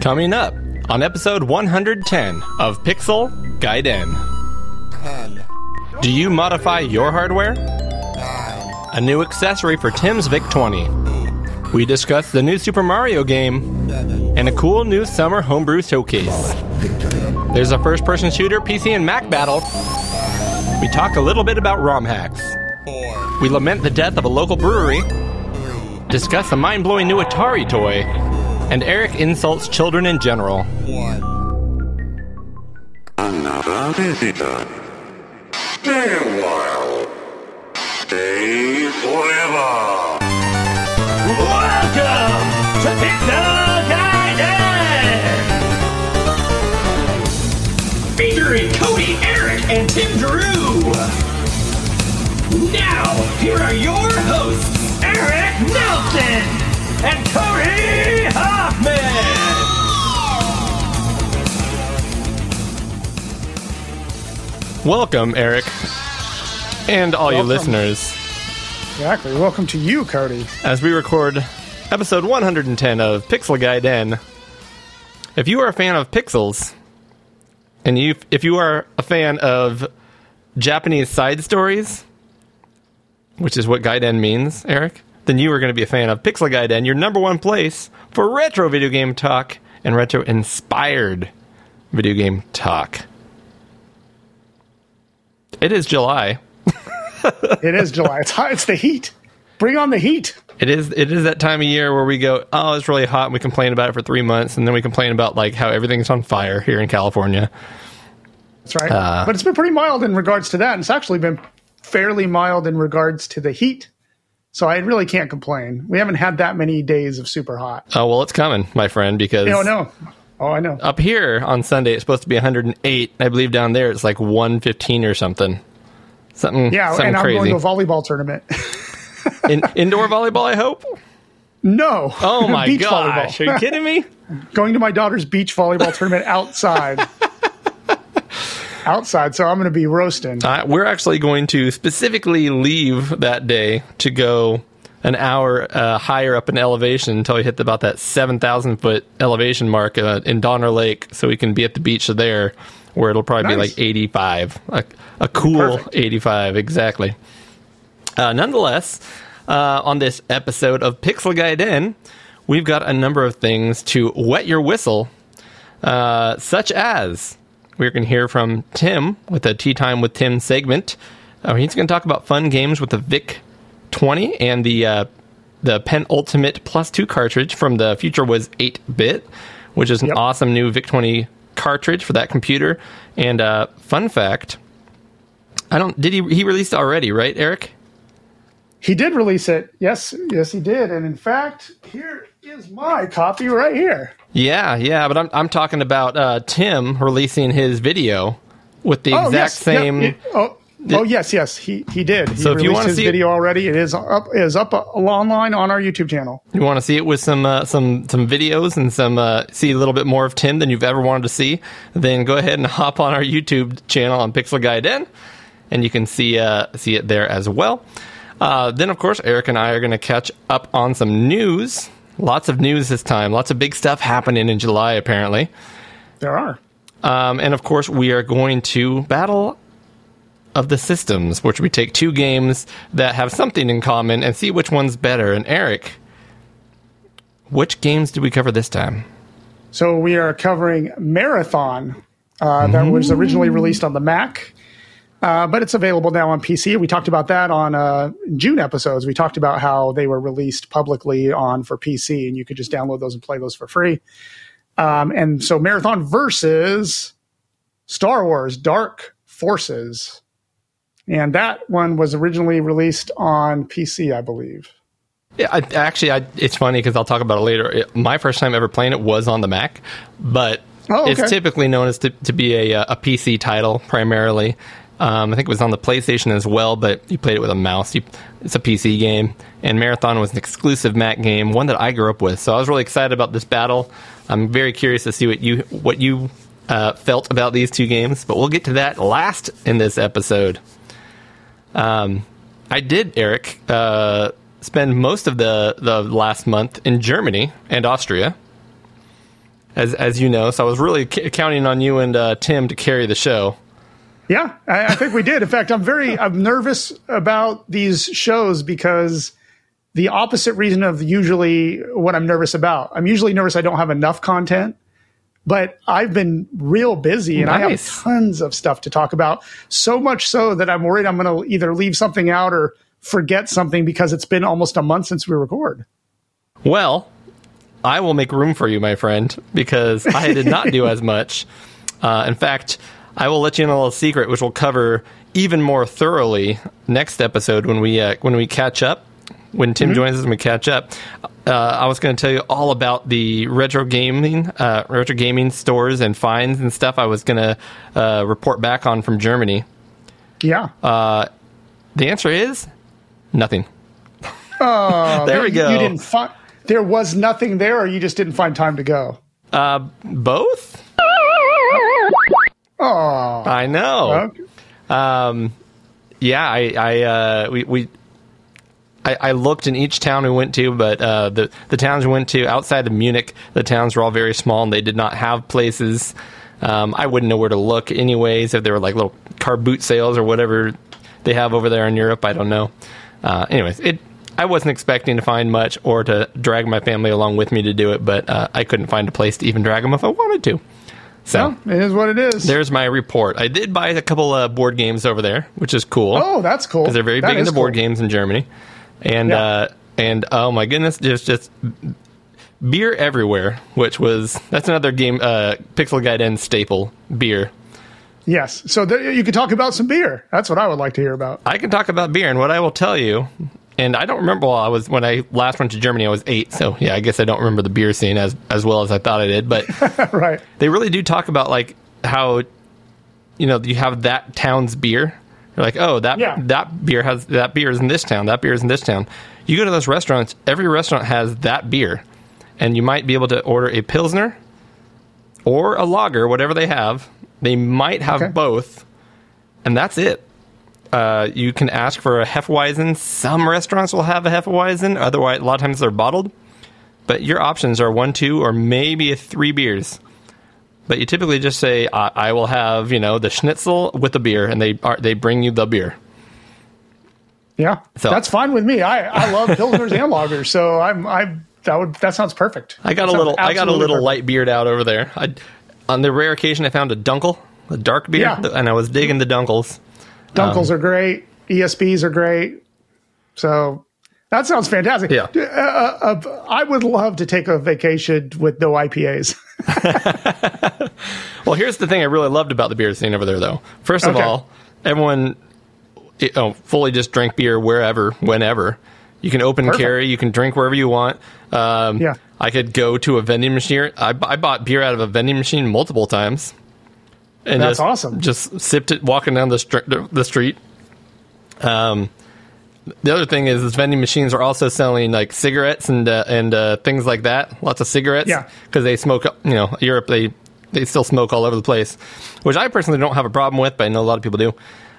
Coming up on episode 110 of Pixel Gaiden. 10, Do you modify your hardware? 9, A new accessory for Tim's VIC 20. We discuss the new Super Mario game 7, and a cool new summer homebrew showcase. There's a first person shooter PC and Mac battle. We talk a little bit about ROM hacks. 4, We lament the death of a local brewery, 3, discuss a mind blowing new Atari toy, and Eric insults children in general. 1. Another visitor. Stay a while. Stay forever. Welcome to! Featuring Cody, Eric, and Tim Drew. Now, here are your hosts, Eric Nelson and Cody Hoffman. Welcome, Eric, and all you listeners, Exactly. Welcome to you, Cody. as we record episode 110 of Pixel Gaiden. If you are a fan of pixels, and you if you are a fan of Japanese side stories, which is what Gaiden means, Eric, then you are going to be a fan of Pixel Gaiden your number one place for retro video game talk and retro inspired video game talk. It is July. It is July. It's hot. It's the heat. Bring on the heat. It is it is that time of year where we go, oh, it's really hot, and we complain about it for three months, and then we complain about like how everything's on fire here in California. That's right. Uh, but it's been pretty mild in regards to that. It's actually been fairly mild in regards to the heat. So I really can't complain. We haven't had that many days of super hot. Oh well, it's coming, my friend, because Oh, no. Oh, I know. up here on Sunday it's supposed to be 108. I believe down there it's like 115 or something. Something, Yeah, something and I'm crazy. going to a volleyball tournament. In, indoor volleyball, I hope. no. Oh my beach gosh, are you kidding me? going to my daughter's beach volleyball tournament outside. Outside. So I'm going to be roasting. Uh, we're actually going to specifically leave that day to go an hour uh, higher up in elevation until we hit about that 7,000 foot elevation mark uh, in Donner Lake so we can be at the beach there where it'll probably Nice. be like 85. A, a cool Perfect. 85, exactly. Uh, nonetheless, uh, on this episode of Pixel Gaiden, we've got a number of things to wet your whistle, uh, such as we're going to hear from Tim with a Tea Time with Tim segment. Uh, he's going to talk about fun games with the VIC 20 and the uh, the penultimate plus two cartridge from the future was 8 bit, which is an Yep. awesome new VIC 20 cartridge for that computer. And uh, fun fact, I don't did he he released already, right, Eric? He did release it. Yes, yes, he did. And in fact, here is my copy right here. Yeah, yeah, but I'm I'm talking about uh, Tim releasing his video with the Oh, exact yes. Same. It- oh, oh, yes, yes, he he did. He So if you released wanna his see it- video already, it is up it is up uh, online on our YouTube channel. You want to see it with some uh, some some videos and some uh, see a little bit more of Tim than you've ever wanted to see, then go ahead and hop on our YouTube channel on Pixel Gaiden, and you can see uh, see it there as well. Uh, then, of course, Eric and I are going to catch up on some news. Lots of news this time. Lots of big stuff happening in July, apparently. There are. Um, and of course, we are going to battle of the systems, which we take two games that have something in common and see which one's better. And Eric, which games do we cover this time? So we are covering Marathon, uh, that was originally released on the Mac, uh, but it's available now on PC. We talked about that on uh, June episodes. We talked about how they were released publicly on for PC, and you could just download those and play those for free. Um, and so Marathon versus Star Wars Dark Forces, and that one was originally released on PC, I believe. Yeah, I, actually, I, it's funny because I'll talk about it later. It- my first time ever playing it was on the Mac, but Oh, okay. it's typically known as to, to be a, a PC title primarily. Um, I think it was on the PlayStation as well, but you played it with a mouse. You, it's a PC game, and Marathon was an exclusive Mac game, one that I grew up with. So I was really excited about this battle. I'm very curious to see what you what you uh, felt about these two games, but we'll get to that last in this episode. Um, I did, Eric, uh, spend most of the the last month in Germany and Austria. as as you know. So I was really c- counting on you and uh, Tim to carry the show. Yeah, I, I think we did. In fact, I'm very I'm nervous about these shows because the opposite reason of usually what I'm nervous about. I'm usually nervous I don't have enough content, but I've been real busy and I have tons of stuff to talk about. So much so that I'm worried I'm going to either leave something out or forget something because it's been almost a month since we record. Well, I will make room for you, my friend, because I did not do as much. Uh, in fact, I will let you in a little secret, which we'll cover even more thoroughly next episode when we uh, when we catch up. When Tim joins us and we catch up, uh, I was going to tell you all about the retro gaming, uh, retro gaming stores and finds and stuff. I was going to uh, report back on from Germany. Yeah. The answer is nothing. Oh, there we go. You didn't find there was nothing there or you just didn't find time to go. Both? Oh. I know. Okay. Um, yeah, I, I, uh, we, we, I, I looked in each town we went to, but uh, the the towns we went to outside of Munich, the towns were all very small and they did not have places. Um, I wouldn't know where to look, anyways. If there were like little car boot sales or whatever they have over there in Europe, I don't know. Uh, anyways, it. I wasn't expecting to find much or to drag my family along with me to do it, but uh, I couldn't find a place to even drag them if I wanted to. So Well, it is what it is. there's my report. I did buy a couple of board games over there, which is cool. oh, that's cool. because they're very That big into board games in Germany, and Yeah. uh, and oh my goodness, just just beer everywhere. Which was that's another game, uh, Pixel Gaiden staple beer. Yes. So you could talk about some beer. That's what I would like to hear about. I can talk about beer, and what I will tell you, and I don't remember. Well, I was when I last went to Germany, I was eight, so yeah, I guess I don't remember the beer scene as as well as I thought I did, but. right. they really do talk about like how you know you have that town's beer you're like oh that Yeah. that beer has that beer is in this town that beer is in this town you go to those restaurants every restaurant has that beer and you might be able to order a pilsner or a lager whatever they have they might have Okay. both and that's it uh, you can ask for a Hefeweizen. Some restaurants will have a Hefeweizen. Otherwise, a lot of times they're bottled. But your options are one, two, or maybe a three beers. But you typically just say, I, I will have, you know, the schnitzel with the beer, and they are, they bring you the beer. Yeah. So- that's fine with me. I, I love pilsners and lagers, so I'm I that would that sounds perfect. I got That a little, I got a little perfect. light beard out over there. I, on the rare occasion, I found a Dunkel, a dark beer, Yeah. and I was digging the Dunkels. Dunkels are great. ESBs are great. So that sounds fantastic. Yeah. Uh, uh, uh, I would love to take a vacation with no IPAs. Well, here's the thing I really loved about the beer scene over there, though. First of Okay. all, everyone you know, fully just drink beer wherever, whenever. You can open Perfect. carry. You can drink wherever you want. Um, Yeah. I could go to a vending machine. I, I bought beer out of a vending machine multiple times. And That's just, awesome. Just sipped it walking down the, str- the street. Um, the other thing is, is vending machines are also selling like cigarettes and uh, and uh, things like that. Lots of cigarettes. Yeah. Because they smoke. You know, Europe they they still smoke all over the place, which I personally don't have a problem with, but I know a lot of people do.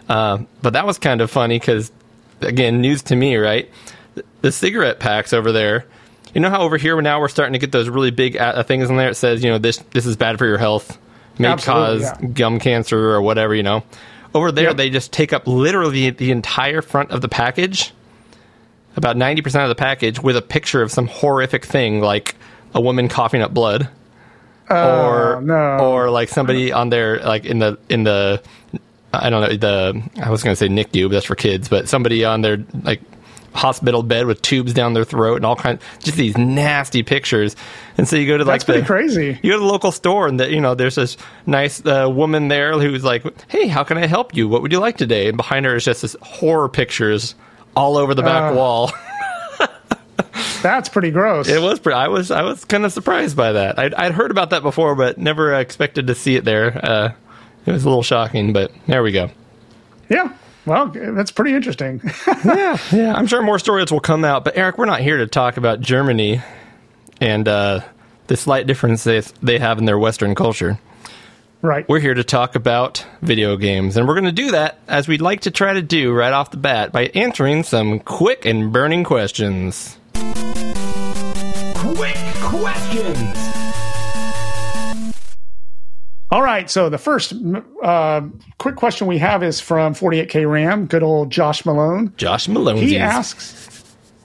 Uh, but that was kind of funny because, again, news to me, right? The cigarette packs over there. You know how over here now we're starting to get those really big uh, things in there. It says, you know, this this is bad for your health, may Absolutely, cause yeah. gum cancer or whatever. You know, over there Yep. they just take up literally the entire front of the package, about ninety percent of the package, with a picture of some horrific thing like a woman coughing up blood oh, or Oh, no. or like somebody on there like in the in the I don't know the I was going to say NICU, but that's for kids. But somebody on their like hospital bed with tubes down their throat and all kinds, just these nasty pictures. And so you go to like That's pretty the crazy. you go to the local store and that you know there's this nice uh, woman there who's like, "Hey, how can I help you? What would you like today?" And behind her is just this horror pictures all over the back Uh. wall. That's pretty gross. It was. Pretty, I was. I was kind of surprised by that. I'd, I'd heard about that before, but never expected to see it there. Uh, it was a little shocking, but there we go. Yeah. Well, that's pretty interesting. yeah, yeah. I'm sure more stories will come out. But Eric, we're not here to talk about Germany and uh, the slight difference they they have in their Western culture. right. We're here to talk about video games, and we're going to do that as we'd like to try to do right off the bat by answering some quick and burning questions. Quick questions. All right. So the first uh, quick question we have is from 48K RAM, good old Josh Malone. Josh Malone. He asks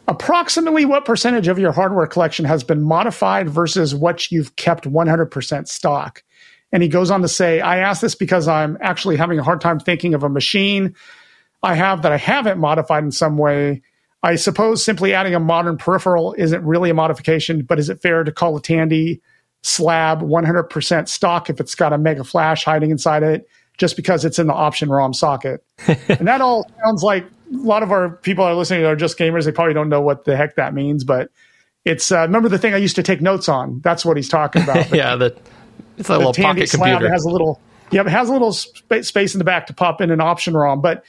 approximately what percentage of your hardware collection has been modified versus what you've kept 100% stock? And he goes on to say, I ask this because I'm actually having a hard time thinking of a machine I have that I haven't modified in some way. I suppose simply adding a modern peripheral isn't really a modification, but is it fair to call a Tandy slab 100% stock if it's got a mega flash hiding inside it just because it's in the option ROM socket? and that all sounds like a lot of our people are listening are just gamers. They probably don't know what the heck that means, but it's uh, remember the thing I used to take notes on. That's what he's talking about. yeah, the it's a the little pocket computer. that has a little yeah, it has a little spa- space in the back to pop in an option ROM. But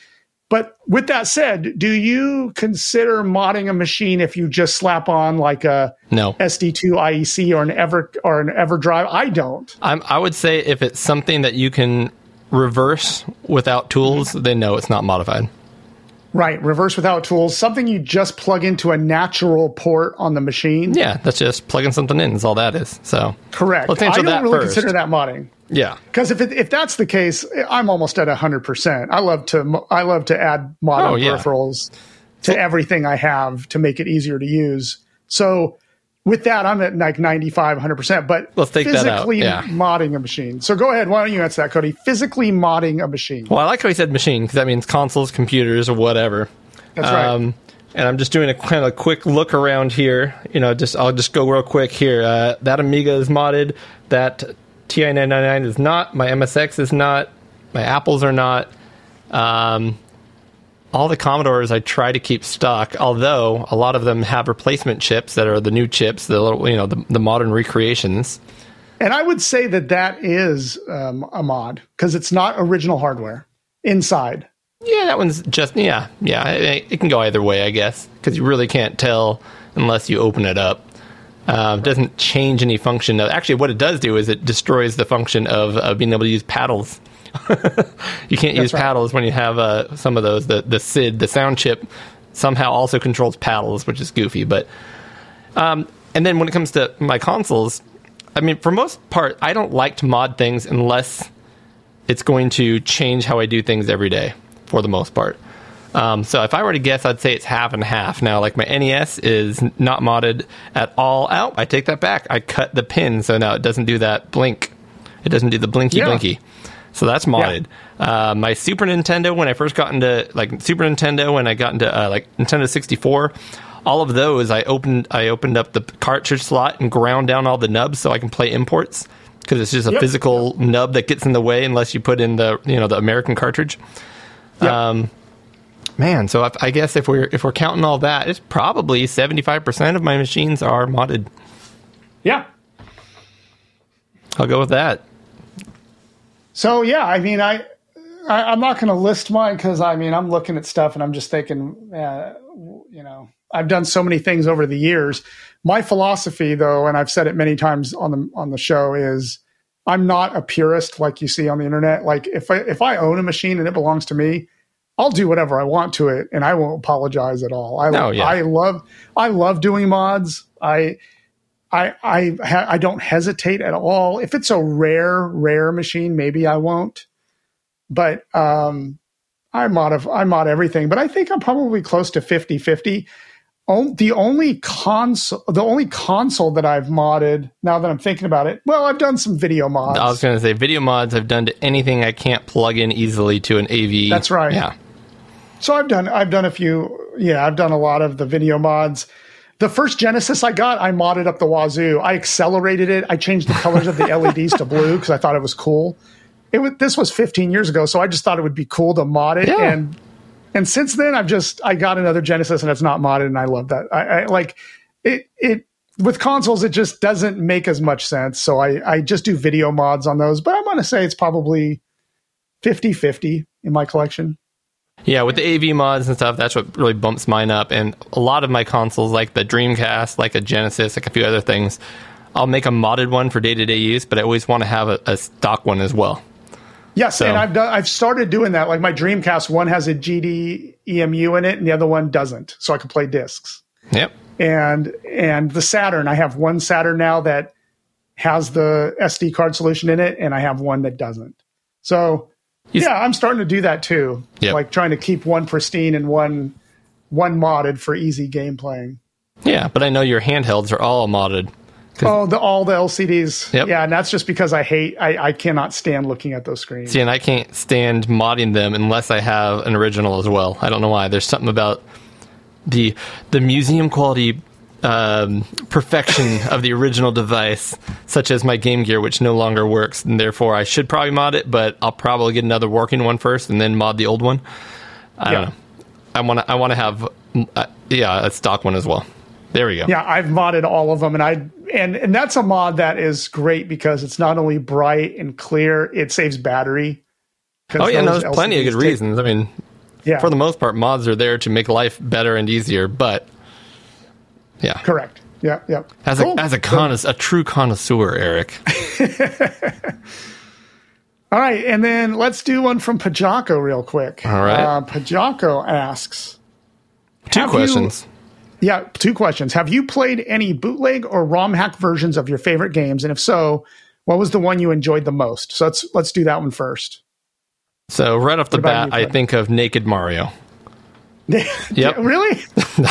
but with that said, do you consider modding a machine if you just slap on like a no, SD2 IEC or an Ever or an EverDrive? I don't. I'm, I would say if it's something that you can reverse without tools, then no, it's not modified. Right, reverse without tools, something you just plug into a natural port on the machine. Yeah, that's just plugging something in. Is all that is. So Correct. Let's answer I don't really first. consider that modding. Yeah, Because if it, if that's the case, I'm almost at hundred percent. I love to I love to add modern Oh, yeah. peripherals to everything I have to make it easier to use. So with that, I'm at like 95, 100 percent. But Let's take that out, physically yeah. modding a machine. So go ahead. Why don't you answer that, Cody? Physically modding a machine. Well, I like how he said machine because that means consoles, computers, or whatever. That's right. Um, and I'm just doing a kind of quick look around here. You know, just I'll just go real quick here. Uh, that Amiga is modded. That TI-999 is not. My MSX is not. My Apples are not. Um, all the Commodores I try to keep stock, although a lot of them have replacement chips that are the new chips, the little, you know, the, the modern recreations. And I would say that that is um, a mod because it's not original hardware inside. Yeah, that one's just yeah, yeah. It, it can go either way, I guess, because you really can't tell unless you open it up. Um, doesn't change any function. Actually, what it does do is it destroys the function of uh, being able to use paddles. you can't use right. paddles when you have uh, some of those. The the SID, the sound chip, somehow also controls paddles, which is goofy. But um, and then when it comes to my consoles, I mean, for most part, I don't like to mod things unless it's going to change how I do things every day. For the most part. Um, so if I were to guess, I'd say it's half and half. Now, like my NES is not modded at all out. I take that back. I cut the pin, so now it doesn't do that blink. It doesn't do the blinky Yeah. blinky. So that's modded. Uh, my Super Nintendo, when I first got into like Super Nintendo, when I got into uh, like Nintendo 64, all of those I opened. I opened up the cartridge slot and ground down all the nubs so I can play imports because it's just a Yep. physical nub that gets in the way unless you put in the you know the American cartridge. Yep. Um, man, so if, I guess if we're if we're counting all that, it's probably seventy five percent of my machines are modded. Yeah. I'll go with that. So yeah, I mean, I, I I'm not going to list mine because I mean, I'm looking at stuff and I'm just thinking, uh, you know, I've done so many things over the years. My philosophy, though, and I've said it many times on the on the show, is I'm not a purist like you see on the internet. Like if I if I own a machine and it belongs to me, I'll do whatever I want to it, and I won't apologize at all. I No, yeah. I love I love doing mods. I I I ha- I don't hesitate at all. If it's a rare rare machine, maybe I won't. But um, I mod I mod everything. But I think I'm probably close to 50-50. On, the only console the only console that I've modded now that I'm thinking about it. Well, I've done some video mods. I was going to say video mods I've done to anything I can't plug in easily to an AV. That's right. Yeah. So I've done I've done a few yeah, I've done a lot of the video mods. The first Genesis I got, I modded up the wazoo. I accelerated it. I changed the colors of the LEDs to blue because I thought it was cool. It was, this was 15 years ago, so I just thought it would be cool to mod it. Yeah. And and since then, I've just I got another Genesis and it's not modded, and I love that. I, I like it. It with consoles, it just doesn't make as much sense. So I I just do video mods on those. But I'm going to say it's probably 50-50 in my collection. Yeah, with the AV mods and stuff, that's what really bumps mine up. And a lot of my consoles, like the Dreamcast, like a Genesis, like a few other things, I'll make a modded one for day to day use, but I always want to have a, a stock one as well. Yes, So- and I've done. I've started doing that. Like my Dreamcast, one has a GD EMU in it, and the other one doesn't, so I can play discs. Yep. And and the Saturn, I have one Saturn now that has the SD card solution in it, and I have one that doesn't. So You yeah, I'm starting to do that too. Yep. Like trying to keep one pristine and one one modded for easy game playing. Yeah, but I know your handhelds are all modded. Oh, the all the LCDs. Yep. Yeah, and that's just because I hate. I, I cannot stand looking at those screens. See, and I can't stand modding them unless I have an original as well. I don't know why. There's something about the the museum quality um, perfection of the original device, such as my Game Gear, which no longer works, and therefore I should probably mod it. But I'll probably get another working one first, and then mod the old one. I don't know. I want to. I want to have, uh, yeah, a stock one as well. There we go. Yeah, I've modded all of them, and I and and that's a mod that is great because it's not only bright and clear, it saves battery. Oh yeah, no, there's plenty of good take- reasons. I mean, Yeah, for the most part, mods are there to make life better and easier. But yeah, correct. Yeah, yeah. As Cool. a as a connois- a true connoisseur, Eric. All right, and then let's do one from Pajako real quick. All right. Uh, Pajako asks, Two Have you- questions. yeah, two questions. Have you played any bootleg or ROM hack versions of your favorite games? And if so, what was the one you enjoyed the most? So let's let's do that one first. So right off the bat, you, I think of Naked Mario. Yep. really?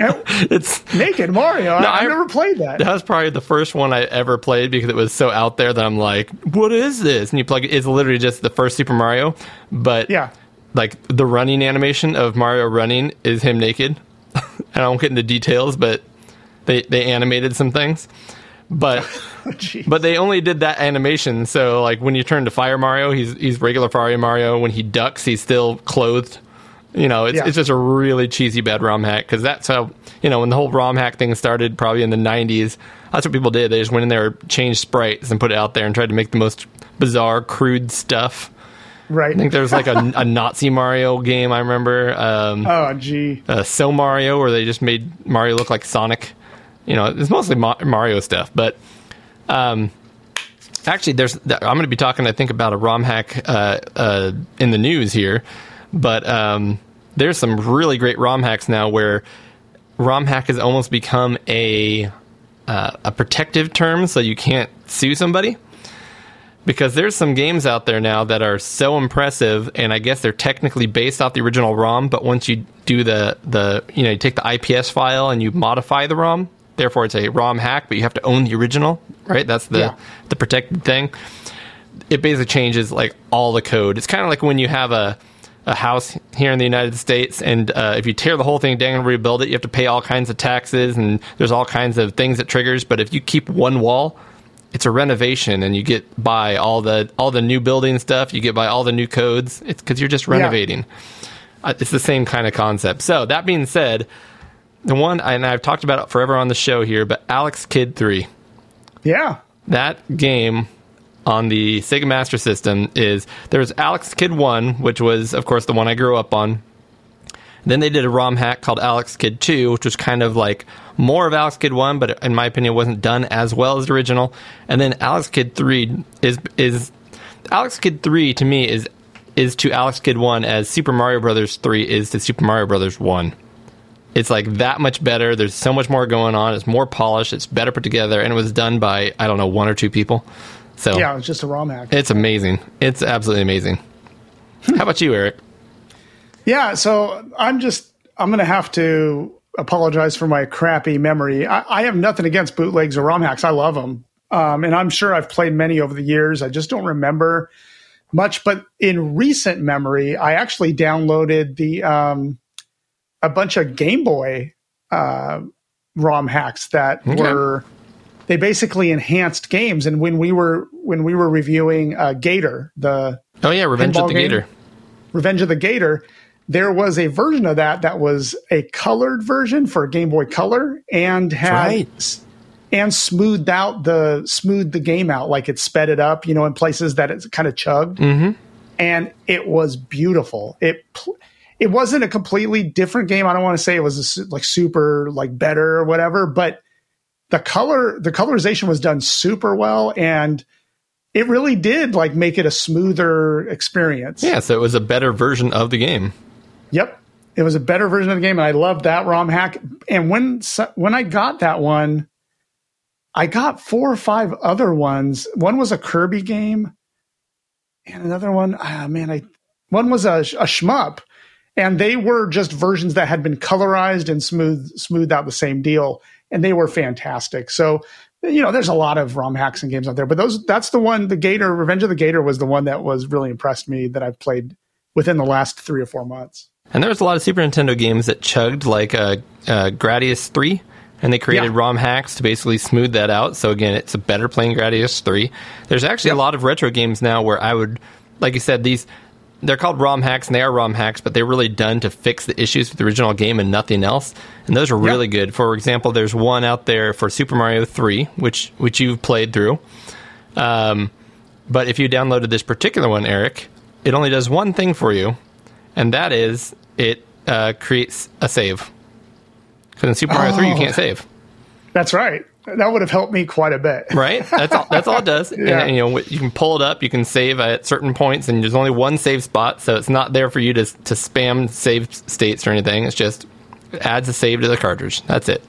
It's Naked Mario. I, No, I've I- never played that. that was probably the first one I ever played because it was so out there that I'm like, what is this? And you plug it. It's literally just the first Super Mario, but Yeah. like the running animation of Mario running is him naked. And I won't get into details, but they they animated some things. But oh, Jeez. But they only did that animation, so like when you turn to Fire Mario, he's he's regular Fire Mario. When he ducks, he's still clothed. You know, it's Yeah. it's just a really cheesy bad ROM hack because that's how you know when the whole ROM hack thing started, probably in the '90s. That's what people did. They just went in there, changed sprites, and put it out there, and tried to make the most bizarre, crude stuff. right. I think there's like a, a Nazi Mario game I remember, um, oh, gee. uh, So Mario, where they just made Mario look like Sonic. You know, it's mostly Ma- Mario stuff, but um, actually, there's I'm going to be talking, I think, about a ROM hack uh, uh, in the news here, but um, there's some really great ROM hacks now where ROM hack has almost become a uh, a protective term, so you can't sue somebody. Because there's some games out there now that are so impressive, and I guess they're technically based off the original ROM. But once you do the the you know you take the IPS file and you modify the ROM, therefore it's a ROM hack, but you have to own the original, right? That's the Yeah. the protected thing. It basically changes like all the code. It's kind of like when you have a a house here in the United States, and uh, if you tear the whole thing down and rebuild it, you have to pay all kinds of taxes, and there's all kinds of things that triggers. But if you keep one wall, it's a renovation, and you get by all the all the new building stuff. You get by all the new codes. It's because you're just renovating. Uh, it's the same kind of concept. So that being said, the one and I've talked about it forever on the show here, but Alex Kidd Three Yeah. that game on the Sega Master System is there's Alex Kidd 1, which was, of course, the one I grew up on. Then they did a ROM hack called Alex Kidd 2, which was kind of like more of Alex Kidd 1, but in my opinion, wasn't done as well as the original. And then Alex Kidd 3 is is Alex Kidd 3 to me is is to Alex Kidd 1 as Super Mario Brothers 3 is to Super Mario Brothers 1 it's like that much better. There's so much more going on. It's more polished. It's better put together, and it was done by I don't know one or two people. So Yeah, it's just a ROM hack. it's amazing. It's absolutely amazing. How about you, Eric? Yeah, so I'm just I'm gonna have to apologize for my crappy memory. I, I have nothing against bootlegs or ROM hacks. I love them, um, and I'm sure I've played many over the years. I just don't remember much. But in recent memory, I actually downloaded the um, a bunch of Game Boy uh, ROM hacks that Okay. were they basically enhanced games. And when we were when we were reviewing uh, Gator, the Oh yeah, Revenge of the game? Gator. Revenge of the Gator, there was a version of that that was a colored version for Game Boy Color and had right. and smoothed out the smoothed the game out like it sped it up, you know, in places that it's kind of chugged, mm-hmm. and it was beautiful. It pl- it wasn't a completely different game. I don't want to say it was a, su- like super like better or whatever, but the color the colorization was done super well and it really did like make it a smoother experience. Yeah, so it was a better version of the game. Yep. It was a better version of the game, and I loved that ROM hack. And when when I got that one, I got four or five other ones. One was a Kirby game, and another one, ah, man, I one was a, a shmup, and they were just versions that had been colorized and smooth smoothed out the same deal, and they were fantastic. So, you know, there's a lot of ROM hacks and games out there, but those that's the one. The Gator, Revenge of the Gator, was the one that was really impressed me that I've played within the last three or four months. And there was a lot of Super Nintendo games that chugged, like uh, uh, Gradius 3, and they created Yeah. ROM hacks to basically smooth that out. So again, it's a better playing Gradius 3. There's actually a lot of retro games now where I would, like you said, these they're called ROM hacks and they are ROM hacks, but they're really done to fix the issues with the original game and nothing else. And those are really good. For example, there's one out there for Super Mario 3, which which you've played through. Um, but if you downloaded this particular one, Eric, it only does one thing for you, and that is it uh, creates a save. Because in Super Mario 3, you can't save. That's right. That would have helped me quite a bit. right? That's all. That's all it does. Yeah. And, you know, you can pull it up. You can save at certain points, and there's only one save spot, so it's not there for you to to spam save states or anything. It's just it adds a save to the cartridge. That's it.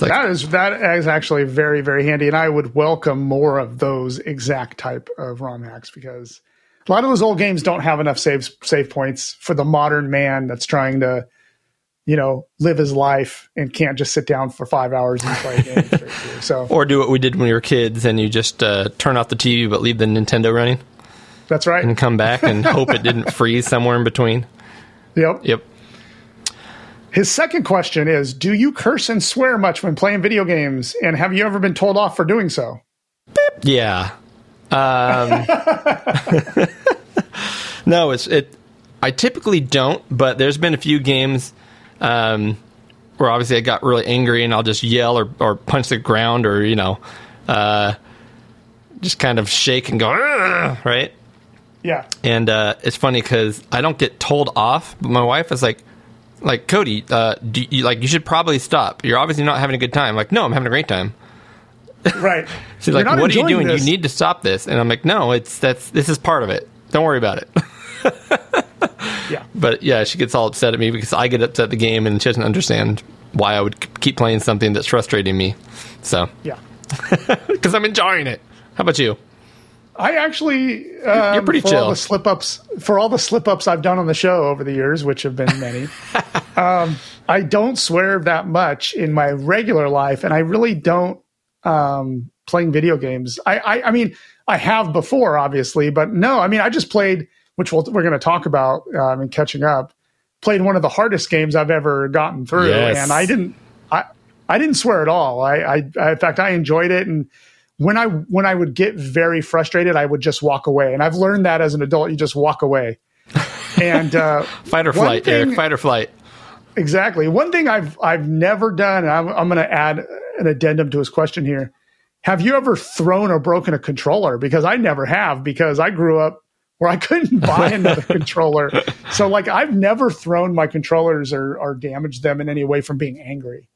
Like That is that is actually very very handy, and I would welcome more of those exact type of ROM hacks because a lot of those old games don't have enough save save points for the modern man that's trying to, you know, live his life and can't just sit down for five hours and play a game. So or do what we did when we were kids, and you just uh, turn off the TV but leave the Nintendo running, that's right. and come back and hope it didn't freeze somewhere in between. Yep. Yep. His second question is: Do you curse and swear much when playing video games, and have you ever been told off for doing so? Yeah. Um, no, it's it. I typically don't, but there's been a few games um, where obviously I got really angry and I'll just yell or, or punch the ground or you know, uh, just kind of shake and go right. Yeah. And uh, it's funny because I don't get told off, but my wife is like, like Cody, uh, do you, like you should probably stop. You're obviously not having a good time. Like, no, I'm having a great time. Right. She's You're like, "What are you doing? this." You need to stop this." And I'm like, "No, it's that's this is part of it. Don't worry about it." Yeah. but yeah, she gets all upset at me because I get upset at the game and she doesn't understand why I would keep playing something that's frustrating me. So, Yeah. because I'm enjoying it. How about you? I actually, um, You're pretty for chill. all the slip ups for all the slip ups I've done on the show over the years, which have been many. um, I don't swear that much in my regular life, and I really don't um, playing video games. I, I, I mean, I have before, obviously, but no, I mean, I just played, which we'll, we're going to talk about um, in catching up. Played one of the hardest games I've ever gotten through, Yes. and I didn't, I, I didn't swear at all. I, I, I, in fact, I enjoyed it, and when I when I would get very frustrated, I would just walk away. And I've learned that as an adult, you just walk away. And uh, Fight or flight, thing- Eric. Fight or flight. exactly, one thing I've I've never done, and I'm, I'm going to add an addendum to his question here. Have you ever thrown or broken a controller? Because I never have. Because I grew up where I couldn't buy another controller, so like I've never thrown my controllers or, or damaged them in any way from being angry.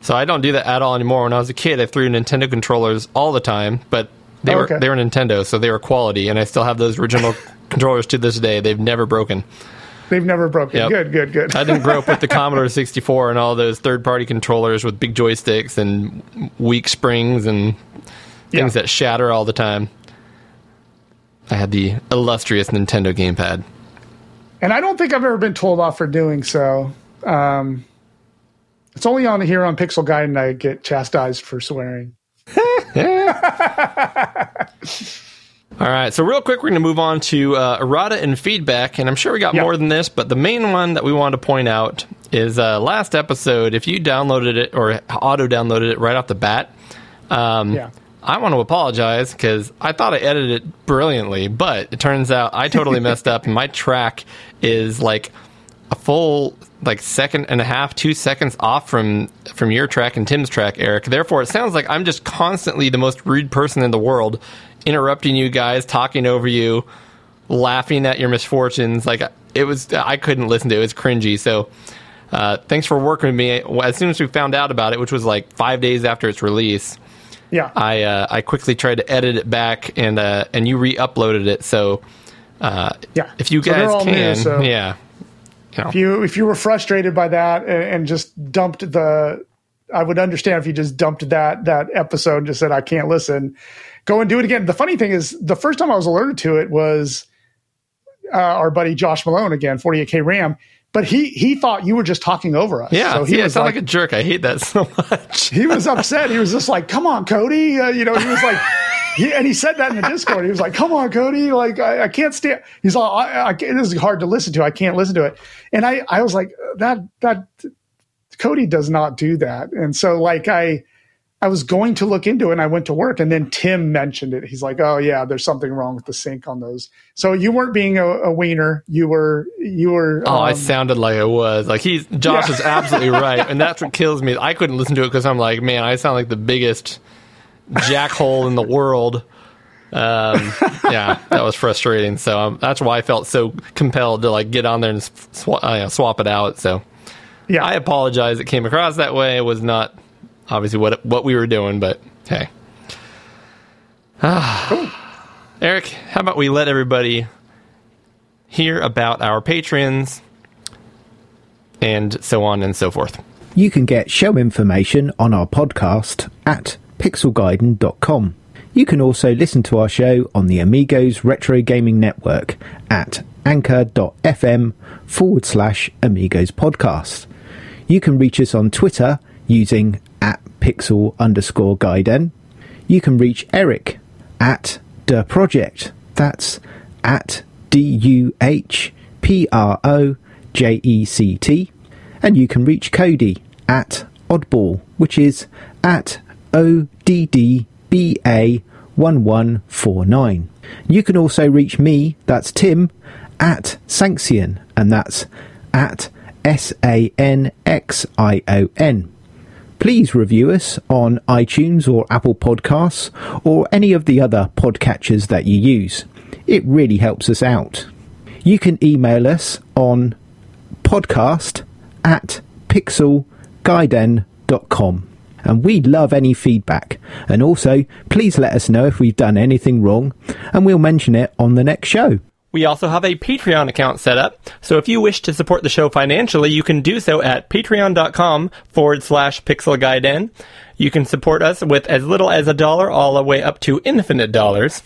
So I don't do that at all anymore. When I was a kid, I threw Nintendo controllers all the time, but they oh, Okay. were they were Nintendo, so they were quality, and I still have those original controllers to this day. They've never broken. They've never broken. Yep. Good, good, good. I didn't grow up with the Commodore 64 and all those third party controllers with big joysticks and weak springs and things Yeah. that shatter all the time. I had the illustrious Nintendo gamepad. and I don't think I've ever been told off for doing so. Um, it's only on here on Pixel Gaiden, and I get chastised for swearing. All right, so real quick, we're going to move on to uh, errata and feedback, and I'm sure we got Yeah. more than this, but the main one that we want to point out is uh, last episode. If you downloaded it or auto downloaded it right off the bat, um, Yeah. I want to apologize because I thought I edited it brilliantly, but it turns out I totally messed up, and my track is like a full like second and a half, two seconds off from from your track and Tim's track, Eric. Therefore, it sounds like I'm just constantly the most rude person in the world, interrupting you guys, talking over you, laughing at your misfortunes. Like it was, I couldn't listen to it. It was cringy. So. Uh, thanks for working with me. As soon as we found out about it, which was like five days after its release, Yeah, I uh, I quickly tried to edit it back and uh, and you re-uploaded it. So uh, yeah. if you So guys new, can, so yeah, you know, if you if you were frustrated by that and, and just dumped the I would understand if you just dumped that that episode and just said I can't listen. Go and do it again. The funny thing is, the first time I was alerted to it was uh, our buddy Josh Malone again, 48k RAM. But he he thought you were just talking over us. Yeah, so he I was sound like, like, a jerk. I hate that so much. he was upset. He was just like, "Come on, Cody," uh, you know. He was like, he, and he said that in the Discord. He was like, "Come on, Cody," like I, I can't stand. He's like, I, I, "It is hard to listen to. I can't listen to it." And I I was like, that that Cody does not do that. And so like I I was going to look into it and I went to work and then Tim mentioned it. He's like, "Oh yeah, there's something wrong with the sync on those." So you weren't being a, a wiener. You were you were Oh, I um, sounded like I was. Like he's Josh Yeah. is absolutely right, and that's what kills me. I couldn't listen to it because I'm like, man, I sound like the biggest jackhole in the world. Um, yeah, that was frustrating. So um, that's why I felt so compelled to like get on there and sw- uh, swap it out. So yeah. I apologize. It came across that way. It was not obviously what what we were doing, but hey. Ah. Eric, how about we let everybody hear about our patrons and so on and so forth. You can get show information on our podcast at pixelgaiden.com. You can also listen to our show on the Amigos Retro Gaming Network at anchor.fm forward slash Amigos Podcast. You can reach us on Twitter using at pixel underscore gaiden. You can reach Eric at the project. That's at D U H P R O J E C T. And you can reach Cody at Oddball, which is at O D D B A 1149. You can also reach me, that's Tim, at Sanxion, and that's at S A N X I O N. Please review us on iTunes or Apple Podcasts or any of the other podcatchers that you use. It really helps us out. You can email us on podcast at pixelgaiden.com. And we'd love any feedback. And also, please let us know if we've done anything wrong, and we'll mention it on the next show. We also have a Patreon account set up, so if you wish to support the show financially, you can do so at patreon.com forward slash pixelgaiden. You can support us with as little as a dollar all the way up to infinite dollars.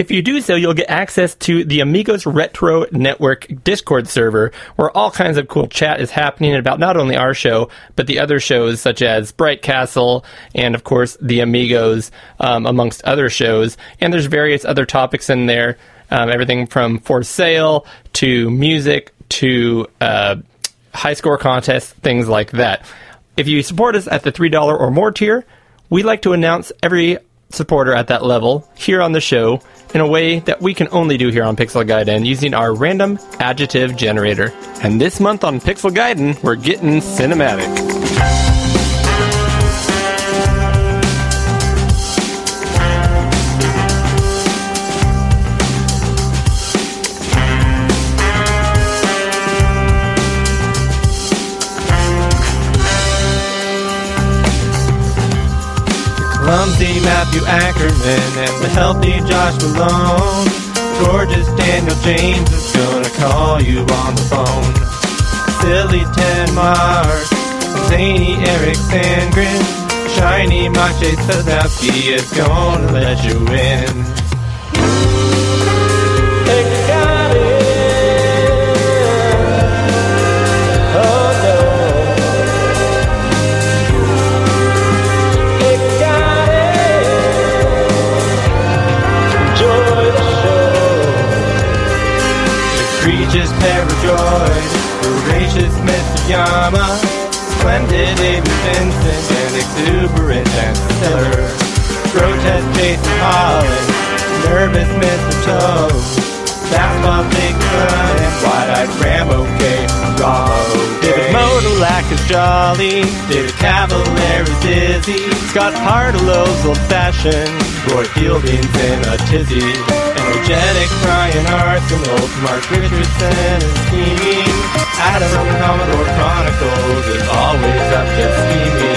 If you do so, you'll get access to the Amigos Retro Network Discord server, where all kinds of cool chat is happening about not only our show, but the other shows such as Bright Castle and, of course, the Amigos, um, amongst other shows. And there's various other topics in there, um, everything from for sale to music to uh, high score contests, things like that. If you support us at the $3 or more tier, we like to announce every supporter at that level here on the show in a way that we can only do here on Pixel Gaiden using our random adjective generator. And this month on Pixel Gaiden, we're getting cinematic. Clumsy Matthew Ackerman and the healthy Josh Malone. Gorgeous Daniel James is gonna call you on the phone. Silly Ted Mars, zany Eric Sandgren, shiny Maciej Sosnowski is gonna let you in. Egregious Paradroyd, voracious Mitsoyama, splendid David Vincent, and exuberant Ant Stiller, grotesque Jason Holland, nervous Mr. Toast, fastball Big Sun, and wide-eyed Rambo K. Ramo. David Modalak is jolly, David Cavalier is dizzy, Scott Partelow's old-fashioned, Roy Fielding's in a tizzy, energetic Brian Arsenault, Mark Richardson is scheming, Adam from Commodore Chronicles is always up to scheming.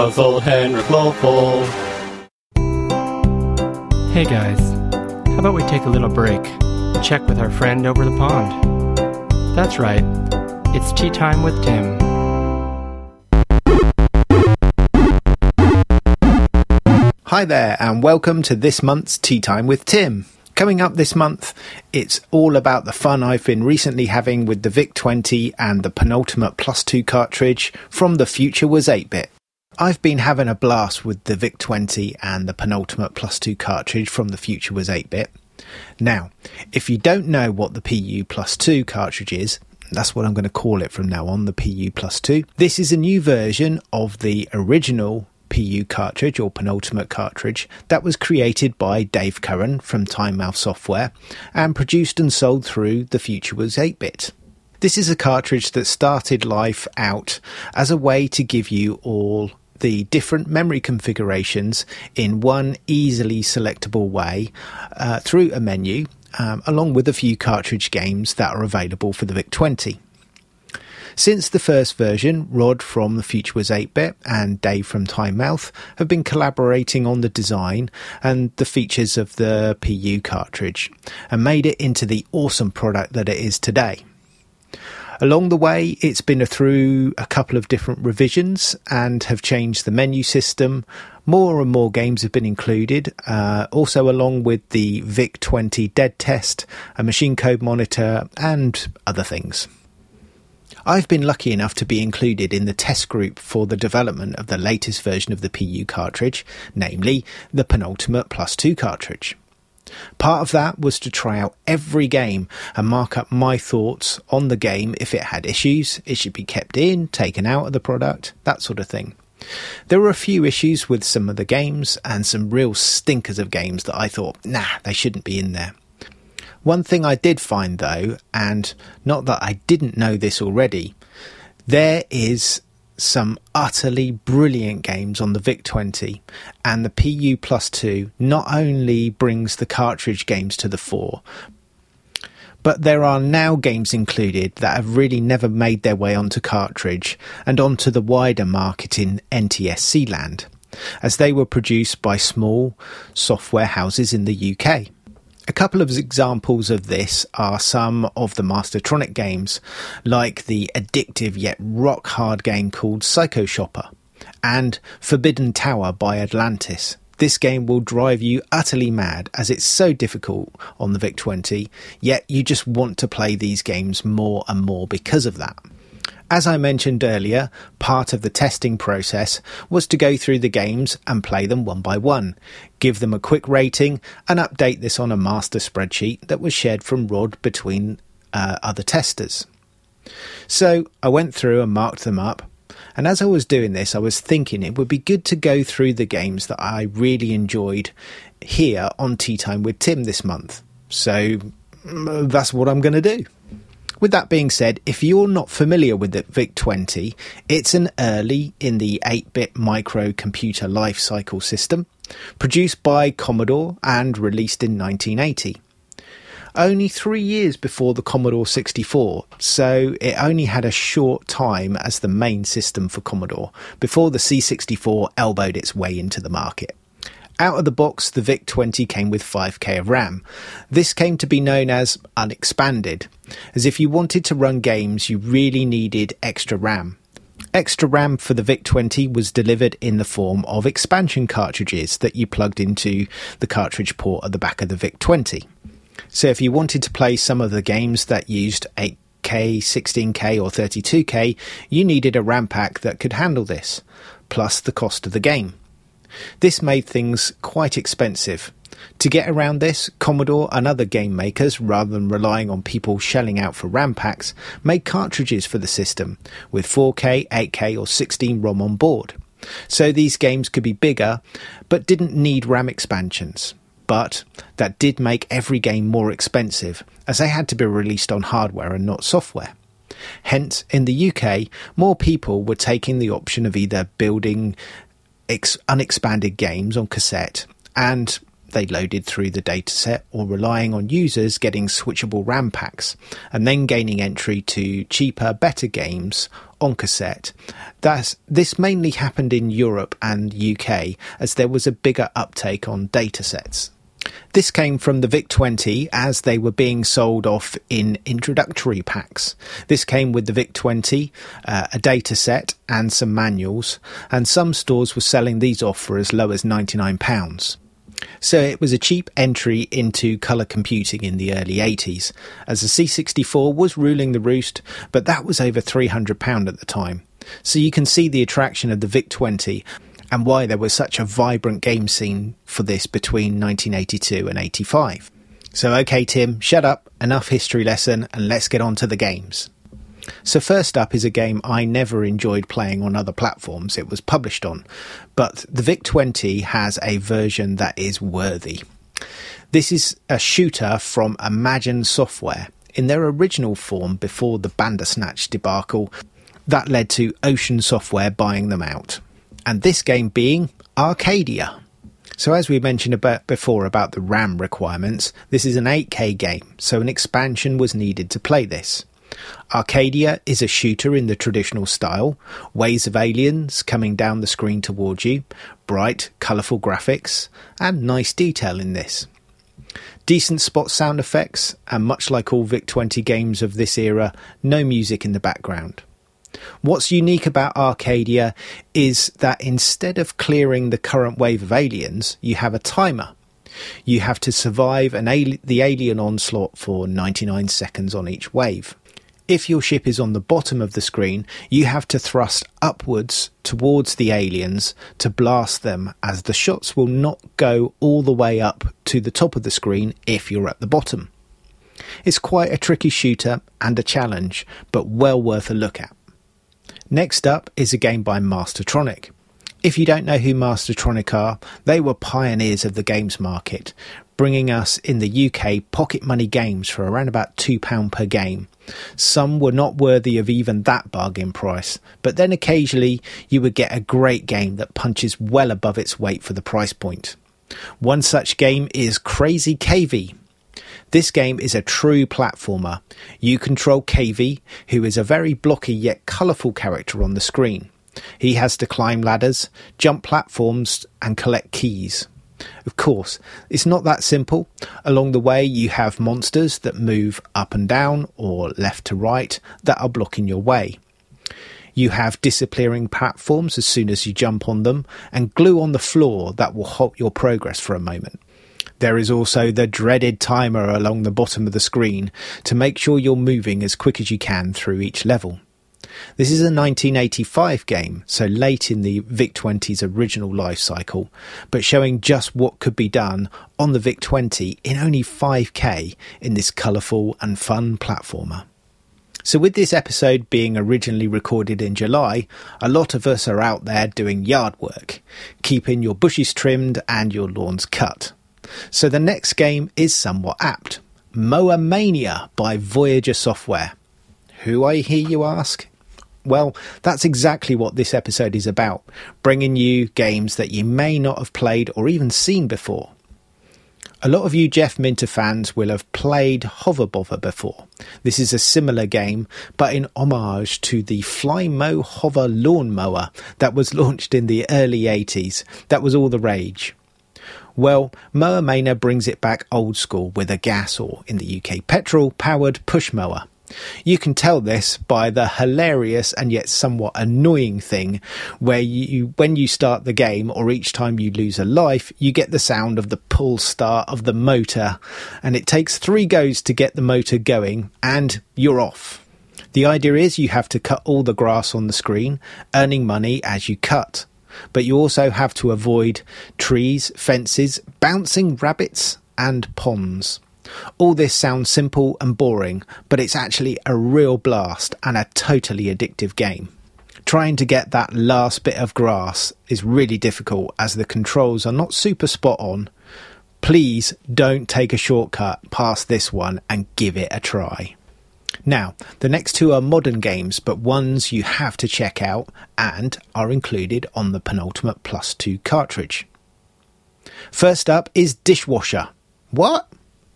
Puzzled Henrik Ladefoged. Hey guys, how about we take a little break? Check with our friend over the pond. That's right, it's tea time with Tim. Hi there, and welcome to this month's Tea Time with Tim. Coming up this month, it's all about the fun I've been recently having with the VIC 20 and the penultimate Plus 2 cartridge from The Future Was 8 bit. I've been having a blast with the VIC 20 and the penultimate Plus 2 cartridge from The Future Was 8 bit. Now, if you don't know what the PU Plus 2 cartridge is, that's what I'm going to call it from now on, the PU Plus 2. This is a new version of the original PU cartridge or penultimate cartridge that was created by Dave Curran from Tynemouth Software and produced and sold through The Future Was 8 bit. This is a cartridge that started life out as a way to give you all the different memory configurations in one easily selectable way uh, through a menu, um, along with a few cartridge games that are available for the VIC 20. Since the first version, Rod from The Future Was 8 bit and Dave from Tynemouth have been collaborating on the design and the features of the PU cartridge and made it into the awesome product that it is today. Along the way, it's been through a couple of different revisions and have changed the menu system. More and more games have been included, uh, also along with the VIC 20 dead test, a machine code monitor, and other things. I've been lucky enough to be included in the test group for the development of the latest version of the PU cartridge, namely the penultimate plus 2 cartridge. Part of that was to try out every game and mark up my thoughts on the game if it had issues, it should be kept in, taken out of the product, that sort of thing. There were a few issues with some of the games and some real stinkers of games that I thought, nah, they shouldn't be in there. One thing I did find though, and not that I didn't know this already, there is some utterly brilliant games on the VIC 20, and the PU Plus 2 not only brings the cartridge games to the fore, but there are now games included that have really never made their way onto cartridge and onto the wider market in NTSC land, as they were produced by small software houses in the UK. A couple of examples of this are some of the Mastertronic games, like the addictive yet rock hard game called Psycho Shopper and Forbidden Tower by Atlantis. This game will drive you utterly mad as it's so difficult on the VIC 20, yet you just want to play these games more and more because of that. As I mentioned earlier, part of the testing process was to go through the games and play them one by one, give them a quick rating, and update this on a master spreadsheet that was shared from Rod between uh, other testers. So I went through and marked them up, and as I was doing this, I was thinking it would be good to go through the games that I really enjoyed here on Tea Time with Tim this month. So mm, that's what I'm going to do. With that being said, if you're not familiar with the VIC 20, it's an early in the 8 bit microcomputer lifecycle system, produced by Commodore and released in 1980. Only three years before the Commodore 64, so it only had a short time as the main system for Commodore before the C64 elbowed its way into the market. Out of the box, the VIC 20 came with 5k of RAM. This came to be known as unexpanded, as if you wanted to run games, you really needed extra RAM. Extra RAM for the VIC 20 was delivered in the form of expansion cartridges that you plugged into the cartridge port at the back of the VIC 20. So if you wanted to play some of the games that used 8K, 16K, or 32K, you needed a RAM pack that could handle this, plus the cost of the game. This made things quite expensive. To get around this, Commodore and other game makers, rather than relying on people shelling out for RAM packs, made cartridges for the system with 4K, 8K, or 16 ROM on board. So these games could be bigger, but didn't need RAM expansions. But that did make every game more expensive, as they had to be released on hardware and not software. Hence, in the UK, more people were taking the option of either building ex- unexpanded games on cassette and they loaded through the dataset or relying on users getting switchable RAM packs and then gaining entry to cheaper, better games on cassette. That's, this mainly happened in Europe and UK as there was a bigger uptake on datasets. This came from the VIC 20 as they were being sold off in introductory packs. This came with the VIC 20, uh, a data set, and some manuals, and some stores were selling these off for as low as £99. So it was a cheap entry into colour computing in the early 80s, as the C64 was ruling the roost, but that was over £300 at the time. So you can see the attraction of the VIC 20 and why there was such a vibrant game scene for this between 1982 and 85. So, okay, Tim, shut up, enough history lesson, and let's get on to the games. So, first up is a game I never enjoyed playing on other platforms it was published on, but the VIC 20 has a version that is worthy. This is a shooter from Imagine Software in their original form before the Bandersnatch debacle that led to Ocean Software buying them out and this game being Arcadia. So, as we mentioned about before about the RAM requirements, this is an 8K game, so an expansion was needed to play this. Arcadia is a shooter in the traditional style, waves of aliens coming down the screen towards you, bright, colourful graphics, and nice detail in this. Decent spot sound effects, and much like all VIC 20 games of this era, no music in the background. What's unique about Arcadia is that instead of clearing the current wave of aliens, you have a timer. You have to survive an ali- the alien onslaught for 99 seconds on each wave. If your ship is on the bottom of the screen, you have to thrust upwards towards the aliens to blast them, as the shots will not go all the way up to the top of the screen if you're at the bottom. It's quite a tricky shooter and a challenge, but well worth a look at. Next up is a game by Mastertronic. If you don't know who Mastertronic are, they were pioneers of the games market, bringing us in the UK pocket money games for around about £2 per game. Some were not worthy of even that bargain price, but then occasionally you would get a great game that punches well above its weight for the price point. One such game is Crazy Cavey, this game is a true platformer. You control Cavey, who is a very blocky yet colourful character on the screen. He has to climb ladders, jump platforms, and collect keys. Of course, it's not that simple. Along the way, you have monsters that move up and down or left to right that are blocking your way. You have disappearing platforms as soon as you jump on them, and glue on the floor that will halt your progress for a moment. There is also the dreaded timer along the bottom of the screen to make sure you're moving as quick as you can through each level. This is a 1985 game, so late in the VIC 20's original life cycle, but showing just what could be done on the VIC 20 in only 5K in this colourful and fun platformer. So, with this episode being originally recorded in July, a lot of us are out there doing yard work, keeping your bushes trimmed and your lawns cut. So the next game is somewhat apt Mower Mania by Voyager Software. Who I hear you ask? Well, that's exactly what this episode is about bringing you games that you may not have played or even seen before. A lot of you Jeff Minter fans will have played Hover Bovver before. This is a similar game, but in homage to the Flymo Hover lawnmower that was launched in the early 80s. That was all the rage. Well, Mower Mania brings it back old school with a gas or, in the UK, petrol powered push mower. You can tell this by the hilarious and yet somewhat annoying thing where you, when you start the game or each time you lose a life, you get the sound of the pull start of the motor, and it takes three goes to get the motor going, and you're off. The idea is you have to cut all the grass on the screen, earning money as you cut but you also have to avoid trees, fences, bouncing rabbits, and ponds. All this sounds simple and boring, but it's actually a real blast and a totally addictive game. Trying to get that last bit of grass is really difficult as the controls are not super spot on. Please don't take a shortcut past this one and give it a try. Now, the next two are modern games, but ones you have to check out and are included on the Penultimate Plus 2 cartridge. First up is Dishwasher. What?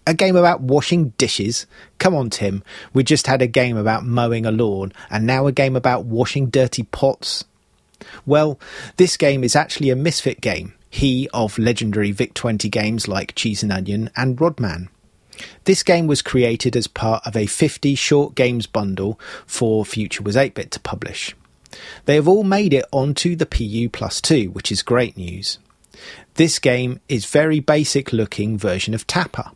A game about washing dishes? Come on, Tim. We just had a game about mowing a lawn, and now a game about washing dirty pots. Well, this game is actually a misfit game, he of legendary Vic 20 games like Cheese and Onion and Rodman. This game was created as part of a 50 short games bundle for Future Was 8 Bit to publish. They have all made it onto the PU Plus 2, which is great news. This game is very basic looking version of Tapper.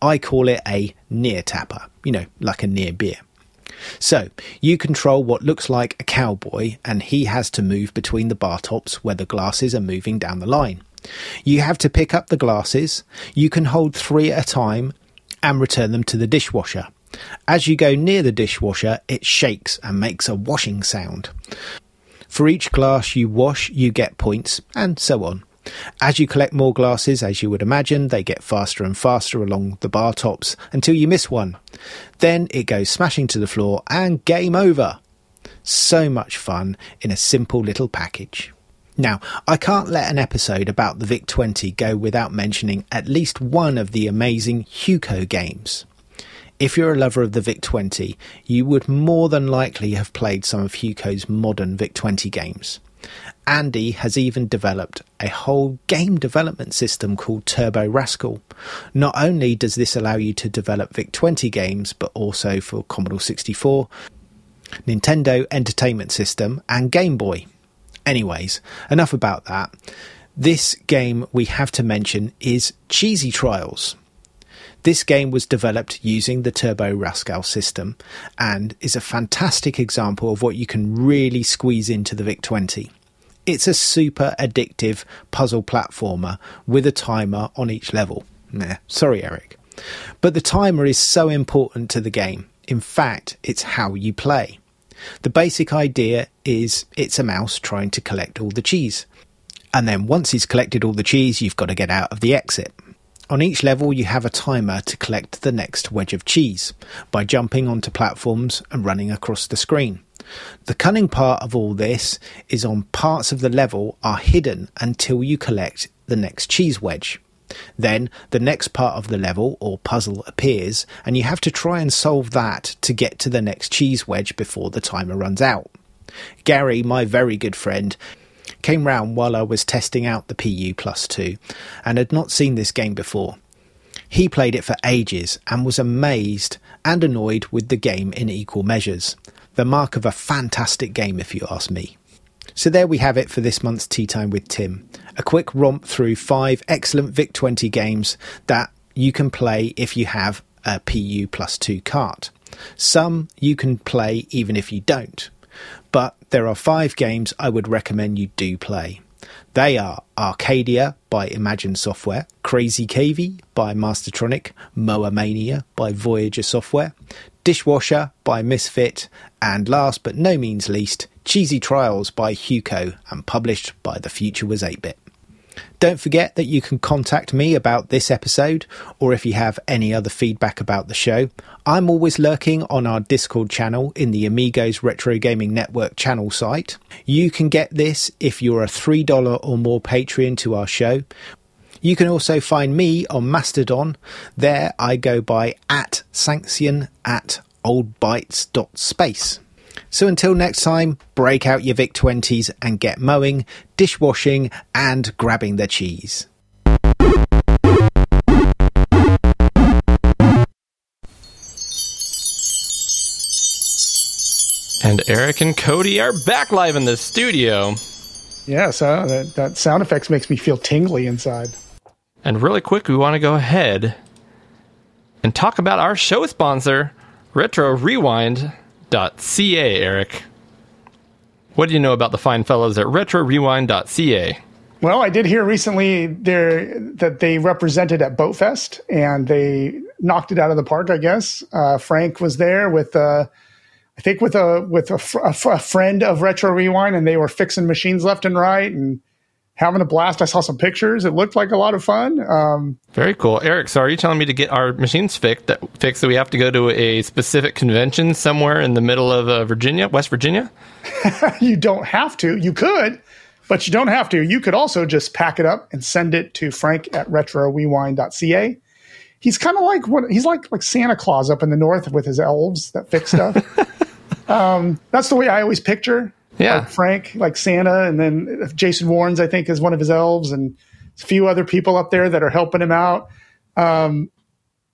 I call it a near tapper, you know, like a near beer. So, you control what looks like a cowboy, and he has to move between the bar tops where the glasses are moving down the line. You have to pick up the glasses, you can hold three at a time, and return them to the dishwasher. As you go near the dishwasher, it shakes and makes a washing sound. For each glass you wash, you get points, and so on. As you collect more glasses, as you would imagine, they get faster and faster along the bar tops until you miss one. Then it goes smashing to the floor and game over. So much fun in a simple little package. Now, I can't let an episode about the VIC 20 go without mentioning at least one of the amazing Hewco games. If you're a lover of the VIC 20, you would more than likely have played some of Hewco's modern VIC 20 games. Andy has even developed a whole game development system called Turbo Rascal. Not only does this allow you to develop VIC 20 games, but also for Commodore 64, Nintendo Entertainment System, and Game Boy. Anyways, enough about that. This game we have to mention is Cheesy Trials. This game was developed using the Turbo Rascal system and is a fantastic example of what you can really squeeze into the VIC 20. It's a super addictive puzzle platformer with a timer on each level. Nah, sorry, Eric. But the timer is so important to the game. In fact, it's how you play. The basic idea is it's a mouse trying to collect all the cheese. And then once he's collected all the cheese, you've got to get out of the exit. On each level, you have a timer to collect the next wedge of cheese by jumping onto platforms and running across the screen. The cunning part of all this is on parts of the level are hidden until you collect the next cheese wedge. Then the next part of the level or puzzle appears, and you have to try and solve that to get to the next cheese wedge before the timer runs out. Gary, my very good friend, came round while I was testing out the PU Plus 2 and had not seen this game before. He played it for ages and was amazed and annoyed with the game in equal measures. The mark of a fantastic game, if you ask me. So there we have it for this month's Tea Time with Tim. A quick romp through five excellent VIC 20 games that you can play if you have a PU Plus 2 cart. Some you can play even if you don't but there are five games I would recommend you do play. They are Arcadia by Imagine Software, Crazy Cavey by Mastertronic, Mower Mania by Voyager Software, Dishwasher by Misfit, and last but no means least, Cheesy Trials by Hewco and published by The Future Was 8 Bit. Don't forget that you can contact me about this episode, or if you have any other feedback about the show. I'm always lurking on our Discord channel in the Amigos Retro Gaming Network channel site. You can get this if you're a $3 or more Patreon to our show. You can also find me on Mastodon. There I go by at sanction at oldbytes.space. So until next time, break out your Vic 20s and get mowing, dishwashing, and grabbing the cheese. And Eric and Cody are back live in the studio. Yeah, so that, that sound effects makes me feel tingly inside. And really quick, we want to go ahead and talk about our show sponsor, Retro Rewind retrorewind.ca, Eric. What do you know about the fine fellows at retrorewind.ca? Well, I did hear recently that they represented at Boatfest and they knocked it out of the park. I guess uh, Frank was there with, uh, I think, with a with a, fr- a, fr- a friend of Retro Rewind, and they were fixing machines left and right and having a blast. I saw some pictures. It looked like a lot of fun. Um, Very cool, Eric. So, are you telling me to get our machines fixed? That fixed that we have to go to a specific convention somewhere in the middle of uh, Virginia, West Virginia? you don't have to. You could, But you don't have to. You could also just pack it up and send it to Frank at retrorewind.ca. He's kind of like what he's like like Santa Claus up in the north with his elves that fix stuff. um, that's the way I always picture Yeah. like Frank, like Santa, and then Jason Warrens, I think, is one of his elves, and a few other people up there that are helping him out. Um,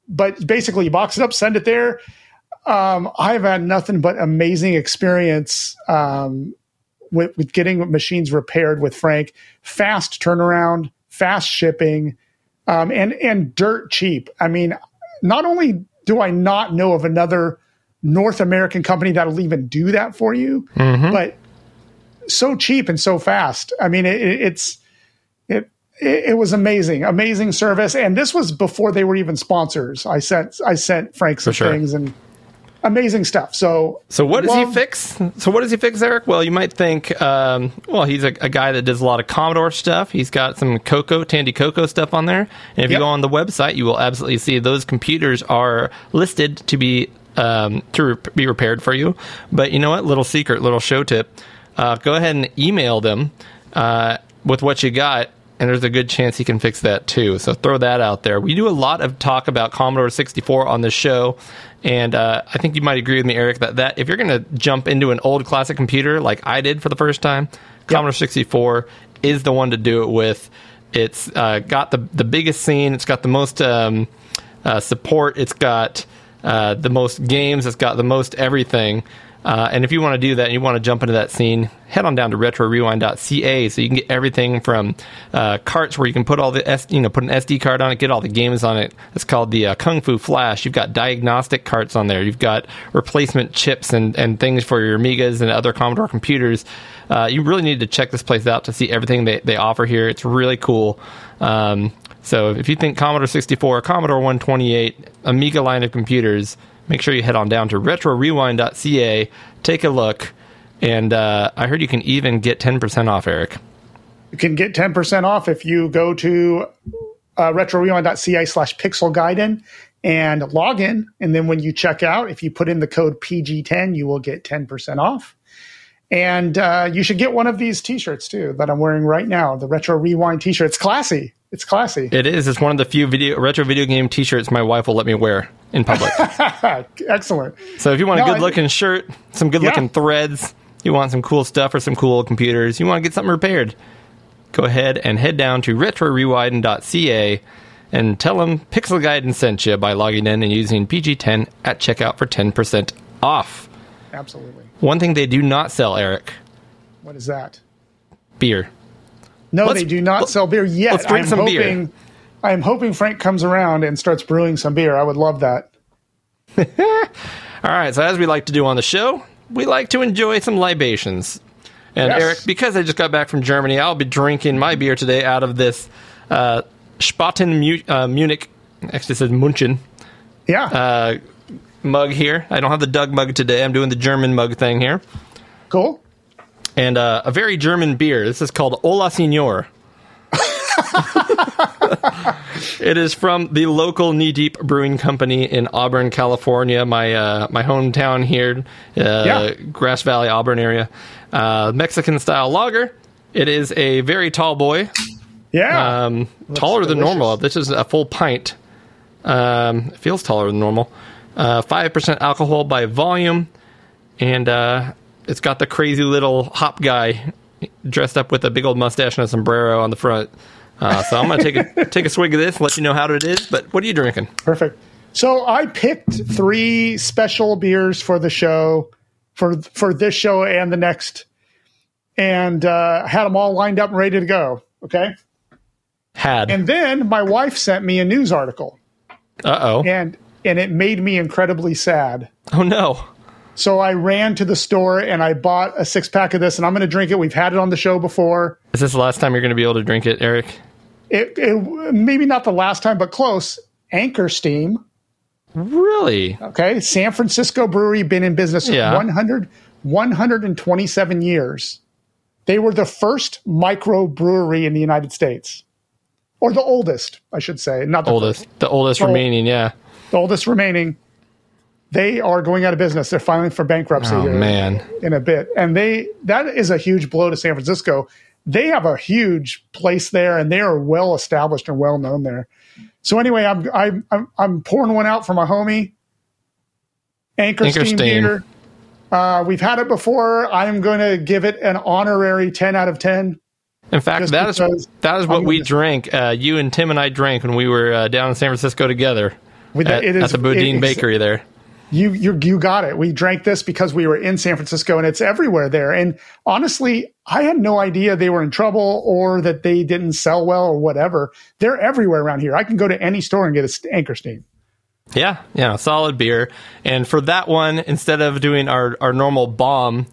but basically, you box it up, send it there. Um, I've had nothing but amazing experience um, with, with getting machines repaired with Frank. Fast turnaround, fast shipping, um, and and dirt cheap. I mean, not only do I not know of another North American company that'll even do that for you, but so cheap and so fast. I mean, it, it- it's it, it was amazing, amazing service, and this was before they were even sponsors. I sent I sent Frank some sure. things and amazing stuff. So So what does he fix? So what does he fix, Eric? Well, you might think, um, well, he's a, a guy that does a lot of Commodore stuff. He's got some Coco, Tandy Coco stuff on there. And if you go on the website, you will absolutely see those computers are listed to be um, to re- be repaired for you. But you know what? Little secret, little show tip. Uh, go ahead and email them uh, with what you got. And there's a good chance he can fix that too. So throw that out there. We do a lot of talk about Commodore 64 on this show, and uh, I think you might agree with me, Eric, that, that if you're going to jump into an old classic computer like I did for the first time, Commodore 64 is the one to do it with. It's uh, got the the biggest scene. It's got the most um, uh, support. It's got uh, the most games. It's got the most everything. Uh, and if you want to do that and you want to jump into that scene, head on down to retrorewind.ca so you can get everything from uh, carts where you can put all the S, you know put an SD card on it, get all the games on it. It's called the uh, Kung Fu Flash. You've got diagnostic carts on there. You've got replacement chips and, and things for your Amigas and other Commodore computers. Uh, you really need to check this place out to see everything they, they offer here. It's really cool. Um, so if you think Commodore 64, Commodore 128, Amiga line of computers, make sure you head on down to retrorewind.ca, take a look, and uh, I heard you can even get 10% off, Eric. You can get 10% off if you go to uh, retrorewind.ca slash pixel gaiden and log in. And then when you check out, if you put in the code PG10, you will get 10% off. And uh, you should get one of these t shirts too that I'm wearing right now the Retro Rewind t shirt. It's classy. It's classy. It is. It's one of the few video retro video game T-shirts my wife will let me wear in public. Excellent. so if you want a No, I- good looking shirt, some good looking threads, you want some cool stuff or some cool computers, you want to get something repaired, go ahead and head down to retrorewind.ca and tell them Pixel Gaiden sent you by logging in and using PG10 at checkout for 10% off. Absolutely. One thing they do not sell, Eric, What is that? beer. No, Let's- they do not sell beer yet. let's drink I'm some beer. hoping, I'm hoping Frank comes around and starts brewing some beer. I would love that. All right, so as we like to do on the show, we like to enjoy some libations. And Yes. Eric, because I just got back from Germany, I'll be drinking my beer today out of this uh, Spaten uh, Munich, actually it says Munchen, Yeah. uh, mug here. I don't have the Doug mug today. I'm doing the German mug thing here. cool. And uh, a very German beer. This is called Ola Signor. it is from the local Knee Deep Brewing Company in Auburn, California, my uh, my hometown here, uh, Yeah. Grass Valley, Auburn area. Uh, Mexican style lager. It is a very tall boy, Yeah. um, taller than normal. This is a full pint. Um, it feels taller than normal. Uh, Five percent alcohol by volume, and uh, it's got the crazy little hop guy dressed up with a big old mustache and a sombrero on the front. Uh, so I'm gonna take a take a swig of this, and let you know how it is. But what are you drinking? Perfect. So I picked three special beers for the show, for for this show and the next, and uh, had them all lined up and ready to go. Okay. Had. And then my wife sent me a news article, Uh oh. and and it made me incredibly sad. Oh no. So I ran to the store and I bought a six pack of this, and I'm going to drink it. We've had it on the show before. Is this the last time you're going to be able to drink it, Eric? It, it maybe not the last time, but close. Anchor Steam. Really? Okay. San Francisco Brewery, been in business Yeah. 100, 127 years. They were the first micro brewery in the United States. Or the oldest, I should say. Not the Oldest. The oldest remaining. Yeah. the oldest remaining. They are going out of business. They're filing for bankruptcy Oh here man. in a bit. And they that is a huge blow to San Francisco. they have a huge place there, and they are well established and well known there. So anyway, I'm I'm I'm, I'm pouring one out for my homie, Anchor, Anchor Steam. Beer. Uh, we've had it before. I'm going to give it an honorary 10 out of 10. In fact, that is that is what we drank. Uh, you and Tim and I drank when we were uh, down in San Francisco together With at, it is- at the is- Bakery there. You you you got it. We drank this because we were in San Francisco and it's everywhere there. And honestly, I had no idea they were in trouble or that they didn't sell well or whatever. They're everywhere around here. I can go to any store and get a Anchor Steam. Yeah, yeah, solid beer. And for that one, instead of doing our, our normal bomb,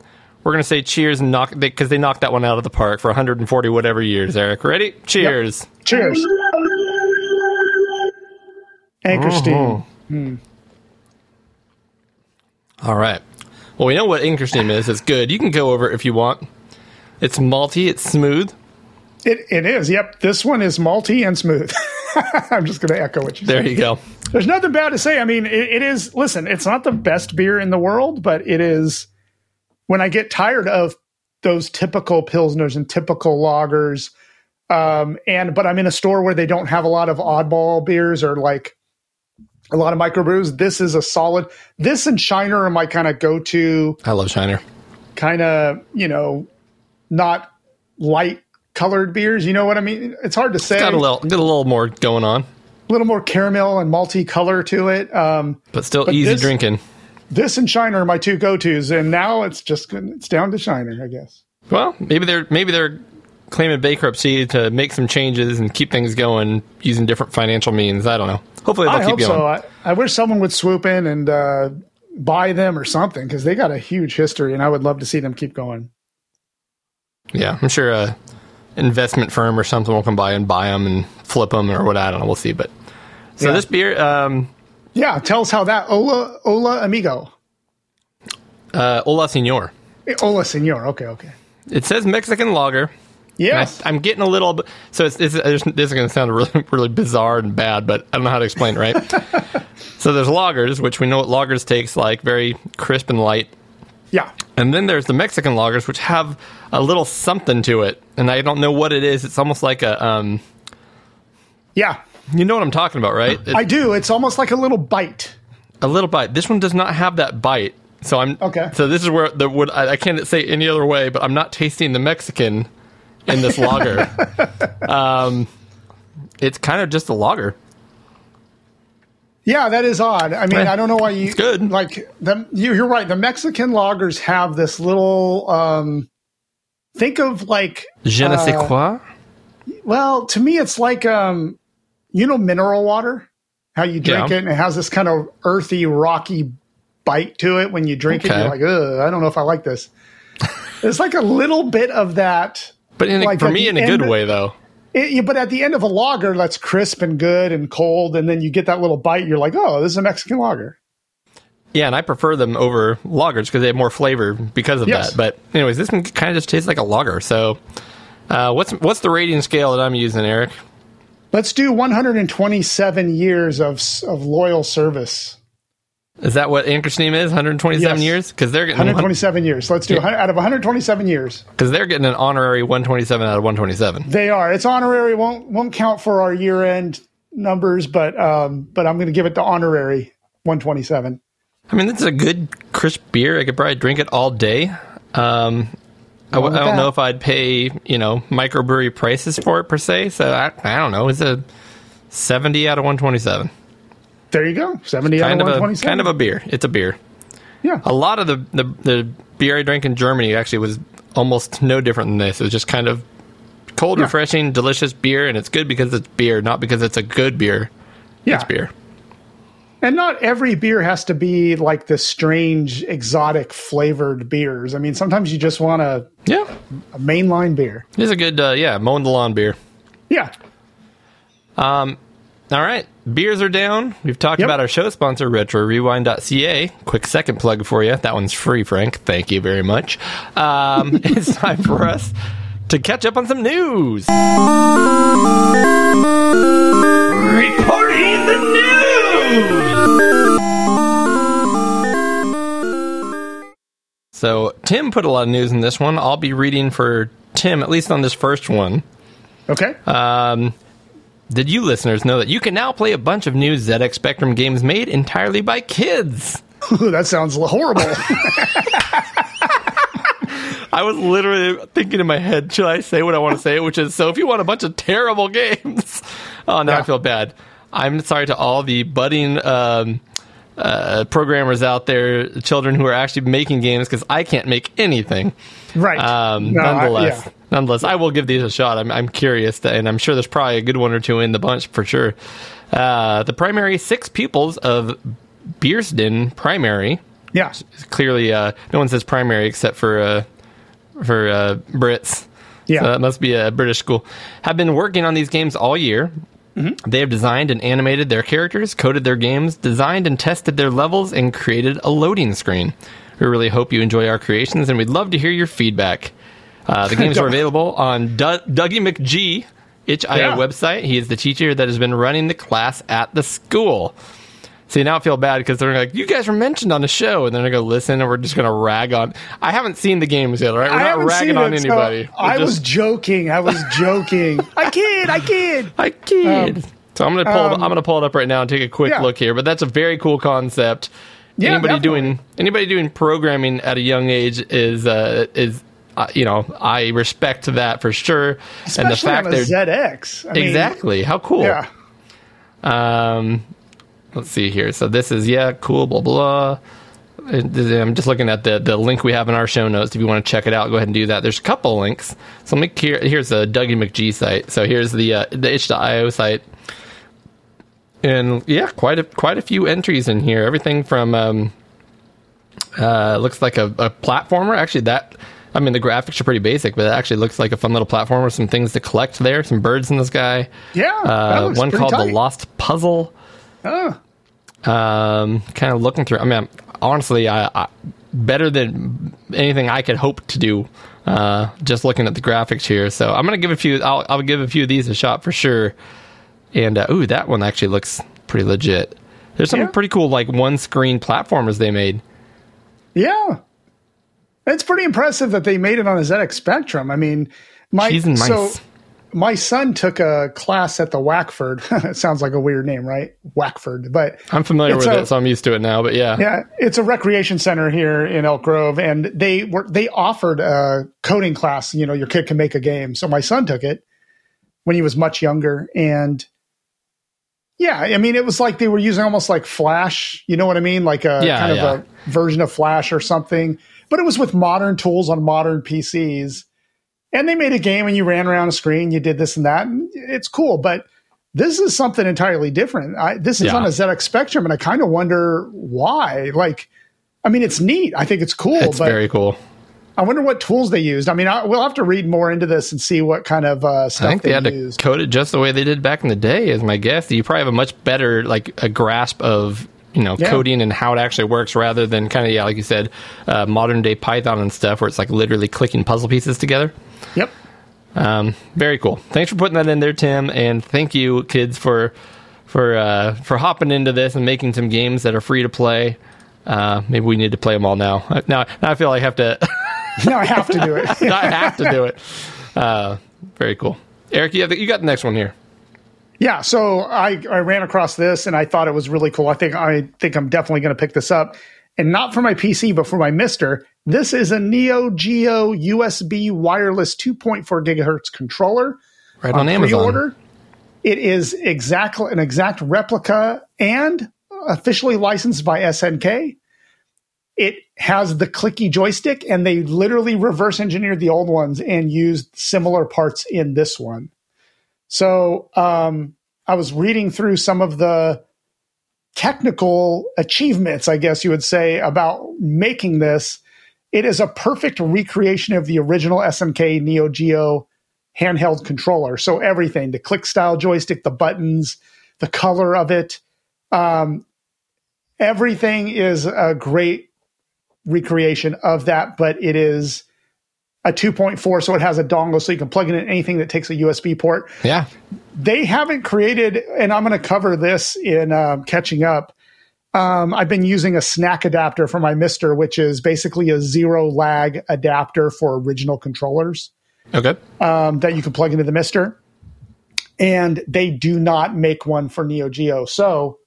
we're gonna say cheers and knock because they knocked that one out of the park for 140 whatever years. Eric, ready? Cheers. Cheers. Anchor mm-hmm. Steam. Hmm. All right. Well, we know what Steam is. It's good. You can go over it if you want. It's malty. It's smooth. It it is. Yep. This one is malty and smooth. I'm just going to echo what you said. There you go. There's nothing bad to say. I mean, it, it is. Listen, it's not the best beer in the world, but it is. When I get tired of those typical pilsners and typical lagers, um, and but I'm in a store where they don't have a lot of oddball beers or like a lot of microbrews. This is a solid. This and Shiner are my kind of go-to I love Shiner. kind of you know not light colored beers. You know what I mean? It's hard to say. Got a little, got a little more going on, a little more caramel and malty color to it. Um, but still But easy this- drinking. this and Shiner are my two go tos, and now it's just it's down to Shiner, I guess. Well, maybe they're maybe they're claiming bankruptcy to make some changes and keep things going using different financial means. I don't know. Hopefully they'll I keep hope going. so. I, I wish someone would swoop in and uh, buy them or something because they got a huge history, and I would love to see them keep going. Yeah, I'm sure a investment firm or something will come by and buy them and flip them or what. I don't know. We'll see. But so Yeah. this beer, um, Yeah, tell us how that Ola Ola Amigo, uh, Ola Senor. Ola Senor. Okay, okay. It says Mexican lager. Yes, I, I'm getting a little. So it's, it's, there's- this is going to sound really, really bizarre and bad, but I don't know how to explain it, right? so there's loggers, which we know what lagers takes, like very crisp and light. yeah. And then there's the Mexican loggers, which have a little something to it, and I don't know what it is. It's almost like a, um, Yeah, you know what I'm talking about, right? It- I do. It's almost like a little bite. a little bite. This one does not have that bite. So I'm Okay. So this is where the would I, I can't say any other way, but I'm not tasting the Mexican in this lager. um, it's kind of just a lager. Yeah, that is odd. I mean, I don't know why you. it's good. Like the you, you're right. The Mexican lagers have this little. um Think of like Je ne sais Uh, quoi. Well, to me, it's like um, you know, mineral water. How you drink Yeah. it, and it has this kind of earthy, rocky bite to it. When you drink it, you're like, Ugh, I don't know if I like this. it's like a little bit of that. But in a, like for me, in a good end- way, though. It, but at the end of a lager that's crisp and good and cold, and then you get that little bite, you're like, oh, this is a Mexican lager. Yeah, and I prefer them over lagers because they have more flavor because of Yes. that. But anyways, this one kind of just tastes like a lager. So, uh, what's what's the rating scale that I'm using, Eric? Let's do 127 years of of loyal service. Is that what Anchor Steam is? 127 Yes. years? Because they're getting 127 years. Let's do Yeah. out of 127 years. because they're getting an honorary 127 out of 127. They are. It's honorary. won't won't count for our year end numbers, but um, but I'm going to give it the honorary 127. I mean, this is a good crisp beer. I could probably drink it all day. Um, I, w- I don't that. know if I'd pay you know microbrewery prices for it per se. So I, I don't know. It's a 70 out of 127. There you go. 70 Kind out of a kind of a beer. It's a beer. yeah. A lot of the, the the beer I drank in Germany actually was almost no different than this. It was just kind of cold, Yeah. refreshing, delicious beer, and it's good because it's beer, not because it's a good beer. Yeah. It's beer. And not every beer has to be like the strange, exotic flavored beers. I mean, sometimes you just want a, Yeah, a mainline beer. it's a good uh, yeah mowing the lawn beer. Yeah. All right, beers are down. We've talked Yep. about our show sponsor, Retro RetroRewind.ca. Quick second plug for you. That one's free, Frank. Thank you very much. Um, it's time for us to catch up on some news. Reporting the news! So Tim put a lot of news in this one. I'll be reading for Tim, at least on this first one. Okay. Um, did you listeners know that you can now play a bunch of new ZX Spectrum games made entirely by kids? That sounds horrible. I was literally thinking in my head, should I say what I want to say? Which is, so if you want a bunch of terrible games, oh, now I feel bad. I'm sorry to all the budding um, uh, programmers out there, children who are actually making games, because I can't make anything. right. Um, No, I- nonetheless, yeah. Nonetheless, I will give these a shot. I'm, I'm curious, to, and I'm sure there's probably a good one or two in the bunch for sure. Uh, the primary six pupils of Bearsden Primary Yeah. clearly uh, no one says primary except for uh, for uh, Brits. Yeah. So that must be a British school. Have been working on these games all year. Mm-hmm. They have designed and animated their characters, coded their games, designed and tested their levels, and created a loading screen. We really hope you enjoy our creations, and we'd love to hear your feedback. Uh, the games are available on Du- Dougie McGee itch.io Yeah. website. He is the teacher that has been running the class at the school. See, now I feel bad because they're like, you guys were mentioned on the show, and then they're going to listen, and we're just going to rag on. I haven't seen the games yet, right? We're I not ragging on it, anybody. We're I was just- joking. I was joking. I kid. I kid. I kid. so I'm going to pull. it- I'm going to pull it up right now and take a quick um, yeah. look here. But that's a very cool concept. Yeah, anybody definitely. doing anybody doing programming at a young age is uh, is uh, you know I respect that for sure. and the fact on a they're ZX. I mean, exactly how cool. Yeah. Um, let's see here. So this is yeah, cool. Blah blah. I'm just looking at the, the link we have in our show notes. If you want to check it out, go ahead and do that. There's a couple links. So let me here, here's the Dougie McGee site. So here's the uh, the itch.io site, and yeah, quite a quite a few entries in here. Everything from um, uh, looks like a, a platformer. Actually, that I mean the graphics are pretty basic, but it actually looks like a fun little platformer. Some things to collect there. Some birds in the sky. Yeah. Uh, one called tight. the Lost Puzzle. Oh. Um, kind of looking through. I mean, honestly, I, I better than anything I could hope to do. Uh, just looking at the graphics here, so I'm gonna give a few. I'll, I'll give a few of these a shot for sure. And uh, ooh, that one actually looks pretty legit. There's some Yeah. pretty cool like one screen platformers they made. Yeah. It's pretty impressive that they made it on a ZX Spectrum. I mean, my so my son took a class at the Wackford. it sounds like a weird name, right? Wackford, but I'm familiar with a- it, so I'm used to it now. But yeah, yeah, it's a recreation center here in Elk Grove, and they were they offered a coding class. You know, your kid can make a game. So my son took it when he was much younger, and yeah, I mean, it was like they were using almost like Flash. You know what I mean? Like a Yeah, kind yeah. of a version of Flash or something. But it was with modern tools on modern PCs, and they made a game, and you ran around a screen, you did this and that, and it's cool. But this is something entirely different. I, this is Yeah. on a ZX Spectrum, and I kind of wonder why. Like, I mean, it's neat. I think it's cool, it's very cool. I wonder what tools they used. I mean, I, we'll have to read more into this and see what kind of uh, I stuff think they, they had to code it just the way they did back in the day, is my guess. You probably have a much better like a grasp of you know Yeah. coding and how it actually works, rather than kind of yeah, like you said, uh, modern day Python and stuff, where it's like literally clicking puzzle pieces together. Yep. Um, very cool. Thanks for putting that in there, Tim, and thank you, kids, for for uh, for hopping into this and making some games that are free to play. Uh, maybe we need to play them all now. Uh, Now, now I feel like I have to. Now I have to do it. I have to do it. Uh, very cool, Eric. You have the, you got the next one here. Yeah, so I, I ran across this and I thought it was really cool. I think I think I'm definitely going to pick this up, and not for my PC, but for my Mister. This is a Neo Geo USB wireless 2.4 gigahertz controller. Right on, Amazon. Pre-order. It is exactly an exact replica and officially licensed by SNK. It has the clicky joystick, and they literally reverse engineered the old ones and used similar parts in this one. So um, I was reading through some of the technical achievements, I guess you would say, about making this. It is a perfect recreation of the original SNK Neo Geo handheld controller. So everything, the click style joystick, the buttons, the color of it, um, everything is a great recreation of that, but it is a 2.4, so it has a dongle, so you can plug in anything that takes a USB port Yeah, they haven't created, and I'm going to cover this in um, catching up. Um, I've been using a SNAC adapter for my Mister, which is basically a zero lag adapter for original controllers. Okay. um, that you can plug into the Mister, and they do not make one for Neo Geo. So,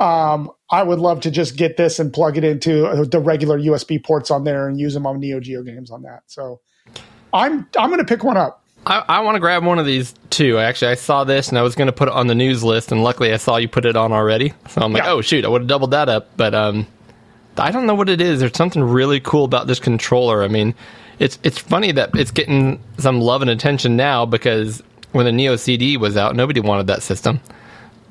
um, I would love to just get this and plug it into uh, the regular USB ports on there and use them on Neo Geo games on that. So, I'm I'm going to pick one up. I, I want to grab one of these too. Actually, I saw this and I was going to put it on the news list, and luckily I saw you put it on already. So I'm like, Yeah. oh shoot, I would have doubled that up. But um, I don't know what it is. There's something really cool about this controller. I mean, it's it's funny that it's getting some love and attention now because when the Neo CD was out, nobody wanted that system.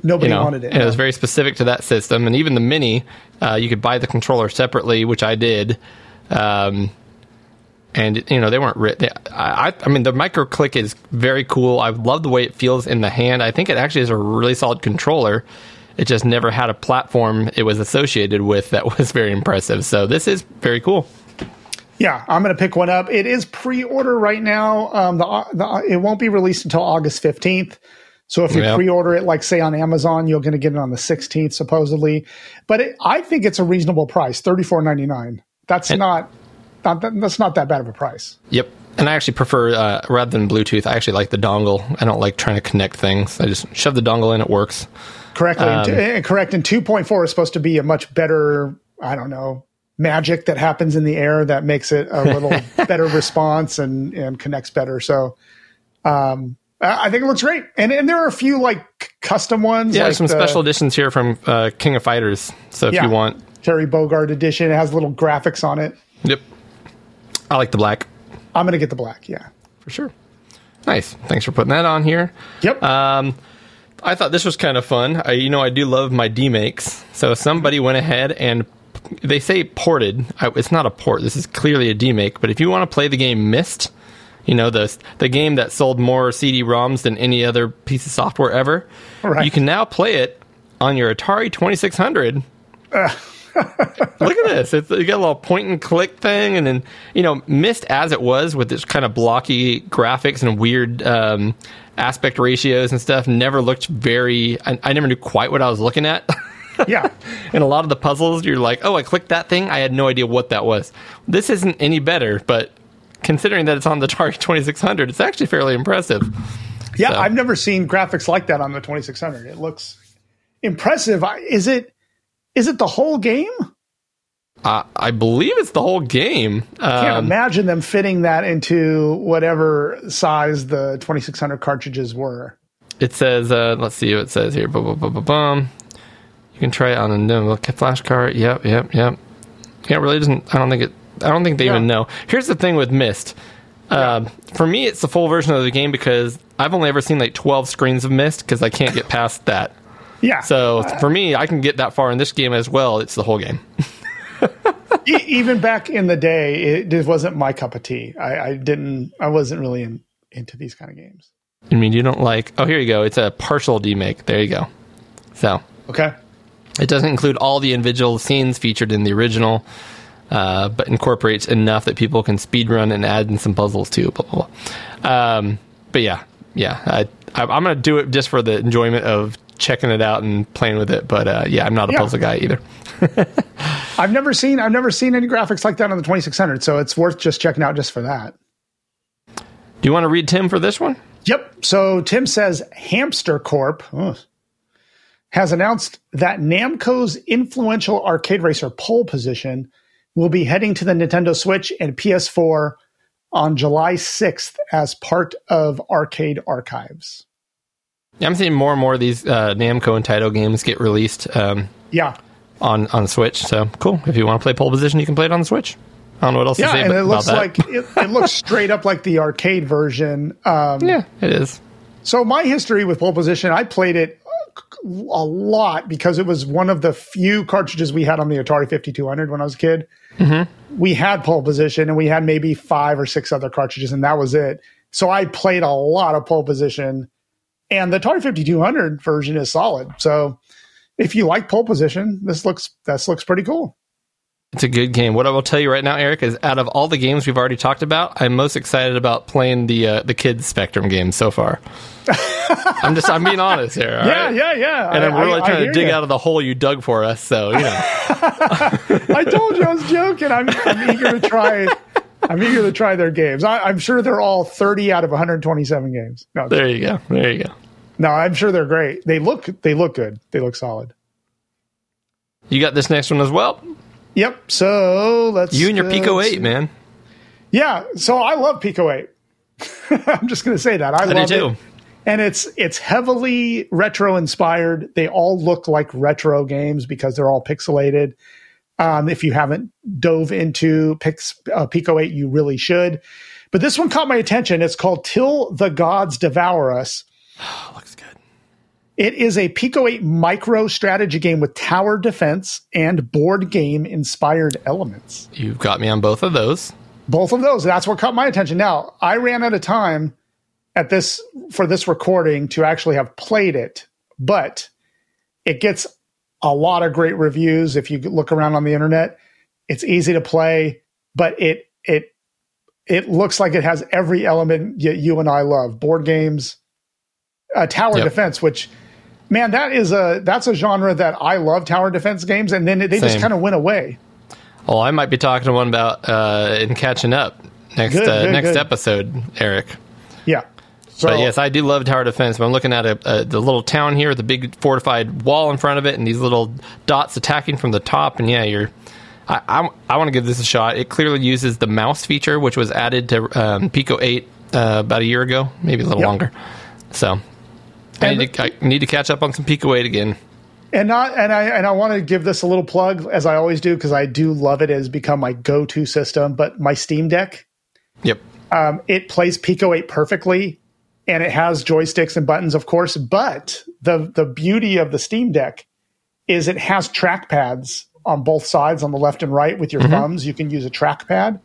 Nobody You know, wanted it. and it was very specific to that system, and even the Mini, uh, you could buy the controller separately, which I did. Um, and you know they weren't written. I, I, I mean, the micro click is very cool. I love the way it feels in the hand. I think it actually is a really solid controller. It just never had a platform it was associated with that was very impressive. So this is very cool. Yeah, I'm going to pick one up. It is pre-order right now. Um, the, the it won't be released until August 15th. So if you Yeah. pre-order it, like say on Amazon, you're going to get it on the 16th supposedly. But it, I think it's a reasonable price, 34.99. That's not, not that, that's not that bad of a price. Yep. And I actually prefer uh, rather than Bluetooth. I actually like the dongle. I don't like trying to connect things. I just shove the dongle in. It works. Correctly, Um, and, and correct. And 2.4 is supposed to be a much better. I don't know magic that happens in the air that makes it a little better response and and connects better. So, um, I I think it looks great. And and there are a few like custom ones. Yeah, like some the special editions here from uh, King of Fighters. So if Yeah. you want, Terry Bogard edition. It has little graphics on it. yep. I like the black I'm gonna get the black. Yeah. for sure. Nice. Thanks for putting that on here. Yep. Um, I thought this was kind of fun. I, you know, I do love my demakes. So somebody went ahead and they say ported. I, it's not a port. This is clearly a demake. But if you want to play the game Myst, you know the the game that sold more CD-ROMs than any other piece of software ever, Right. you can now play it on your Atari 2600. Look at this. It's, you got a little point and click thing, and then, you know, Myst as it was with this kind of blocky graphics and weird um, aspect ratios and stuff never looked very. I, I never knew quite what I was looking at. yeah. and a lot of the puzzles, you're like, oh, I clicked that thing. I had no idea what that was. This isn't any better, but considering that it's on the Atari 2600, it's actually fairly impressive. Yeah, So- I've never seen graphics like that on the 2600. It looks impressive. Is it is it the whole game? Uh, I believe it's the whole game. I can't Um, imagine them fitting that into whatever size the 2600 cartridges were. It says, uh, let's see what it says here. Bum, bum, bum, bum. You can try it on a no, flash card. Yep, yep, yep. Yeah, it really doesn't. I don't think it. I don't think they even know. Here's the thing with Myst. Um, For me, it's the full version of the game because I've only ever seen like 12 screens of Myst because I can't get past that. Yeah. So for me, I can get that far in this game as well. It's the whole game. E- even back in the day, it, it wasn't my cup of tea. I, I didn't. I wasn't really in, into these kind of games. I mean, you don't like. Oh, here you go. It's a partial demake. There you go. So Okay. It doesn't include all the individual scenes featured in the original, uh, but incorporates enough that people can speedrun and add in some puzzles too. Blah blah blah. Um, but yeah, yeah, I, I, I'm gonna do it just for the enjoyment of checking it out and playing with it. But uh, yeah, I'm not a Yeah. puzzle guy either. I've never seen. I've never seen any graphics like that on the 2600. So it's worth just checking out just for that. Do you want to read Tim for this one? Yep. So Tim says Hamster Corp has announced that Namco's influential arcade racer Pole Position will be heading to the Nintendo Switch and PS4 on July 6th as part of Arcade Archives. Yeah, I'm seeing more and more of these uh, Namco and Taito games get released um, Yeah. on on Switch. So cool. If you want to play pole position, you can play it on the Switch. I don't know what else to Yeah, say and it looks like it, it looks straight up like the arcade version. Um, yeah, it is. So my history with pole position, I played it a lot because it was one of the few cartridges we had on the Atari 5200 when I was a kid. Mm-hmm. We had pole position and we had maybe five or six other cartridges and that was it. So I played a lot of pole position and the Atari 5200 version is solid. So if you like pole position, this looks, this looks pretty cool. It's a good game. What I will tell you right now, Eric, is out of all the games we've already talked about, I'm most excited about playing the uh, the kids Spectrum game so far. I'm just I'm being honest here. all Yeah, right? yeah, yeah. And I'm really I- I trying to dig ya. out of the hole you dug for us. So you know, I told you I was joking. I'm, I'm eager to try I'm eager to try their games. I, I'm sure they're all 30 out of 127 games. No, There you go. There you go. no, I'm sure they're great. They look they look good. They look solid. You got this next one as well. Yep. So let's You and your uh, Pico 8, see. man. Yeah. So I love Pico 8. I'm just going to say that I, I do love too. it. And it's it's heavily retro inspired. They all look like retro games because they're all pixelated. Um, if you haven't dove into Pix, uh, Pico 8, you really should. But this one caught my attention. It's called Till the Gods Devour Us. It is a Pico 8 micro strategy game with tower defense and board game inspired elements. You've got me on both of those. Both of those. That's what caught my attention. Now, I ran out of time at this for this recording to actually have played it, but it gets a lot of great reviews if you look around on the internet. It's easy to play, but it it it looks like it has every element you, you and I love. Board games, uh, tower Yep. defense, which man, that is a that's a genre that I love. Tower defense games, and then they just kind of went away. Well, I might be talking to one about uh, in catching up next Good, uh, good, next good. episode, Eric. Yeah. So But yes, I do love tower defense. But I'm looking at a, a, the little town here with a big fortified wall in front of it, and these little dots attacking from the top. And yeah, you're. I I, I want to give this a shot. It clearly uses the mouse feature, which was added to um, Pico 8 uh, about a year ago, maybe a little Yep. longer. So I need, to, I need to catch up on some Pico 8 again. and not and I and I want to give this a little plug as I always do because I do love it. It has become my go-to system. But my Steam Deck, Yep. um, it plays Pico 8 perfectly, and it has joysticks and buttons, of course. But the the beauty of the Steam Deck is it has trackpads on both sides, on the left and right, with your thumbs. You can use a trackpad.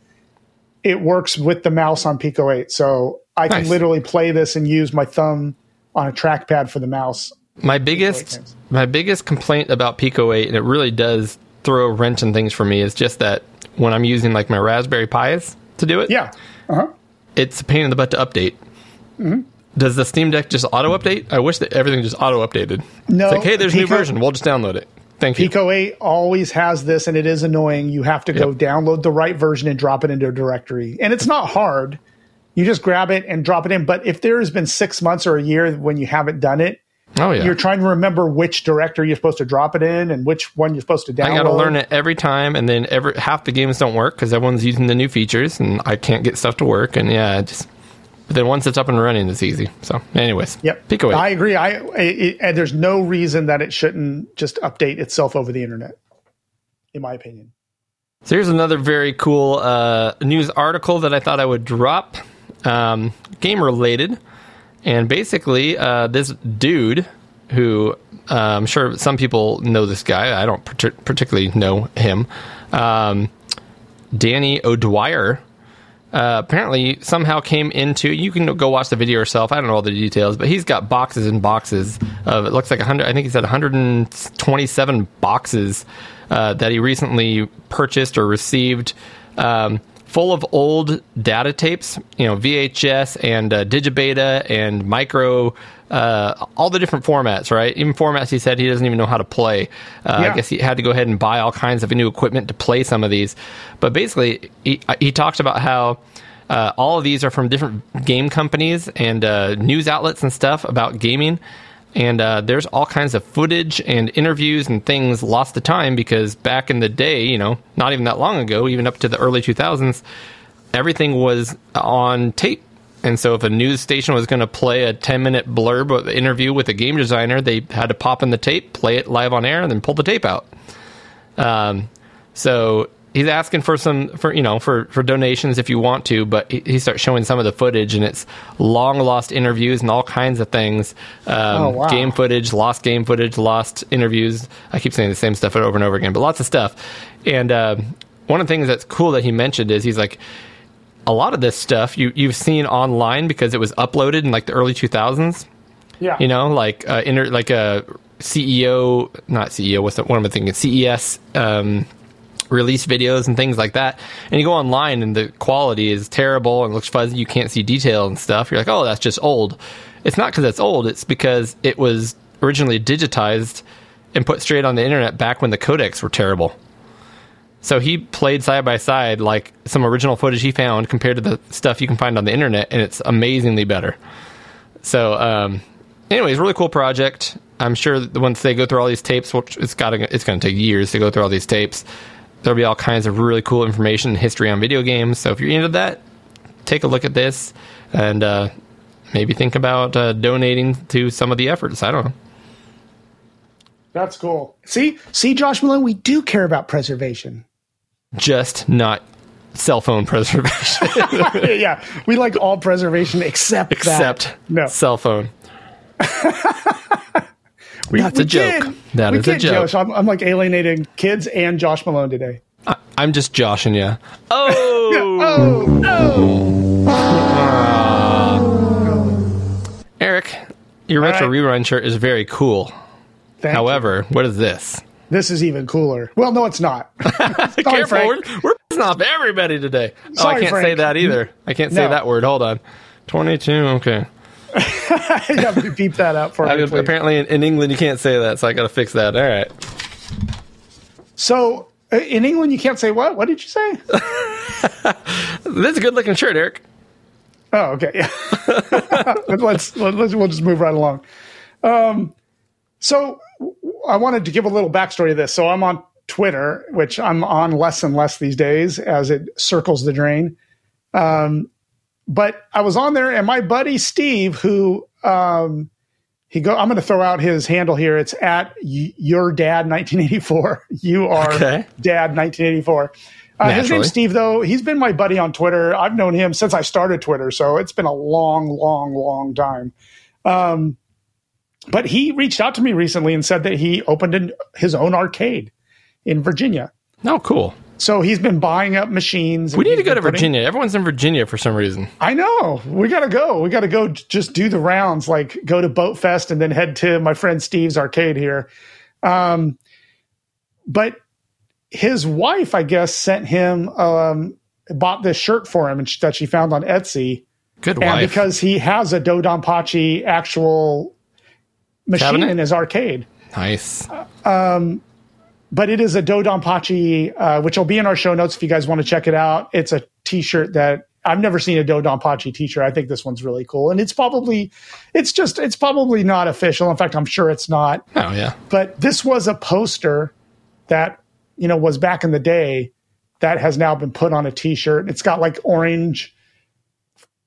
It works with the mouse on Pico 8, so I can literally play this and use my thumb on a trackpad for the mouse. My biggest my biggest complaint about Pico 8, and it really does throw a wrench in things for me, is just that when I'm using like my Raspberry Pis to do it, Yeah. Uh-huh. it's a pain in the butt to update. Mm-hmm. Does the Steam Deck just auto update? I wish that everything just auto updated. No, it's like, hey, there's a new version. We'll just download it. Thank you. Pico 8 always has this, and it is annoying. You have to go Yep. download the right version and drop it into a directory. And it's not hard. You just grab it and drop it in. But if there has been six months or a year when you haven't done it, oh yeah, you're trying to remember which directory you're supposed to drop it in and which one you're supposed to download. I got to learn it every time, and then every half the games don't work because everyone's using the new features, and I can't get stuff to work. And yeah, just but then once it's up and running, it's easy. So, anyways, Yep. Pico 8. I agree. I it, and there's no reason that it shouldn't just update itself over the internet, in my opinion. So here's another very cool uh, news article that I thought I would drop, um, game related, and basically uh, this dude who uh, I'm sure some people know this guy. I don't partic- particularly know him. Um, Danny O'Dwyer uh, apparently somehow came into. You can go watch the video yourself. I don't know all the details, but he's got boxes and boxes of. It looks like 100. I think he said 127 boxes uh, that he recently purchased or received. Um, full of old data tapes, you know, VHS and uh, Digibeta and micro, uh, all the different formats, right? Even formats he said he doesn't even know how to play. Uh, Yeah. I guess he had to go ahead and buy all kinds of new equipment to play some of these. But basically, he, he talks about how uh, all of these are from different game companies and uh, news outlets and stuff about gaming. And uh, there's all kinds of footage and interviews and things lost to time because back in the day, you know, not even that long ago, even up to the early 2000s, everything was on tape. And so if a news station was going to play a 10 minute blurb of interview with a game designer, they had to pop in the tape, play it live on air, and then pull the tape out. Um, so he's asking for some for you know for for donations if you want to, but he, he starts showing some of the footage and it's long lost interviews and all kinds of things. Um, Oh, wow. Game footage, lost game footage, lost interviews. I keep saying the same stuff over and over again, but lots of stuff. And uh, one of the things that's cool that he mentioned is he's like. A lot of this stuff you you've seen online because it was uploaded in like the early 2000s Yeah. you know, like uh, inter, like a CEO, not CEO. What's the, what am I thinking? CES um, release videos and things like that. And you go online and the quality is terrible and looks fuzzy. You can't see detail and stuff. You're like, oh, that's just old. It's not because it's old. It's because it was originally digitized and put straight on the internet back when the codecs were terrible. So he played side by side like some original footage he found compared to the stuff you can find on the internet, and it's amazingly better. So, um, anyways, really cool project. I'm sure once they go through all these tapes, which it's got it's going to take years to go through all these tapes, there'll be all kinds of really cool information and history on video games. So if you're into that, take a look at this and uh, maybe think about uh, donating to some of the efforts. I don't know. That's cool. See, see, Josh Malone, we do care about preservation. Just not cell phone preservation, yeah, we like all preservation except except that. no. cell phone. We, That's we a joke. kid. That we is a joke. Josh. I'm, I'm like alienating kids and Josh Malone today. I, I'm just joshing you. Oh, Oh, oh! Eric, your retro right. rerun shirt is very cool. Thank However, what is this? this is even cooler. Well, no, it's not. Sorry, Careful, Frank. we're, we're pissing off everybody today. Sorry, oh, I can't say that either. I can't say No. that word. Hold on. 22, okay. you have to beep that out for I, me. please. apparently in, in England you can't say that, so I got to fix that. All right. So uh, in England, you can't say what? What did you say? This is a good looking shirt, Eric. Oh, okay. Yeah. let's, let's we'll just move right along. Um, so I wanted to give a little backstory to this. So I'm on Twitter, which I'm on less and less these days as it circles the drain. Um, but I was on there, and my buddy Steve, who um, he go, I'm going to throw out his handle here. It's at y- your dad 1984. You are Okay. dad 1984. Uh, his name's Steve, though. He's been my buddy on Twitter. I've known him since I started Twitter, so it's been a long, long, long time. Um, but he reached out to me recently and said that he opened an, his own arcade in Virginia. Oh, cool. So he's been buying up machines. We need to go to putting- Virginia. Everyone's in Virginia for some reason. I know. We got to go. We got to go just do the rounds, like go to Boat Fest and then head to my friend Steve's arcade here. Um, but his wife, I guess, sent him, um, bought this shirt for him that she found on Etsy. Good And wife. because he has a Dodonpachi actual machine Cabinet? in his arcade. nice. But it is a Dodonpachi, uh, which will be in our show notes if you guys want to check it out. It's a T-shirt that I've never seen a Dodonpachi T-shirt. I think this one's really cool, and it's probably, it's just, it's probably not official. In fact, I'm sure it's not. Oh yeah. But this was a poster that you know was back in the day that has now been put on a T-shirt. It's got like orange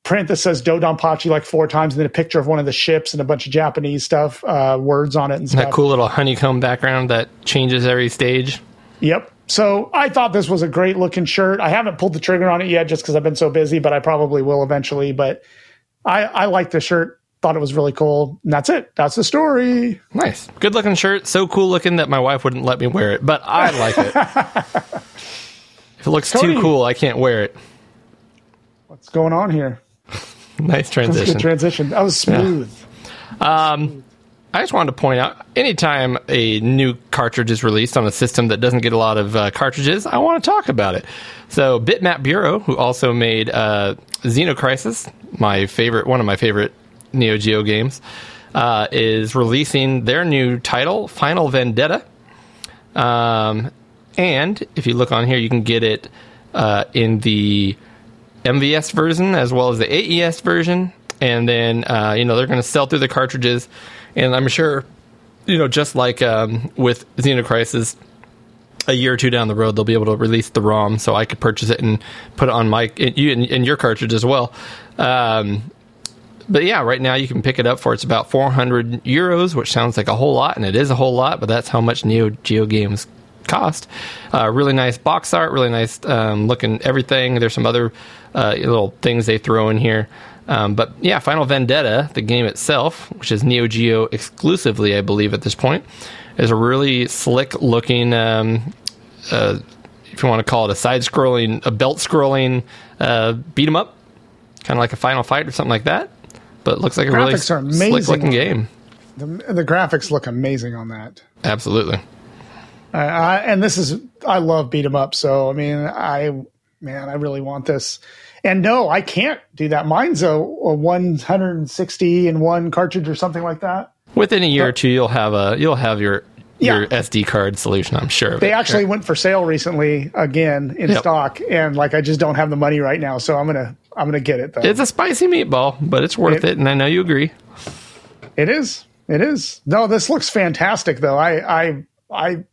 print that says Dodonpachi like four times, and then a picture of one of the ships and a bunch of Japanese stuff, uh, words on it and stuff. That cool little honeycomb background that changes every stage. Yep. So I thought this was a great looking shirt. I haven't pulled the trigger on it yet just because I've been so busy, but I probably will eventually. But I, I like the shirt. Thought it was really cool. And that's it. That's the story. Nice. Good looking shirt. So cool looking that my wife wouldn't let me wear it, but I like it. if it looks Cody. too cool, I can't wear it. What's going on here? Nice transition. transition. That was smooth. I just wanted to point out anytime a new cartridge is released on a system that doesn't get a lot of uh, cartridges, I want to talk about it. So, Bitmap Bureau, who also made uh, Xenocrisis, my favorite, one of my favorite Neo Geo games, uh, is releasing their new title, Final Vendetta. Um, and if you look on here, you can get it uh, in the MVS version as well as the AES version. And then, uh, you know, they're going to sell through the cartridges. And I'm sure, you know, just like um, with Xenocrisis, a year or two down the road, they'll be able to release the ROM so I could purchase it and put it on my, in, in your cartridge as well. Um, but yeah, right now you can pick it up for it's about 400 euros, which sounds like a whole lot, and it is a whole lot, but that's how much Neo Geo games cost. Uh, really nice box art, really nice um, looking everything. There's some other uh, little things they throw in here. Um, but yeah, Final Vendetta, the game itself, which is Neo Geo exclusively, I believe, at this point, is a really slick looking, um, uh, if you want to call it a side scrolling, a belt scrolling uh, beat 'em up, kind of like a Final Fight or something like that. But it looks like a really slick looking game. The, the graphics look amazing on that. Absolutely. Uh, I, and this is, I love beat 'em up. So, I mean, I, man, I really want this. And no, I can't do that. Mine's a, a 160 in one cartridge or something like that. Within a year or two, you'll have a you'll have your Yeah. your SD card solution. I'm sure. They it. actually went for sale recently again in Yep. stock, and like I just don't have the money right now, so I'm gonna I'm gonna get it though. It's a spicy meatball, but it's worth It- it, and I know you agree. It is. It is. No, this looks fantastic though. I I I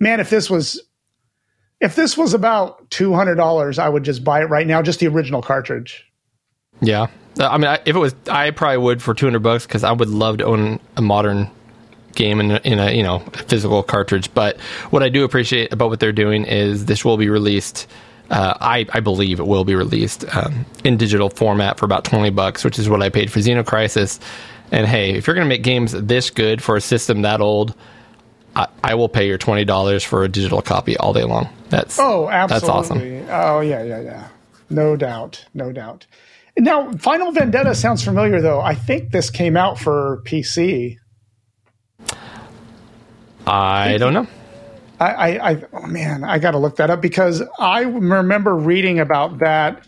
man, if this was if this was about two hundred dollars, I would just buy it right now, just the original cartridge. Yeah, Uh, I mean, I, if it was, I probably would for 200 bucks because I would love to own a modern game in a, in a you know physical cartridge. But what I do appreciate about what they're doing is this will be released. Uh, I, I believe it will be released um, in digital format for about 20 bucks, which is what I paid for Xenocrisis. And hey, if you're going to make games this good for a system that old, I, I will pay your twenty dollars for a digital copy all day long. That's Oh, absolutely. That's awesome. Oh yeah, yeah, yeah. No doubt. No doubt. Now, Final Vendetta sounds familiar though. I think this came out for PC. I don't know. I, I, I oh man, I got to look that up because I remember reading about that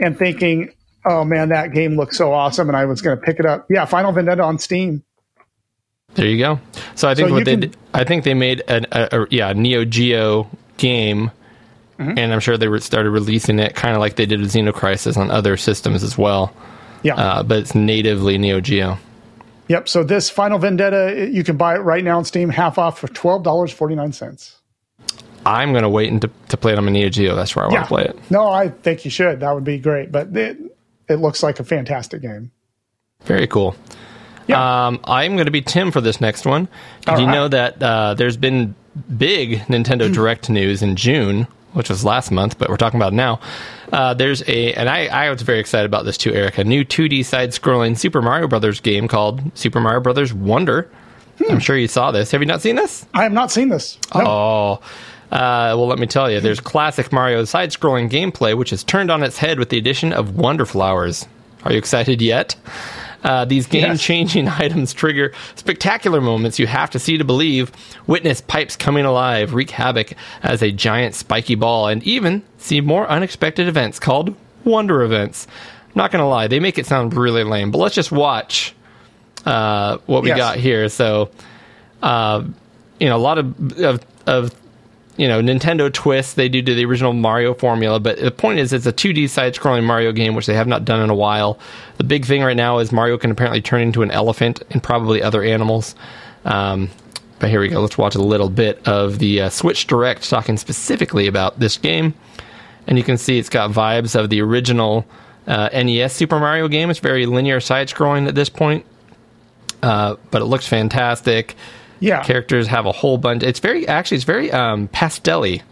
and thinking, oh man, that game looks so awesome, and I was going to pick it up. Yeah, Final Vendetta on Steam. There you go. So I think So what they can- did, I think they made an, a, a yeah Neo Geo game, Mm-hmm. and I'm sure they re- started releasing it kind of like they did with Xenocrisis on other systems as well. Yeah. Uh, but it's natively Neo Geo. Yep. So this Final Vendetta, you can buy it right now on Steam, half off for twelve dollars forty nine cents. I'm gonna wait and to, to play it on my Neo Geo. That's where I want to play it. No, I think you should. That would be great. But it, it looks like a fantastic game. Very cool. Yeah. Um, I'm going to be Tim for this next one. Did All you right. know that uh, there's been big Nintendo Direct news in June, which was last month, but we're talking about it now. Uh, there's a, and I, I was very excited about this too, Eric. A new 2D side-scrolling Super Mario Brothers game called Super Mario Brothers Wonder. I'm sure you saw this. Have you not seen this? I have not seen this. No. Oh. Uh, well, let me tell you, there's classic Mario side scrolling gameplay, which is turned on its head with the addition of Wonder Flowers. Are you excited yet? Uh, these game changing items trigger spectacular moments you have to see to believe. Witness pipes coming alive, wreak havoc as a giant spiky ball, and even see more unexpected events called Wonder Events. I'm not going to lie, they make it sound really lame, but let's just watch uh, what we Yes. got here. So, uh, you know, a lot of, of, of you know, Nintendo twists they do to the original Mario formula, but the point is it's a 2D side-scrolling Mario game, which they have not done in a while. The big thing right now is Mario can apparently turn into an elephant and probably other animals. Um, but here we go. Let's watch a little bit of the uh, Switch Direct talking specifically about this game. And you can see it's got vibes of the original uh, NES Super Mario game. It's very linear side-scrolling at this point, uh, but it looks fantastic Yeah. characters have a whole bunch. It's very actually it's very um, pastelly,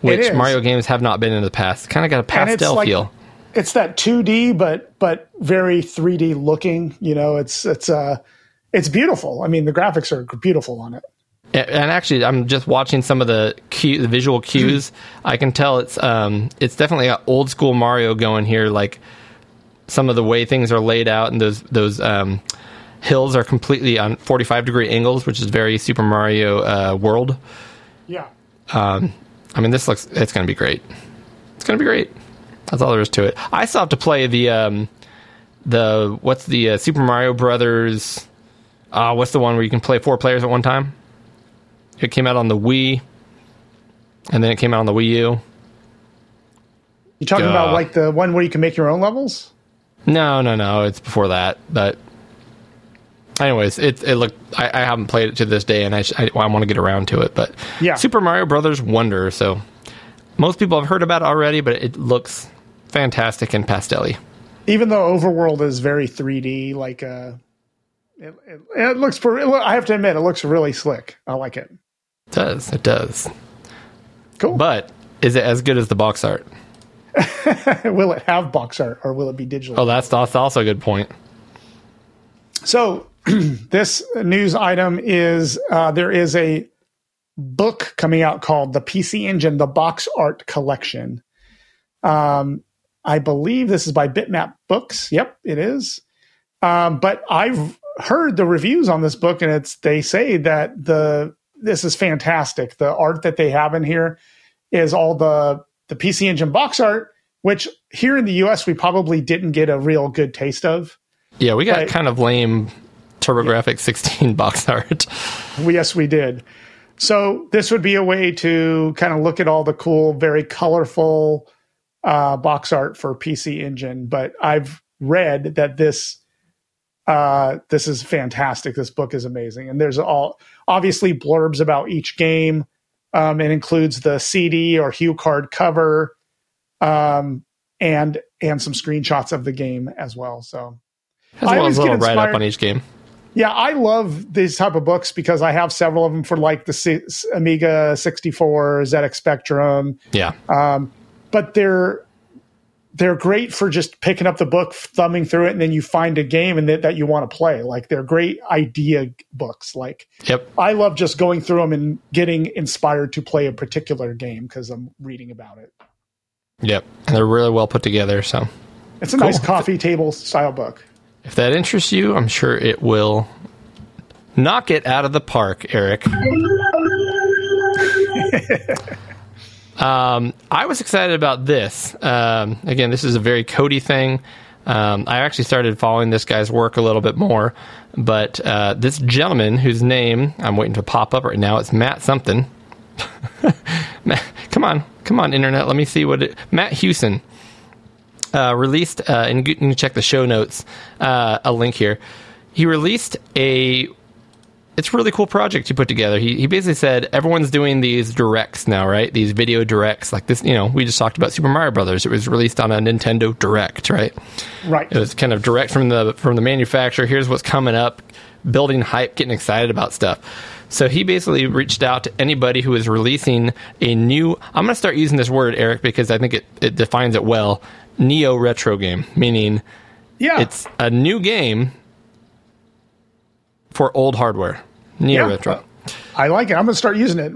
which. Mario games have not been in the past. Kind of got a it's pastel like- feel. It's that 2D, but but very 3D looking. You know, it's it's uh it's beautiful. I mean, the graphics are beautiful on it. And actually, I'm just watching some of the cue, the visual cues. I can tell it's um, it's definitely got old school Mario going here. Like some of the way things are laid out, and those those um, hills are completely on 45 degree angles, which is very Super Mario uh, World. Yeah. I mean, this looks it's going to be great. It's going to be great. That's all there is to it. I still have to play the um, the what's the uh, Super Mario Brothers? Uh, what's the one where you can play four players at one time? It came out on the Wii, and then it came out on the Wii U. You talking Duh. about like the one where you can make your own levels? No, no, no. It's before that. But anyways, it it looked. I, I haven't played it to this day, and I I, I want to get around to it. But Yeah. Super Mario Brothers Wonder. So most people have heard about it already, but it looks fantastic and pastelly. Even though Overworld is very 3D, like uh, it, it, it looks. For, I have to admit, it looks really slick. I like it. It does it does? Cool. But is it as good as the box art? will it have box art or will it be digital? Oh, that's that's also a good point. So this news item is uh, there is a book coming out called the PC Engine: The Box Art Collection. Um, I believe this is by Bitmap Books. Yep, it is. Um, but I've heard the reviews on this book, and it's they say that the this is fantastic. The art that they have in here is all the the PC Engine box art, which here in the U.S. we probably didn't get a real good taste of. Yeah, we got Right. kind of lame TurboGrafx 16 box art. Yes, we did. So this would be a way to kind of look at all the cool, very colorful uh, box art for PC Engine. But I've read that this uh, this is fantastic. This book is amazing, and there's all obviously blurbs about each game. Um, it includes the CD or HuCard cover, um, and and some screenshots of the game as well. So As I well always as a little write up on each game. Yeah, I love these type of books because I have several of them for like the Amiga 64, ZX Spectrum, Yeah. um, but they're they're great for just picking up the book, thumbing through it, and then you find a game and that, that you want to play. Like they're great idea books. Like Yep. I love just going through them and getting inspired to play a particular game because I'm reading about it. Yep. And they're really well put together. So It's a nice coffee table style book. If that interests you, I'm sure it will knock it out of the park, Eric. um, I was excited about this. Um, again, this is a very Cody thing. Um, I actually started following this guy's work a little bit more, but uh, this gentleman whose name I'm waiting to pop up right now, it's Matt something. Matt, come on, come on, internet. Let me see what it. Matt Hughson uh, released, uh, and you can check the show notes, uh, a link here. He released a. It's a really cool project he put together. He, he basically said everyone's doing these directs now, right? These video directs, like this. You know, we just talked about Super Mario Brothers. It was released on a Nintendo Direct, right? Right. It was kind of direct from the from the manufacturer. Here's what's coming up, building hype, getting excited about stuff. So he basically reached out to anybody who is releasing a new. I'm going to start using this word, Eric, because I think it, it defines it well. Neo retro game, meaning Yeah. it's a new game for old hardware. Neo Yeah. retro. I like it. I'm going to start using it.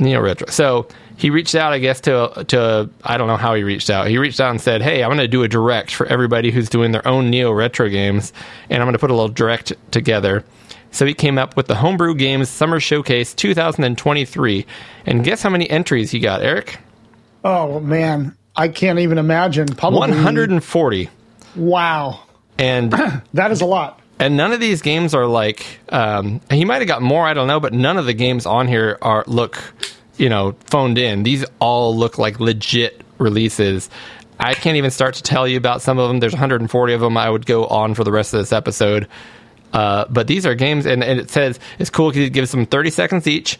Neo Retro. So he reached out, I guess, to to I don't know how he reached out. He reached out and said, "Hey, I'm going to do a direct for everybody who's doing their own Neo Retro games, and I'm going to put a little direct together." So he came up with the Homebrew Games Summer Showcase 2023, and guess how many entries he got, Eric? Oh man, I can't even imagine. Probably 140. Wow, And that is a lot. and none of these games are like um, he might have got more i don't know but none of the games on here are look you know phoned in these all look like legit releases i can't even start to tell you about some of them there's 140 of them i would go on for the rest of this episode uh, but these are games and, and it says it's cool because it gives them 30 seconds each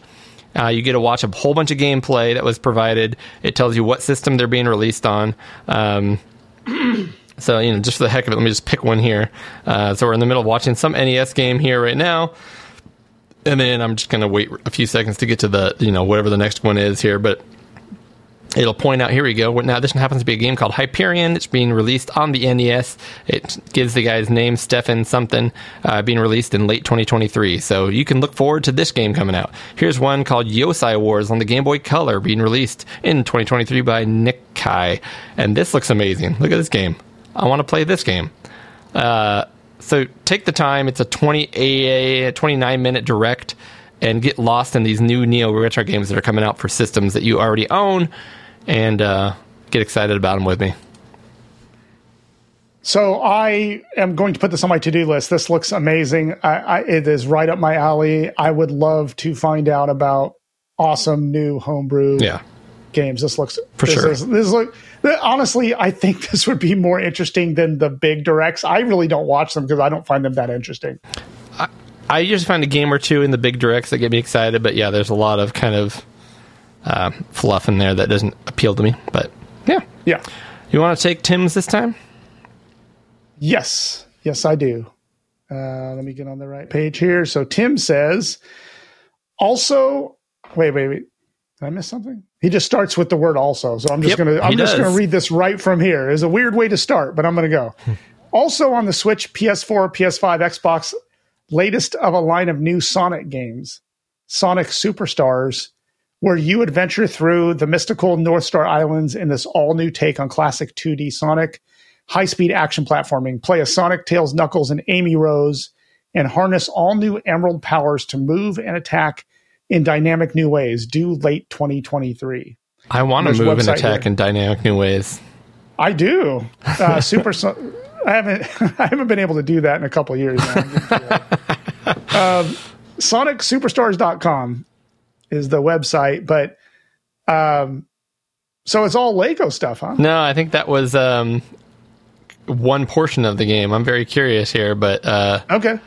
uh, you get to watch a whole bunch of gameplay that was provided it tells you what system they're being released on um, so, you know, just for the heck of it, let me just pick one here. Uh, so we're in the middle of watching some NES game here right now. And then I'm just going to wait a few seconds to get to the, you know, whatever the next one is here. But it'll point out, here we go. Now, this happens to be a game called Hyperion. It's being released on the NES. It gives the guy's name, Stefan something, uh, being released in late 2023. So you can look forward to this game coming out. Here's one called Yosai Wars on the Game Boy Color, being released in 2023 by Nick Kai. And this looks amazing. Look at this game. I want to play this game. Uh, so take the time. It's a 28, 29 minute direct and get lost in these new Neo Retro games that are coming out for systems that you already own and uh, get excited about them with me. So I am going to put this on my to-do list. This looks amazing. I, I, it is right up my alley. I would love to find out about awesome new homebrew Yeah. games. This looks For this sure. Is, this look honestly, I think this would be more interesting than the big directs. I really don't watch them because I don't find them that interesting. I usually find a game or two in the big directs that get me excited, but yeah, there's a lot of kind of uh, fluff in there that doesn't appeal to me. But yeah. Yeah. You want to take Tim's this time? Yes, yes, I do. Uh, let me get on the right page here. So Tim says, also, wait, wait, wait. Did I miss something? He just starts with the word also. So I'm just Yep, gonna I'm just does. gonna read this right from here. It's a weird way to start, but I'm gonna go. also on the Switch, PS4, PS5, Xbox, latest of a line of new Sonic games, Sonic Superstars, where you adventure through the mystical North Star Islands in this all new take on classic 2D Sonic high speed action platforming. Play as Sonic, Tails, Knuckles, and Amy Rose, and harness all new Emerald powers to move and attack in dynamic new ways. Due late 2023. I want to move and attack here. in dynamic new ways. I do. Uh, Super. So- I haven't. I haven't been able to do that in a couple of years now. SonicSuperstars.com is the website, but um, so it's all Lego stuff, huh? No, I think that was um, one portion of the game. I'm very curious here, but uh, Okay.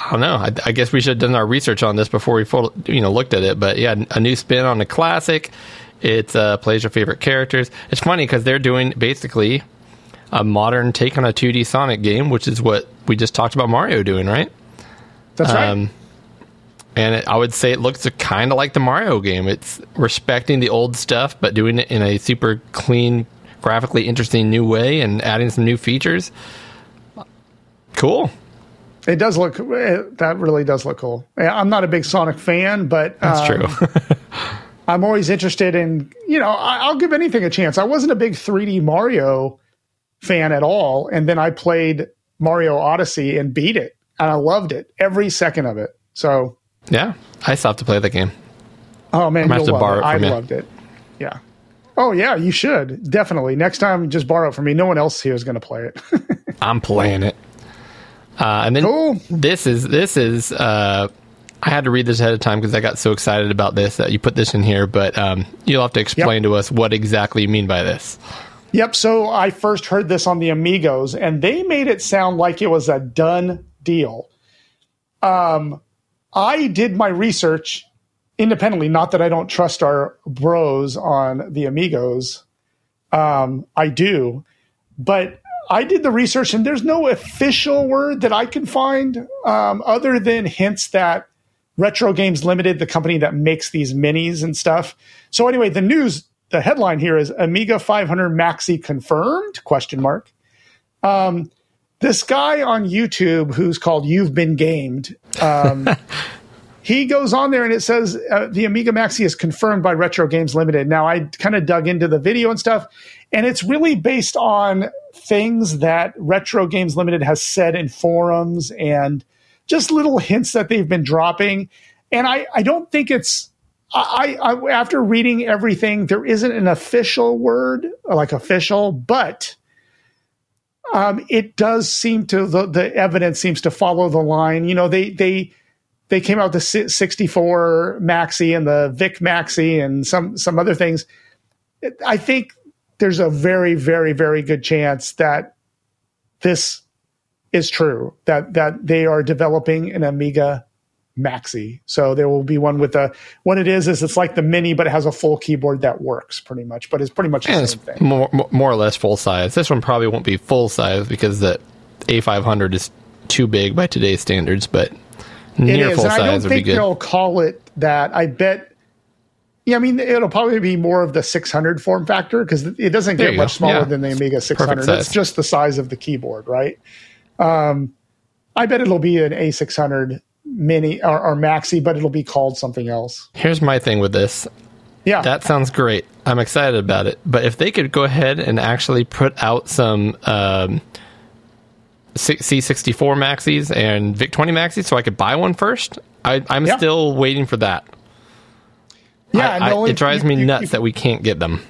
I don't know. I, I guess we should have done our research on this before we full, you know looked at it. But yeah, a new spin on a classic. It uh, plays your favorite characters. It's funny because they're doing basically a modern take on a 2D Sonic game, which is what we just talked about Mario doing, right? That's right. Um, and it, I would say it looks kind of like the Mario game. It's respecting the old stuff, but doing it in a super clean, graphically interesting new way and adding some new features. Cool. It does look. It, that really does look cool. I'm not a big Sonic fan, but That's um, true. I'm always interested in. You know, I, I'll give anything a chance. I wasn't a big 3D Mario fan at all, and then I played Mario Odyssey and beat it, and I loved it every second of it. So, yeah, I still have to play the game. oh man, gonna have you'll to love it. I loved it. Yeah. Oh yeah, you should definitely next time. Just borrow it from me. No one else here is going to play it. I'm playing it. Uh, and then Cool. this is this is uh, I had to read this ahead of time because I got so excited about this that you put this in here. But um, you'll have to explain to us what exactly you mean by this. Yep. So I first heard this on the Amigos, and they made it sound like it was a done deal. Um, I did my research independently. Not that I don't trust our bros on the Amigos. Um, I do, but I did the research, and there's no official word that I can find um, other than hints that Retro Games Limited, the company that makes these minis and stuff. So anyway, the news, the headline here is Amiga 500 Maxi confirmed? Question mark. Um, this guy on YouTube who's called You've Been Gamed. Um, he goes on there and it says uh, the Amiga Maxi is confirmed by Retro Games Limited. Now I kind of dug into the video and stuff, and it's really based on things that Retro Games Limited has said in forums and just little hints that they've been dropping. And I, I don't think it's I, I after reading everything, there isn't an official word like official, but um, it does seem to the, the evidence seems to follow the line. You know, they they they came out the 64 Maxi and the Vic Maxi and some some other things. I think there's a very very very good chance that this is true that that they are developing an Amiga Maxi. So there will be one with a what it is is it's like the mini, but it has a full keyboard that works pretty much. But it's pretty much the And same it's thing. more, more or less full size. This one probably won't be full size because the A500 is too big by today's standards, but near full and I don't size would be good. they'll call it that. I bet. Yeah, I mean, it'll probably be more of the 600 form factor because it doesn't There get much go. smaller Yeah. than the Amiga 600. It's just the size of the keyboard, right? Um, I bet it'll be an A600 mini or, or maxi, but it'll be called something else. Here's my thing with this. Yeah, That sounds great. I'm excited about it. But if they could go ahead and actually put out some um, C- C64 maxis and VIC 20 maxis so I could buy one first, I, I'm Yeah. still waiting for that. yeah. I- I- only- it drives you- me you- nuts you- that we can't get them.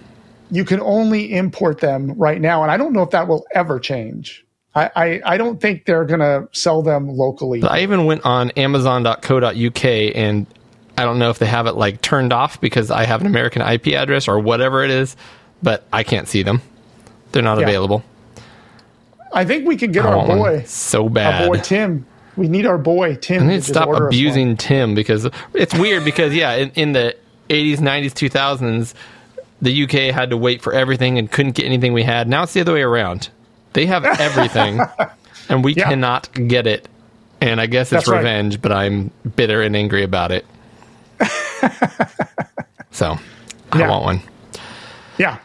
you can only import them right now, and I don't know if that will ever change. I, I, I don't think they're going to sell them locally. I even went on Amazon.co.uk and I don't know if they have it like turned off because I have an American IP address or whatever it is, but I can't see them. They're not Yeah. available. I think we can get I our boy, so our bad. boy Tim. We need our boy Tim. I need to to stop order us one. abusing Tim because it's weird because yeah, in, in the 80s, 90s, 2000s, the UK had to wait for everything and couldn't get anything we had. Now it's the other way around. They have everything and we Yeah. cannot get it. And I guess it's That's right. revenge, but I'm bitter and angry about it. so, I Yeah. want one. Yeah,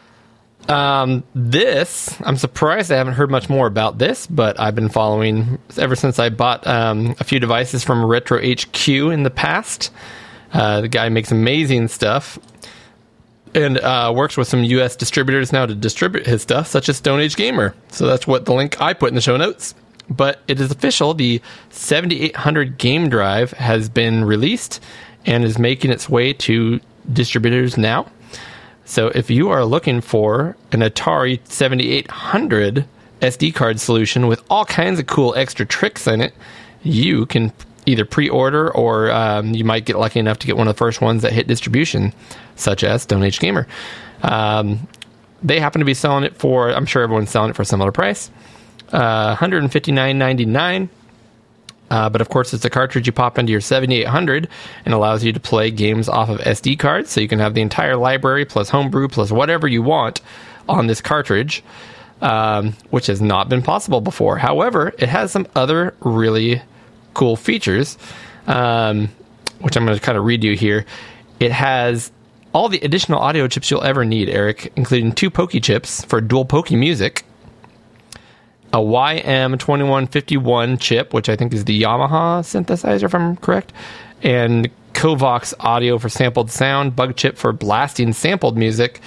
This, I'm surprised I haven't heard much more about this, but I've been following ever since I bought um, a few devices from Retro HQ in the past. Uh, the guy makes amazing stuff and uh, works with some U.S. distributors now to distribute his stuff, such as Stone Age Gamer. So that's what the link I put in the show notes. But it is official. The 7800 game drive has been released and is making its way to distributors now. So if you are looking for an Atari 7800 SD card solution with all kinds of cool extra tricks in it, you can either pre-order or um, you might get lucky enough to get one of the first ones that hit distribution, such as Stone Age Gamer. Um, they happen to be selling it for. I'm sure everyone's selling it for a similar price, uh, 159.99. Uh, but of course, it's a cartridge you pop into your 7800 and allows you to play games off of SD cards. So you can have the entire library plus homebrew plus whatever you want on this cartridge, um, which has not been possible before. However, it has some other really cool features, um, which I'm going to kind of read you here. It has all the additional audio chips you'll ever need, Eric, including two POKEY chips for dual POKEY music, a YM2151 chip, which I think is the Yamaha synthesizer, if I'm correct, and Covox audio for sampled sound, BupChip for blasting sampled music.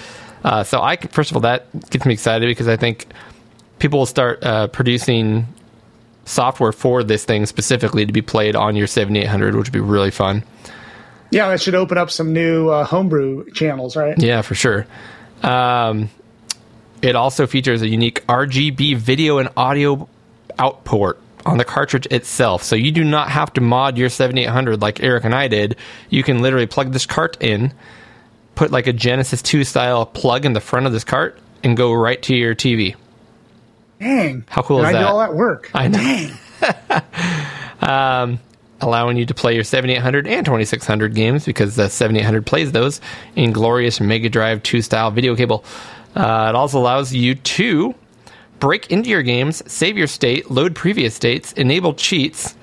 Uh, so I, first of all, that gets me excited because I think people will start uh, producing software for this thing specifically to be played on your 7800, which would be really fun. Yeah, that should open up some new uh, homebrew channels, right? Yeah, for sure. Um, it also features a unique RGB video and audio output on the cartridge itself. So you do not have to mod your 7800 like Eric and I did. You can literally plug this cart in, put like a Genesis 2 style plug in the front of this cart, and go right to your TV. Dang. How cool is I that? did all that work. I know. Dang. allowing you to play your 7800 and 2600 games because the 7800 plays those in glorious Mega Drive 2 style video cable. Uh, it also allows you to break into your games, save your state, load previous states, enable cheats,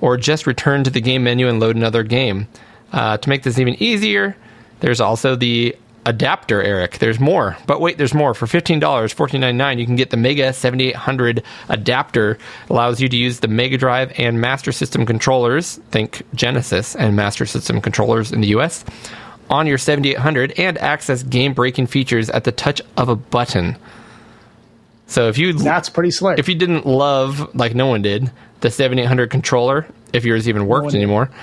or just return to the game menu and load another game. Uh, to make this even easier, there's also the adapter, Eric. There's more. But wait, there's more. For $15, $14.99, you can get the Mega 7800 adapter. Allows you to use the Mega Drive and Master System controllers, think Genesis and Master System controllers in the US, on your 7800 and access game breaking features at the touch of a button. So if you That's pretty slick. if you didn't love like no one did the 7800 controller if yours even worked anymore. did.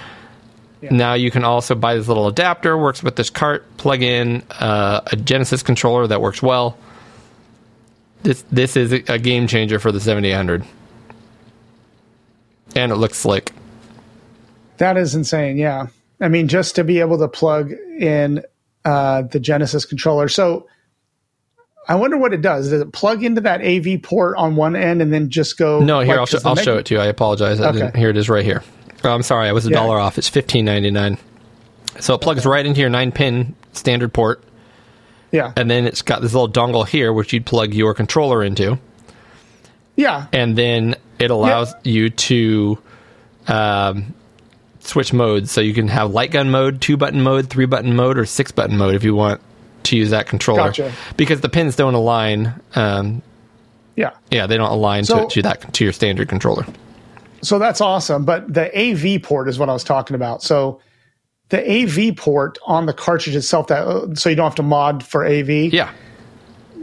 Anymore now you can also buy this little adapter works with this cart plug in uh, a genesis controller that works well this this is a game changer for the 7800 and it looks slick That is insane. Yeah. I mean, just to be able to plug in uh, the Genesis controller. So I wonder what it does. Does it plug into that AV port on one end and then just go? no here i'll, show, I'll show it to you i apologize I Okay. didn't, here it is right here oh, i'm sorry i was a Yeah. dollar off it's 15.99 so it plugs right into your 9 pin standard port Yeah. and then it's got this little dongle here which you'd plug your controller into Yeah. and then it allows you to um, switch modes so you can have light gun mode two button mode three button mode or six button mode if you want to use that controller Gotcha. because the pins don't align um, Yeah. yeah they don't align So- to, to that to your standard controller So that's awesome. But the AV port is what I was talking about. So the AV port on the cartridge itself, that uh, so you don't have to mod for AV. yeah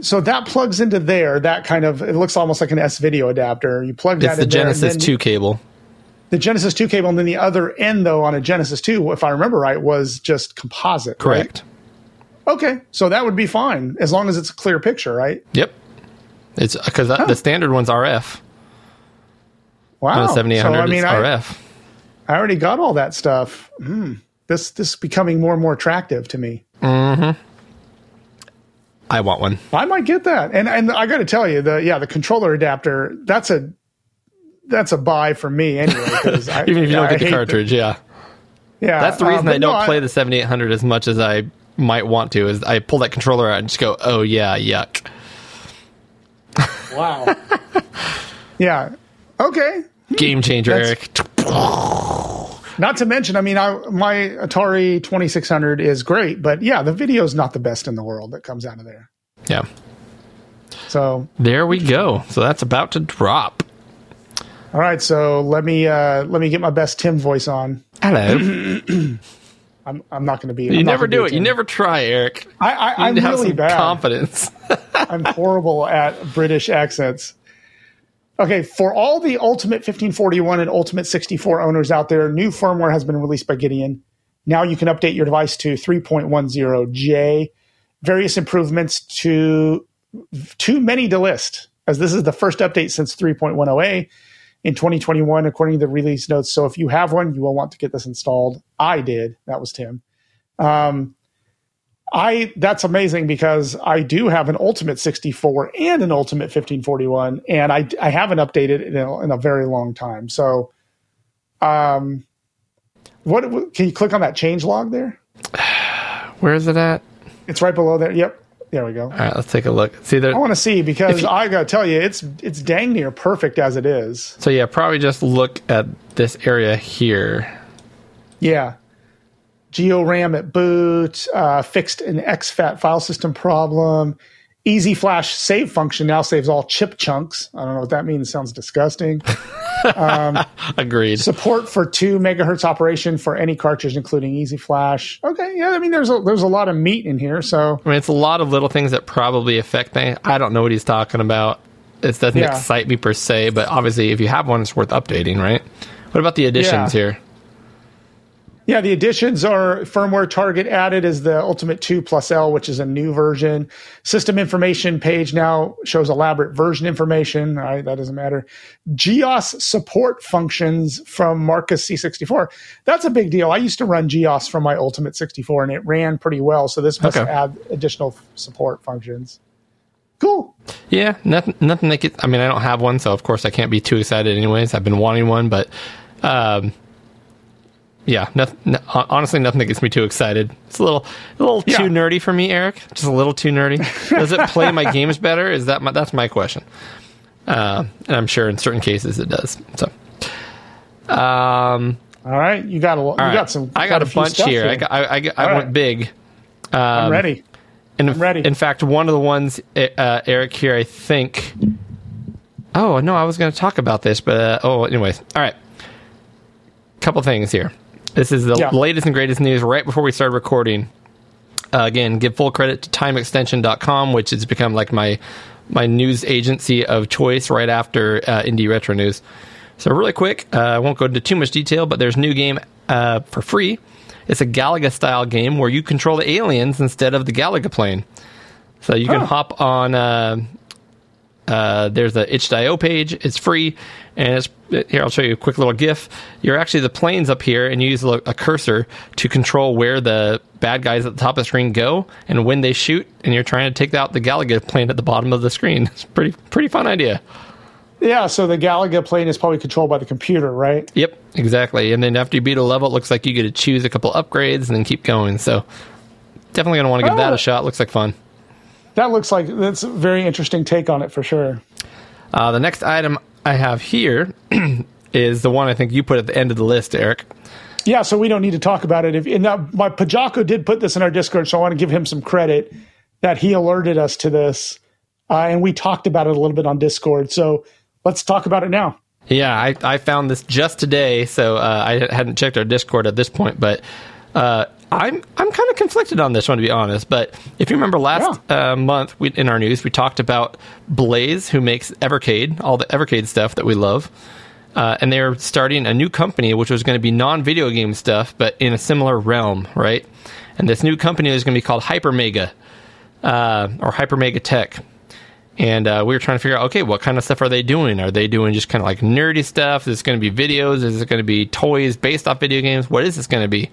So that plugs into there. That kind of it looks almost like an S video adapter. You plug that it's the genesis 2 cable The Genesis 2 cable, and then the other end though on a Genesis 2, if I remember right, was just composite. right? correct Okay, so that would be fine as long as it's a clear picture, right? yep it's because the standard one's rf Wow. the 7800 so, I mean, I, I already got all that stuff. Hmm. This this is becoming more and more attractive to me. Mm-hmm. i want one I might get that. And and I got to tell you, the yeah, the controller adapter, that's a that's a buy for me anyway. I, even if you yeah, don't I get the hate cartridge yeah yeah, That's the uh, reason but I don't no, play the 7800 as much as I might want to. Is I pull that controller out and just go, "Oh yeah, yuck." Wow. yeah. Okay. Game changer, Eric. Not to mention, I mean, I, my Atari 2600 is great, but yeah, the video is not the best in the world that comes out of there. Yeah, So, there we go. So that's about to drop. all right, so let me uh, let me get my best Tim voice on. Hello. I'm I'm not going to be. you never do it. You never try, Eric. I, I, I'm have really bad. confidence. I'm horrible at British accents. Okay, for all the Ultimate 1541 and Ultimate 64 owners out there, new firmware has been released by Gideon. Now you can update your device to 3.10J. Various improvements to too many to list, as this is the first update since 3.10A. in 2021, according to the release notes. So if you have one, you will want to get this installed. I did. That was Tim. Um, I that's amazing because I do have an Ultimate 64 and an Ultimate 1541, and I I haven't updated it in a, in a very long time. So, um, what can you click on that change log there? Where is it at? It's right below there. Yep, there we go. All right, let's take a look. See there. I want to see because you- I gotta tell you, it's it's dang near perfect as it is. So yeah, probably just look at this area here. Yeah. GeoRAM at boot, uh, fixed an exFAT file system problem. Easy Flash save function now saves all chip chunks. I don't know what that means. It sounds disgusting. Agreed. Support for two megahertz operation for any cartridge, including Easy Flash. Okay, yeah, I mean there's a there's a lot of meat in here. So I mean, it's a lot of little things that probably affect things. I don't know what he's talking about. It doesn't Yeah. excite me per se, but obviously, if you have one, it's worth updating, right? What about the additions Yeah. here? Yeah, the additions are firmware target added is the Ultimate 2 Plus L, which is a new version. System information page now shows elaborate version information. All right, that doesn't matter. GEOS support functions from Marcus C64. That's a big deal. I used to run GEOS from my Ultimate 64 and it ran pretty well. So this must Okay. add additional support functions. Cool. Yeah, nothing. Nothing that gets. I mean, I don't have one, so of course I can't be too excited. Anyways, I've been wanting one, but um, yeah, nothing, honestly, nothing that gets me too excited. It's a little, a little Yeah. too nerdy for me, Eric. Just a little too nerdy. Does it play my games better? Is that my? That's my question. Uh, and I'm sure in certain cases it does. So, um, All right. You got a, you right. got some. I got, a bunch stuff here. I got, I, I, I went right. big. I'm ready. I'm ready. In fact, one of the ones, uh, Eric here, I think. Oh no, I was going to talk about this, but uh, oh, anyways, all right. Couple things here. This is the Yeah. latest and greatest news. Right before we started recording, uh, again, give full credit to TimeExtension.com, which has become like my my news agency of choice right after uh, Indie Retro News. So really quick, uh, I won't go into too much detail, but there's a new game uh, for free. It's a Galaga style game where you control the aliens instead of the Galaga plane. So you can Oh. hop on. Uh, there's a itch.io page. It's free, and it's here. I'll show you a quick little GIF. You're actually the planes up here, and you use a, a cursor to control where the bad guys at the top of the screen go and when they shoot. And you're trying to take out the Galaga plane at the bottom of the screen. It's a pretty pretty fun idea. Yeah. So the Galaga plane is probably controlled by the computer, right? Yep, exactly. And then after you beat a level, it looks like you get to choose a couple upgrades and then keep going. So definitely gonna want to give that Oh. a shot. Looks like fun. That looks like that's a very interesting take on it for sure. Uh, the next item I have here is the one I think you put at the end of the list, Eric. Yeah, so we don't need to talk about it. If, and now my Pajako did put this in our Discord, so I want to give him some credit that he alerted us to this, uh, and we talked about it a little bit on Discord. So let's talk about it now. Yeah, I, I found this just today, so uh, I hadn't checked our Discord at this point, but uh, I'm I'm kind of conflicted on this one to be honest. But if you remember last uh, month we, in our news, we talked about Blaze, who makes Evercade, all the Evercade stuff that we love, uh, and they're starting a new company which was going to be non-video game stuff, but in a similar realm, right? And this new company is going to be called Hypermega uh, or Hypermega Tech. And uh, we were trying to figure out, okay, what kind of stuff are they doing? Are they doing just kind of like nerdy stuff? Is it going to be videos? Is it going to be toys based off video games? What is this going to be?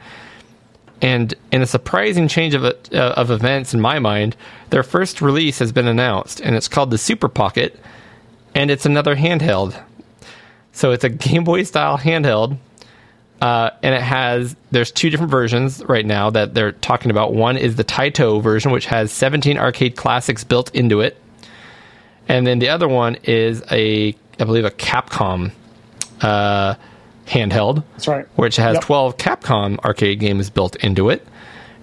And in a surprising change of uh, of events in my mind, their first release has been announced, and it's called the Super Pocket, and it's another handheld. So it's a Game Boy style handheld, uh, and it has there's two different versions right now that they're talking about. One is the Taito version, which has 17 arcade classics built into it, and then the other one is a I believe a Capcom uh, handheld That's right. which has Yep. 12 Capcom arcade games built into it.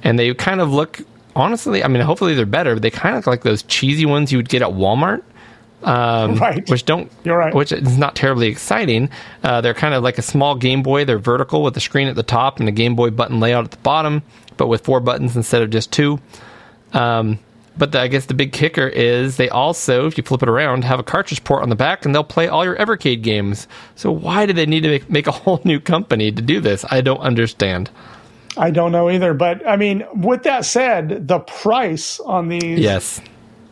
And they kind of look, honestly, I mean, hopefully they're better, but they kind of look like those cheesy ones you would get at Walmart. Um, Right. Which don't, You're right. which is not terribly exciting. Uh, they're kind of like a small Game Boy. They're vertical with the screen at the top and a Game Boy button layout at the bottom, but with four buttons instead of just two. Um, but the, I guess the big kicker is they also, if you flip it around, have a cartridge port on the back, and they'll play all your Evercade games. So why do they need to make, make a whole new company to do this? I don't understand. I don't know either, but I mean, with that said, the price on these Yes,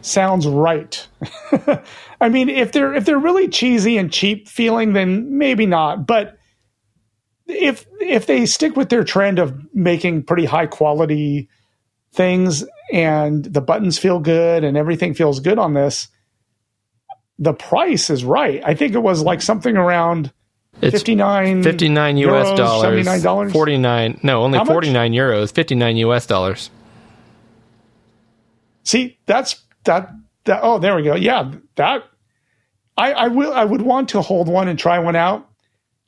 sounds right. I mean, if they're if they're really cheesy and cheap feeling, then maybe not. But if if they stick with their trend of making pretty high quality things and the buttons feel good and everything feels good on this, the price is right. I think it was like something around It's 59 59 US euros, dollars. $79. 49. No, only How much? 49 euros. 59 US dollars. See, that's that, that. Oh, there we go. Yeah, that. I I will. I would want to hold one and try one out.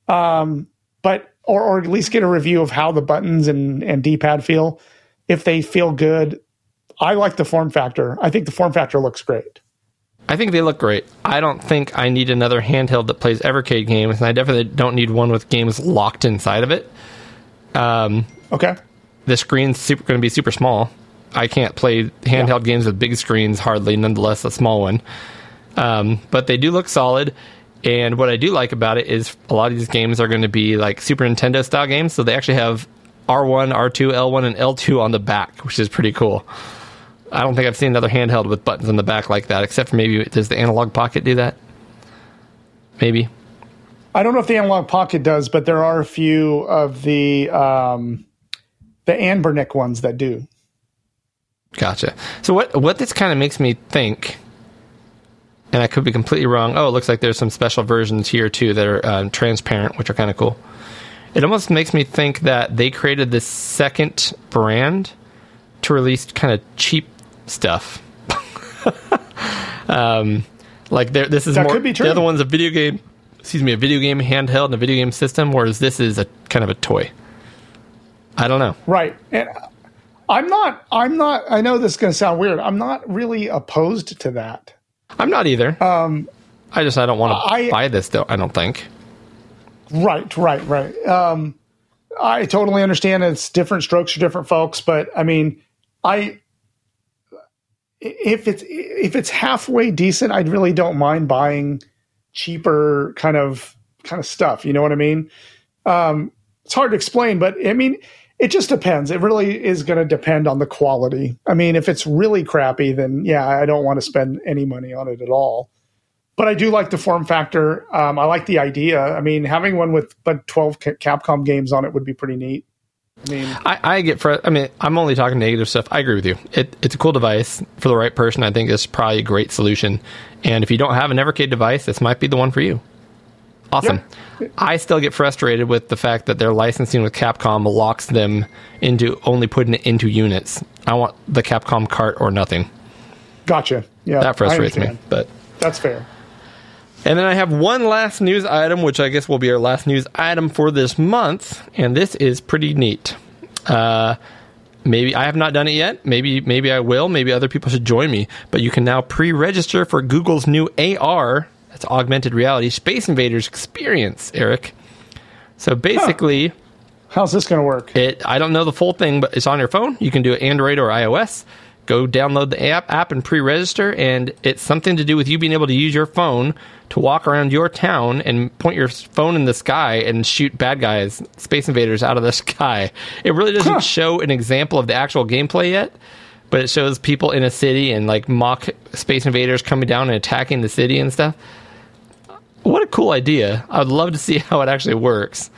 Um, but or or at least get a review of how the buttons and and D pad feel. If they feel good, I like the form factor. I think the form factor looks great. I think they look great. I don't think I need another handheld that plays Evercade games, and I definitely don't need one with games locked inside of it. Um, Okay. the screen's super going to be super small. I can't play handheld games with big screens hardly, nonetheless a small one. Um, but they do look solid. And what I do like about it is a lot of these games are going to be like Super Nintendo style games, so they actually have R1, R2, L1, and L2 on the back, which is pretty cool. I don't think I've seen another handheld with buttons on the back like that, except for maybe does the Analog Pocket do that? Maybe. I don't know if the analog pocket does, but there are a few of the um, the Anbernic ones that do. Gotcha. So what what this kind of makes me think, and I could be completely wrong. Oh, it looks like there's some special versions here too that are um, transparent, which are kind of cool. It almost makes me think that they created this second brand to release kind of cheap stuff. um, like there, this is That more. could be true. The other one's a video game. Excuse me, a video game handheld and a video game system, whereas this is a kind of a toy. I don't know. Right. And I'm not I'm not I know this is going to sound weird. I'm not really opposed to that. I'm not either. Um, I just I don't want to buy this though. I don't think. Right, right, right. Um I totally understand it's different strokes for different folks, but I mean, I if it's if it's halfway decent, I really don't mind buying cheaper kind of kind of stuff. You know what I mean? Um, it's hard to explain, but I mean, it just depends. It really is going to depend on the quality. I mean, if it's really crappy, then yeah, I don't want to spend any money on it at all. But I do like the form factor. Um, I like the idea. I mean, having one with but twelve Capcom games on it would be pretty neat. I mean, I, I get. Fr- I mean, I'm only talking negative stuff. I agree with you. It, it's a cool device for the right person. I think it's probably a great solution. And if you don't have an Evercade device, this might be the one for you. Awesome. I still get frustrated with the fact that their licensing with Capcom locks them into only putting it into units. I want the Capcom cart or nothing. gotcha. Yeah, That frustrates me. But That's fair. And then I have one last news item, which I guess will be our last news item for this month, and this is pretty neat. Uh, maybe I have not done it yet. Maybe maybe I will. Maybe other people should join me. But you can now pre-register for Google's new AR, that's augmented reality, Space Invaders experience, Eric. So basically, How's this going to work? it I don't know the full thing, but it's on your phone. You can do it Android or iOS. Go download the app app and pre-register, and it's something to do with you being able to use your phone to walk around your town and point your phone in the sky and shoot bad guys, space invaders out of the sky. It really doesn't Huh. show an example of the actual gameplay yet, but it shows people in a city and like mock space invaders coming down and attacking the city and stuff. What a cool idea! I would love to see how it actually works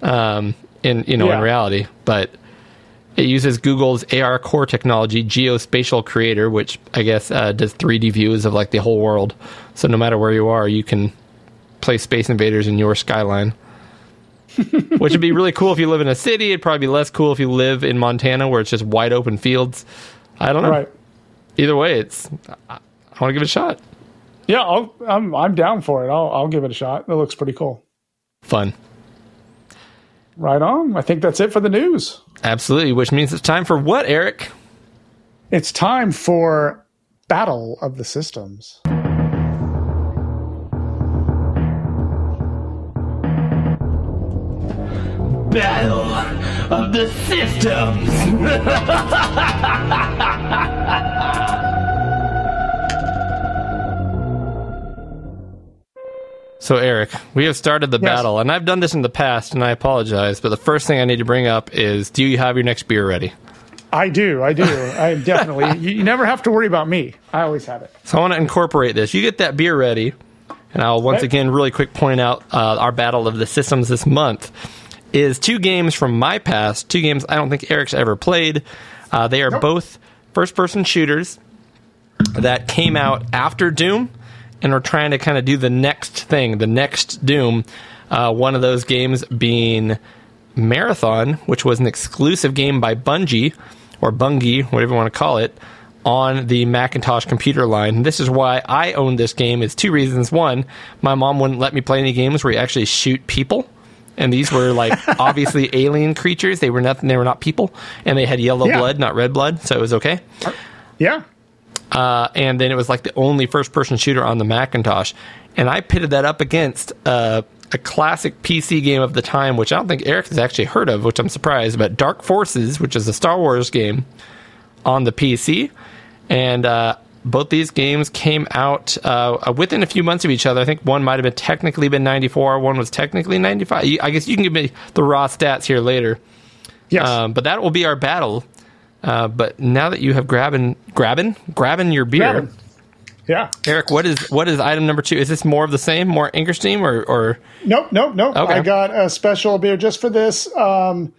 um, in you know in reality, but it uses Google's AR core technology, Geospatial Creator, which I guess uh, does 3D views of like the whole world. So no matter where you are, you can play Space Invaders in your skyline. which would be really cool if you live in a city. It'd probably be less cool if you live in Montana, where it's just wide open fields. I don't know. Right. Either way, it's I, I want to give it a shot. Yeah, I'll, I'm I'm down for it. I'll I'll give it a shot. It looks pretty cool. Fun. Right on. I think that's it for the news. Absolutely. Which means it's time for what, Eric? It's time for Battle of the Systems. Battle of the Systems. So, Eric, we have started the Yes. battle, and I've done this in the past, and I apologize, but the first thing I need to bring up is do you have your next beer ready? I do. I do. I definitely. You, you never have to worry about me. I always have it. So I want to incorporate this. You get that beer ready, and I'll once Okay. again really quick point out uh, our battle of the systems this month is two games from my past. Two games I don't think Eric's ever played. Uh, they are Nope. both first-person shooters that came out after Doom, and we are trying to kind of do the next thing, the next Doom. Uh, one of those games being Marathon, which was an exclusive game by Bungie or Bungie, whatever you want to call it, on the Macintosh computer line. And this is why I own this game. It's two reasons. One, my mom wouldn't let me play any games where you actually shoot people. And these were like obviously alien creatures. They were nothing. They were not people, and they had yellow Yeah. blood, not red blood, so it was okay. Yeah. Uh, and then it was like the only first-person shooter on the Macintosh. And I pitted that up against uh, a classic PC game of the time, which I don't think Eric has actually heard of, which I'm surprised. But Dark Forces, which is a Star Wars game on the PC, and uh, both these games came out uh, within a few months of each other. I think one might have been technically been 94, one was technically 95. I guess you can give me the raw stats here later. Yes. Um, but that will be our battle. Uh, but now that you have grabbing, grabbing, grabbing your beer, Grabbing. yeah. Eric, what is what is item number two? Is this more of the same, more Ingersteam, or or Nope, nope, nope. Okay. I got a special beer just for this. Um,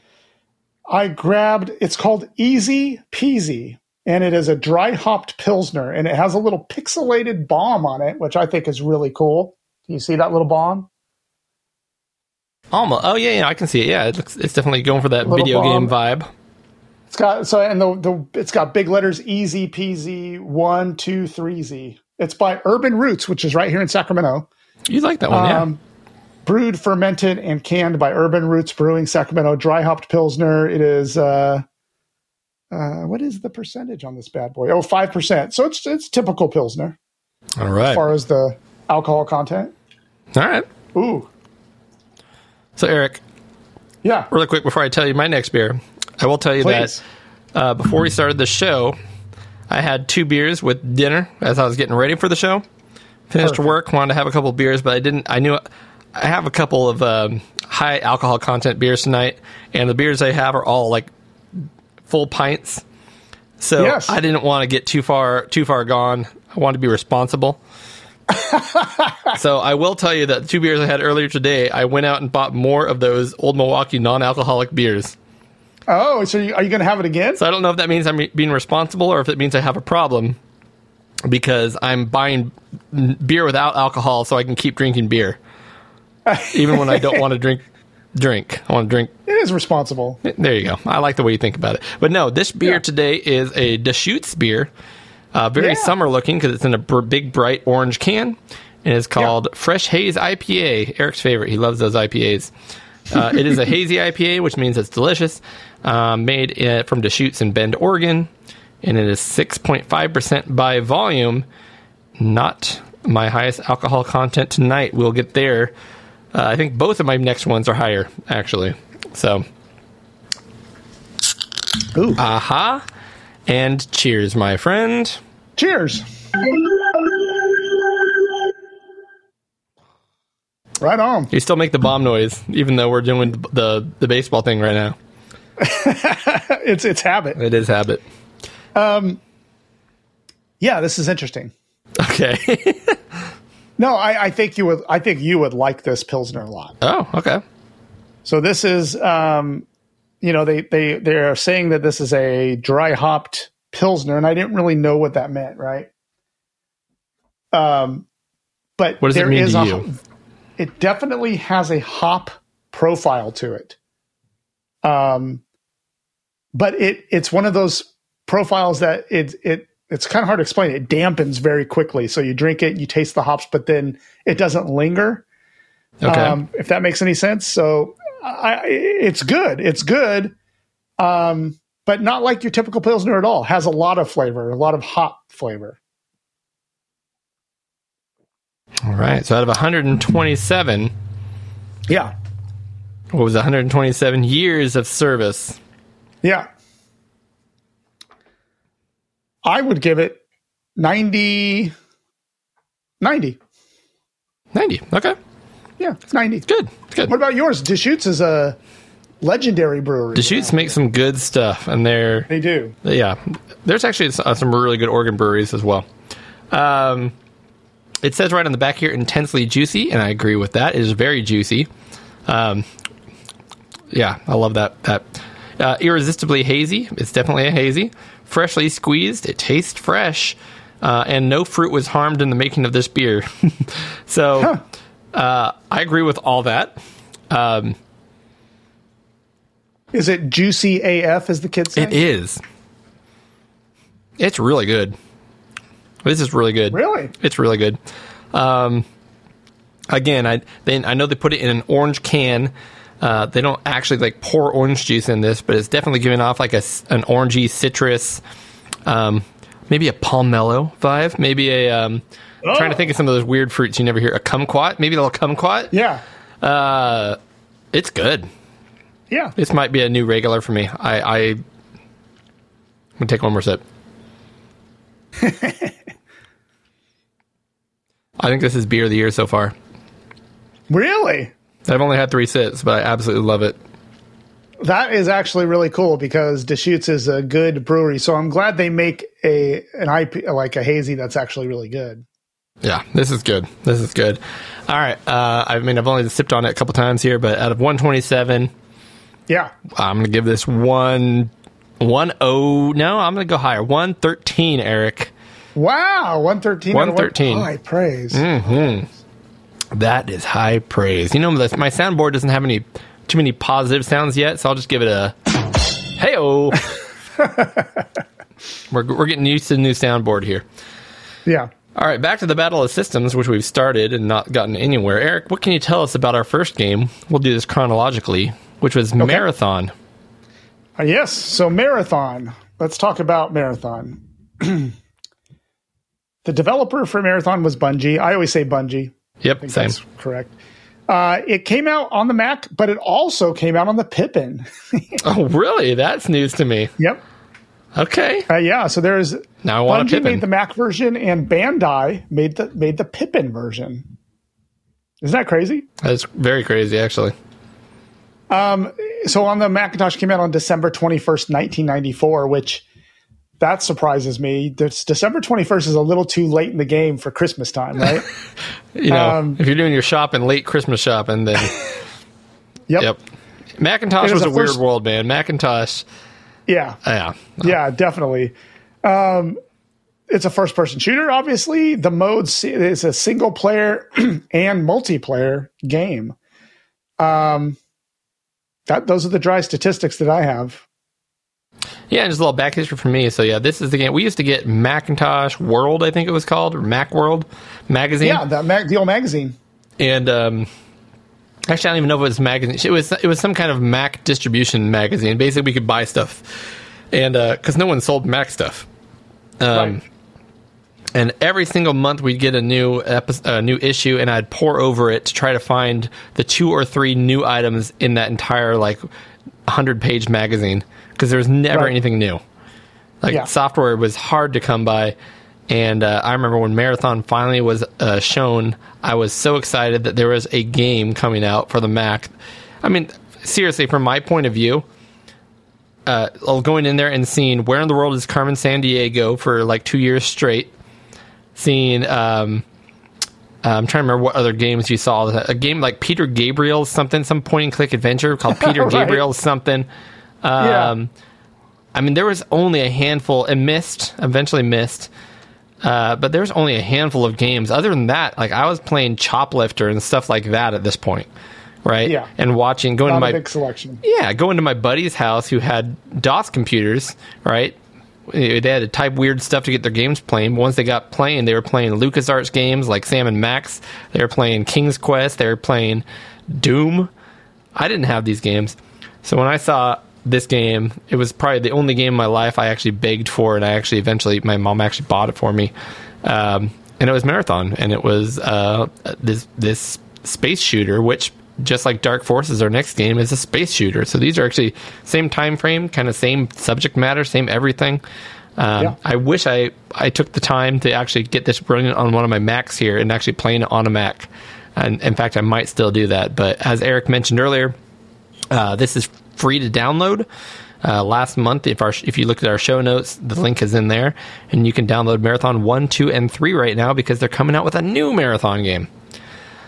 I grabbed. It's called Easy Peasy, and it is a dry hopped pilsner, and it has a little pixelated bomb on it, which I think is really cool. Do you see that little bomb? almost? Oh yeah, yeah, I can see it. Yeah, it looks, it's definitely going for that Little video game vibe. It's got so, and the the it's got big letters Easy Peasy one two three Z. It's by Urban Roots, which is right here in Sacramento. You like that one, yeah? Um, brewed, fermented, and canned by Urban Roots Brewing, Sacramento. Dry hopped pilsner. It is. Uh, uh, what is the percentage on this bad boy? Oh, 5%. So it's it's typical pilsner All right, as far as the alcohol content. all right. Ooh, So Eric, yeah. really quick before I tell you my next beer, I will tell you Please. that uh, before we started the show, I had two beers with dinner as I was getting ready for the show. Finished Perfect. work, wanted to have a couple beers, but I didn't. I knew I have a couple of um, high alcohol content beers tonight, and the beers I have are all like full pints. So Yes. I didn't want to get too far too far gone. I wanted to be responsible. so I will tell you that the two beers I had earlier today, I went out and bought more of those old Milwaukee non-alcoholic beers. Oh, so you, are you going to have it again? So I don't know if that means I'm being responsible or if it means I have a problem because I'm buying beer without alcohol so I can keep drinking beer, even when I don't want to drink. Drink. I want to drink. It is responsible. There you go. I like the way you think about it. But no, this beer Yeah. today is a Deschutes beer. Uh, very Yeah. summer looking because it's in a br- big bright orange can, and it's called Fresh Haze IPA. Eric's favorite. He loves those IPAs. Uh, it is a hazy IPA, which means it's delicious. Um, made uh, from Deschutes in Bend, Oregon, and it is 6.5% by volume. Not my highest alcohol content tonight. We'll get there. Uh, I think both of my next ones are higher, actually. So, Ooh. aha, and cheers, my friend. Cheers. Right on. You still make the bomb noise, even though we're doing the the, the baseball thing right now. It's it's habit. It is habit. Um, Yeah, this is interesting. Okay. No, I, I think you would. I think you would like this pilsner a lot. oh, okay. So this is, um, you know, they they they are saying that this is a dry hopped pilsner, and I didn't really know what that meant, right? Um, but What does it mean is to a- you? It definitely has a hop profile to it. Um, but it it's one of those profiles that it it it's kind of hard to explain. It dampens very quickly, so you drink it, you taste the hops, but then it doesn't linger Okay. um, if that makes any sense. So I, it's good. It's good, um, but not like your typical pilsner at all. Has a lot of flavor, a lot of hop flavor. All right. So out of 127, Yeah, what was 127 years of service? Yeah. I would give it 90, 90. 90. Okay. Yeah, it's 90. Good. It's Good. What about yours? Deschutes is a legendary brewery. Deschutes makes some good stuff, and they're They do. yeah. There's actually uh, some really good Oregon breweries as well. Um, it says right on the back here, intensely juicy, and I agree with that. It is very juicy. Um, yeah, I love that. That uh, irresistibly hazy. It's definitely a hazy. Freshly squeezed. It tastes fresh, uh, and no fruit was harmed in the making of this beer. so, uh, I agree with all that. Um, Is it juicy AF, as the kids say? It is. It's really good. This is really good. Really? It's really good. Um, again, I they, I know they put it in an orange can. Uh, they don't actually like pour orange juice in this, but it's definitely giving off like a an orangey citrus, um, maybe a pomelo vibe, maybe a. Um, Trying to think of some of those weird fruits you never hear. A kumquat, maybe a little kumquat. Yeah. Uh, it's good. Yeah. This might be a new regular for me. I, I I'm gonna take one more sip. I think this is beer of the year so far. Really? I've only had three sips, but I absolutely love it. That is actually really cool because Deschutes is a good brewery. So I'm glad they make a an IP like a hazy that's actually really good. Yeah, this is good. This is good. All right. Uh, I mean, I've only sipped on it a couple times here, but out of 127, Yeah. I'm gonna give this one one oh. No, I'm gonna go higher. One thirteen, Eric. Wow. 113. out of 113. High praise. That is high praise. You know, my soundboard doesn't have any too many positive sounds yet, so I'll just give it a hey oh. we're we're getting used to the new soundboard here. Yeah. All right, back to the Battle of Systems, which we've started and not gotten anywhere. Eric, what can you tell us about our first game? We'll do this chronologically, which was Marathon. Uh, yes. So Marathon. Let's talk about Marathon. the developer for Marathon was Bungie. I always say Bungie. Yep, same. That's correct. Uh, it came out on the Mac, but it also came out on the Pippin. Oh, really? That's news to me. yep. Okay, Uh, yeah. So there's now I want a Bungie Pippin. made the Mac version, and Bandai made the made the Pippin version. Isn't that crazy? That's very crazy, actually. Um, So on the Macintosh came out on December twenty first, nineteen ninety four, which that surprises me. This December twenty first is a little too late in the game for Christmas time, right? You know, Um, if you're doing your shopping, late Christmas shopping, then yep. yep. Macintosh was a the weird world, man. Macintosh, Yeah. yeah. Yeah, definitely. Um, it's a first person shooter, obviously. The modes is a single player and multiplayer game. Um, that those are the dry statistics that I have. Yeah, and just a little back history for me. So yeah, this is the game we used to get Macintosh World, I think it was called, or Mac World magazine. Yeah, the mag- the old magazine. and um, actually, I don't even know if it was a magazine. It was it was some kind of Mac distribution magazine. Basically, we could buy stuff, and because no one sold Mac stuff, um, right. and every single month we'd get a new epi- a new issue, and I'd pour over it to try to find the two or three new items in that entire like hundred page magazine because there was never Right. anything new. Like Yeah. software was hard to come by, and uh, I remember when Marathon finally was uh, shown, I was so excited that there was a game coming out for the Mac. I mean, seriously, from my point of view, uh, going in there and seeing where in the world is Carmen Sandiego for like two years straight, seeing. Um, I'm trying to remember what other games you saw. A game like Peter Gabriel's something, some point and click adventure called Peter Right. Gabriel's something. Yeah. Um, I mean, there was only a handful, and Myst, eventually Myst. Uh, but there's only a handful of games. Other than that, like I was playing Choplifter and stuff like that at this point, right? Yeah. And watching, going to Not a my big selection. yeah, going to my buddy's house who had DOS computers, right? They had to type weird stuff to get their games playing. But once they got playing, they were playing LucasArts games like Sam and Max. They were playing King's Quest. They were playing Doom. I didn't have these games. So when I saw this game, it was probably the only game in my life I actually begged for, and I actually eventually, my mom actually bought it for me. Um, and it was Marathon, and it was uh, this this space shooter, which just like Dark Forces, our next game is a space shooter. So these are actually same time frame, kind of same subject matter, same everything. Um, Yeah. I wish I I took the time to actually get this running on one of my Macs here and actually playing it on a Mac. And in fact, I might still do that. But as Eric mentioned earlier, uh, this is free to download. Uh, last month, if our if you look at our show notes, the link is in there, and you can download Marathon one, two, and three right now because they're coming out with a new marathon game.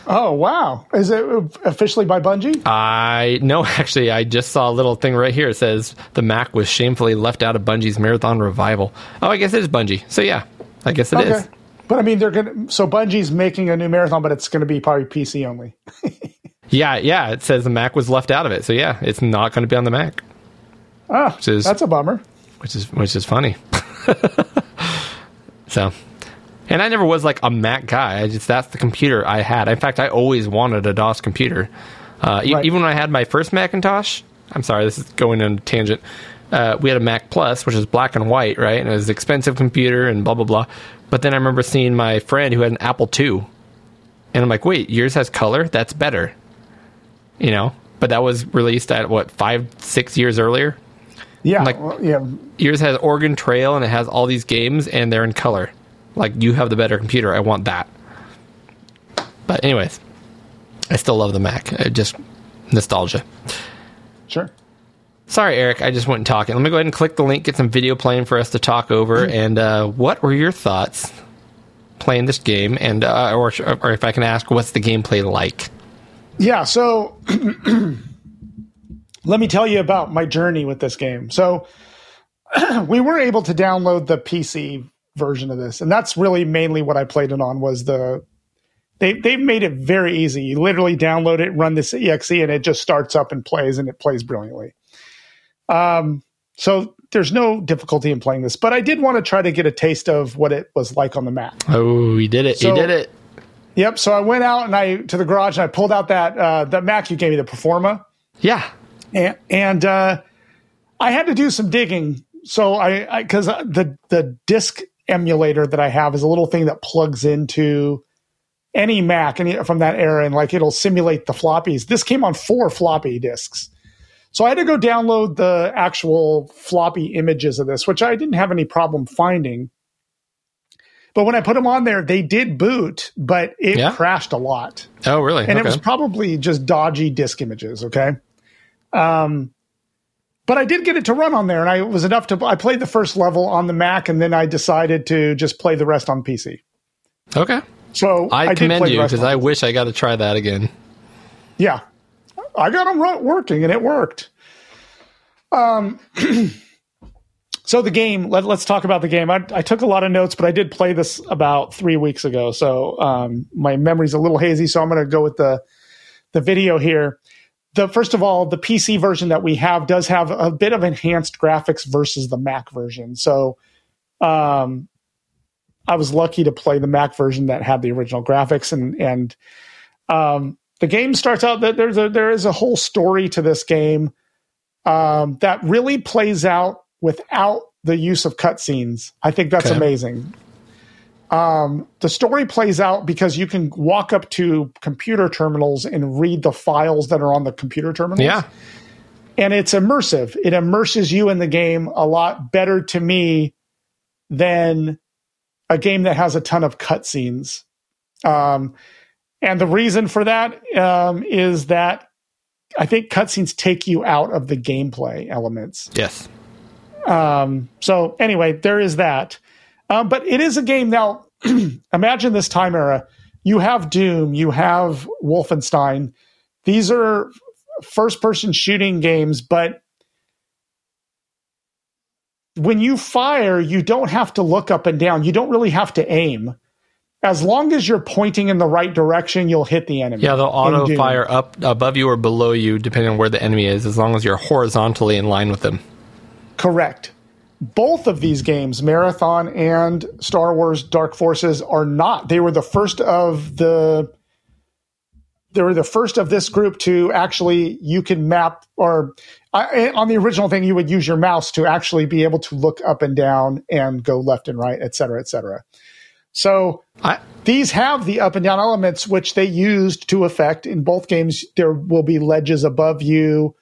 Oh wow! Is it officially by Bungie? I no, actually, I just saw a little thing right here. It says the Mac was shamefully left out of Bungie's Marathon revival. Oh, I guess it is Bungie. So yeah, I guess it is. But I mean, they're gonna. So Bungie's making a new marathon, but it's going to be probably PC only. Yeah, yeah. It says the Mac was left out of it. So yeah, it's not going to be on the Mac, Ah, Which is- that's a bummer. which is which is funny. so, and I never was like a Mac guy. I just that's the computer I had. In fact, I always wanted a DOS computer. Uh, e- Right. Even when I had my first Macintosh. I'm sorry, this is going on a tangent. Uh, we had a Mac Plus, which is black and white, right? And it was an expensive computer and blah blah blah. But then I remember seeing my friend who had an Apple II, and I'm like, wait, yours has color? That's better. You know, but that was released at what five, six years earlier. Yeah, Like- well, yeah. Yours has Oregon Trail and it has all these games and they're in color. Like you have the better computer. I want that. But anyways, I still love the Mac. Uh, just nostalgia. Sure. Sorry, Eric. I just went talking. Let me go ahead and click the link, get some video playing for us to talk over. And uh, what were your thoughts playing this game? And uh, or, or if I can ask, what's the gameplay like? Yeah, so let me tell you about my journey with this game. So we were able to download the PC version of this, and that's really mainly what I played it on was the they they've made it very easy. You literally download it, run this exe, and it just starts up and plays, and it plays brilliantly. Um, so there's no difficulty in playing this, but I did want to try to get a taste of what it was like on the map. Oh, you did it! So- you did it! Yep. So I went out and I to the garage and I pulled out that uh, that Mac you gave me, the Performa. Yeah. and, and uh, I had to do some digging. So I because the the disk emulator that I have is a little thing that plugs into any Mac any, from that era, and like it'll simulate the floppies. This came on four floppy disks. So I had to go download the actual floppy images of this, which I didn't have any problem finding. But when I put them on there, they did boot, but it Yeah? crashed a lot Oh, really? and it was probably just dodgy disk images. Okay, um, but I did get it to run on there, and I was enough to. I played the first level on the Mac, and then I decided to just play the rest on PC. okay. So I, did commend you because I wish I got to try that again. yeah, I got them working, and it worked. Um, so the game. Let, us talk about the game. I, I took a lot of notes, but I did play this about three weeks ago, so um, my memory's a little hazy. So I'm going to go with the the video here. The first of all, the PC version that we have does have a bit of enhanced graphics versus the Mac version. So, um, I was lucky to play the Mac version that had the original graphics, and and um, the game starts out that there's a there is a whole story to this game um, that really plays out without the use of cutscenes. I think that's Okay. amazing. Um, the story plays out because you can walk up to computer terminals and read the files that are on the computer terminals. Yeah. And it's immersive. It immerses you in the game a lot better to me than a game that has a ton of cutscenes. Um, and the reason for that um, is that I think cutscenes take you out of the gameplay elements. Yes. Um, so anyway, there is that. Um, but it is a game now. imagine this time era. You have Doom, you have Wolfenstein. These are first person shooting games, but when you fire, you don't have to look up and down. You don't really have to aim. As long as you're pointing in the right direction, you'll hit the enemy. Yeah, they'll auto fire up above you or below you, depending on where the enemy is, as long as you're horizontally in line with them. Correct. Both of these games, Marathon and Star Wars Dark Forces, are not. They were the first of the. They were the first of this group to actually you can map or I, on the original thing you would use your mouse to actually be able to look up and down and go left and right, et cetera, et cetera. So I, these have the up and down elements which they used to effect in both games. There will be ledges above you,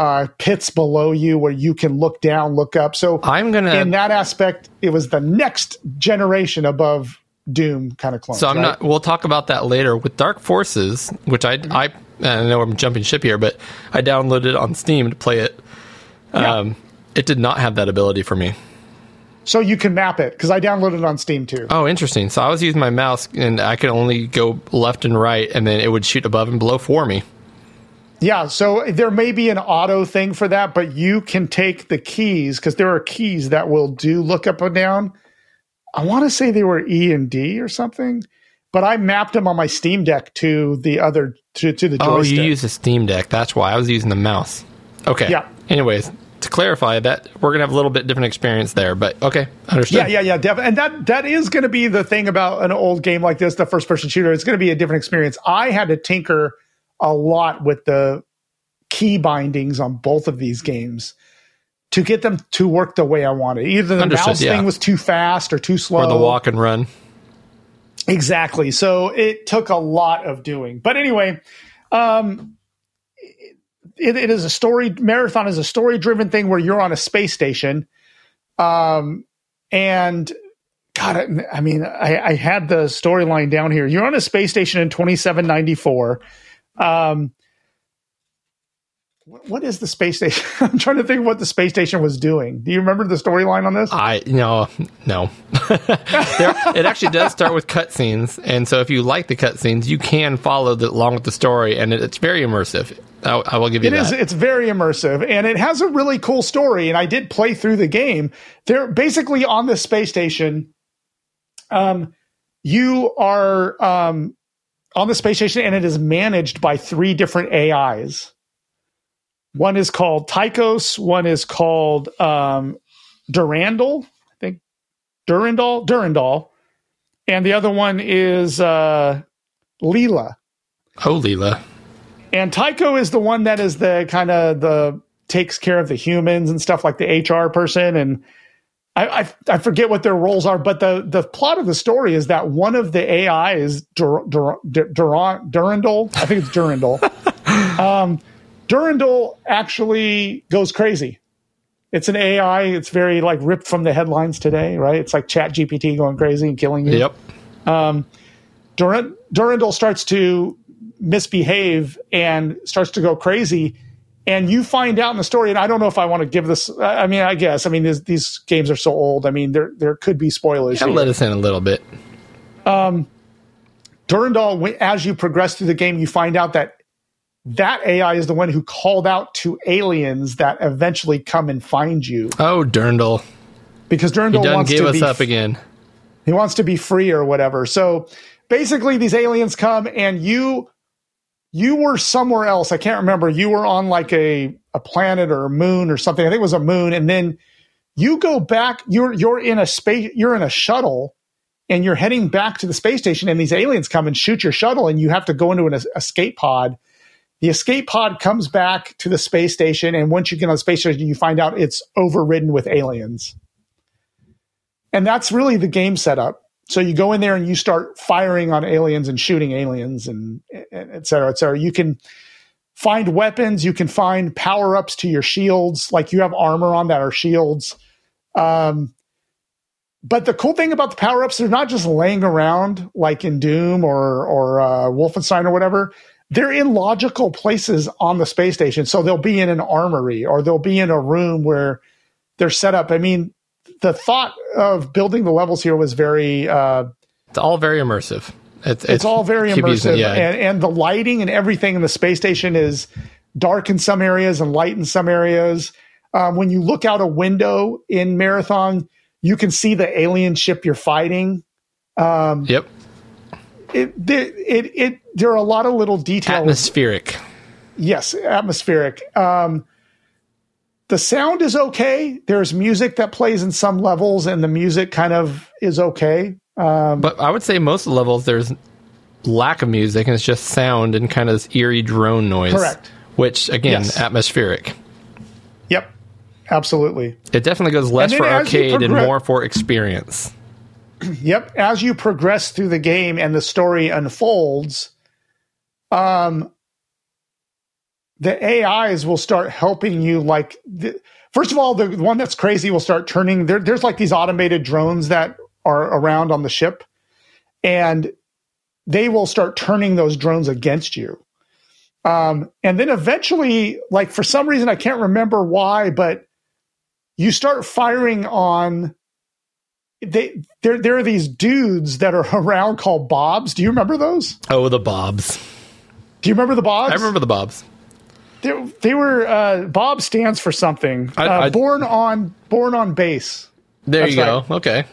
uh, pits below you where you can look down, look up. So I'm gonna. in that aspect, it was the next generation above Doom kind of clone. so I'm not. We'll talk about that later with Dark Forces, which I I I know I'm jumping ship here, but I downloaded it on Steam to play it. Um, It did not have that ability for me. So you can map it because I downloaded it on Steam too. Oh, interesting. So I was using my mouse, and I could only go left and right, and then it would shoot above and below for me. Yeah, so there may be an auto thing for that, but you can take the keys because there are keys that will do look up and down. I want to say they were E and D or something, but I mapped them on my Steam Deck to the other to, to the Oh, joystick. you use a Steam Deck. That's why I was using the mouse. Okay. Yeah. Anyways, to clarify that, we're gonna have a little bit different experience there, but okay, understood. yeah, yeah, yeah, definitely. And that that is going to be the thing about an old game like this, the first person shooter. It's going to be a different experience. I had to tinker a lot with the key bindings on both of these games to get them to work the way I wanted. Either the Understood, mouse yeah. thing was too fast or too slow. Or the walk and run. Exactly. So it took a lot of doing. But anyway, um, it, it is a story marathon is a story driven thing where you're on a space station. Um, and God, I, I mean, I, I had the storyline down here. You're on a space station in 2794. Um, what is the space station? I'm trying to think of what the space station was doing. Do you remember the storyline on this? I no no. there, it actually does start with cutscenes, and so if you like the cutscenes, you can follow the, along with the story, and it, it's very immersive. I, I will give you It that. is. It's very immersive, and it has a really cool story. And I did play through the game. They're basically on this space station. Um, you are um on the space station, and it is managed by three different AIs. One is called Tychos. One is called um, Durandal. I think Durandal. Durandal, and the other one is uh, Leela. oh, Leela. And Tycho is the one that is the kind of the takes care of the humans and stuff like the HR person. And I, I, I forget what their roles are, but the, the plot of the story is that one of the AIs, Dur, Dur, Dur, Duran- Durandal, I think it's Durandal. um, Durandal actually goes crazy. It's an AI. It's very like ripped from the headlines today, right? It's like Chat GPT going crazy and killing you. Yep. Durand- Durandal starts to misbehave and starts to go crazy. And you find out in the story, and I don't know if I want to give this. I mean, I guess. I mean, these, these games are so old. I mean, there there could be spoilers. Yeah, let us in a little bit. Um, Durandal, as you progress through the game, you find out that that AI is the one who called out to aliens that eventually come and find you Oh, Durndal. because Durandal wants gave to us be up again. He wants to be free or whatever. So basically these aliens come and you you were somewhere else. I can't remember. You were on like a a planet or a moon or something. I think it was a moon and then you go back you're you're in a space you're in a shuttle and you're heading back to the space station and these aliens come and shoot your shuttle and you have to go into an escape pod. The escape pod comes back to the space station and once you get on the space station you find out it's overridden with aliens. And that's really the game setup. So you go in there and you start firing on aliens and shooting aliens and, and et cetera, et cetera. You can find weapons. You can find power ups to your shields. Like you have armor on that are shields. Um, but the cool thing about the power ups, they're not just laying around like in Doom or, or uh, Wolfenstein or whatever. They're in logical places on the space station. So they'll be in an armory or they'll be in a room where they're set up. I mean, the thought of building the levels here was very uh, It's all very immersive. It's, it's all very immersive yeah. and, and the lighting and everything in the space station is dark in some areas and light in some areas um, when you look out a window in marathon you can see the alien ship you're fighting yep. it, there- it, it, there are a lot of little details Atmospheric. yes atmospheric um, the sound is okay there's music that plays in some levels and the music kind of is okay But I would say most of the levels there's lack of music and it's just sound and kind of this eerie drone noise. Correct. Which again, Yes. atmospheric. yep absolutely It definitely goes less for arcade and more for experience. Yep. As you progress through the game and the story unfolds, um, the AIs will start helping you. Like, the, first of all, the one that's crazy will start turning. There, there's like these automated drones that are around on the ship, and they will start turning those drones against you. Um, and then eventually, like for some reason, I can't remember why, but you start firing on. They there there are these dudes that are around called bobs. Do you remember those? Oh, the Bobs. Do you remember the bobs? I remember the Bobs. They, they were uh, Bob stands for something. I- uh, I- born on born on base. There That's you go. Okay,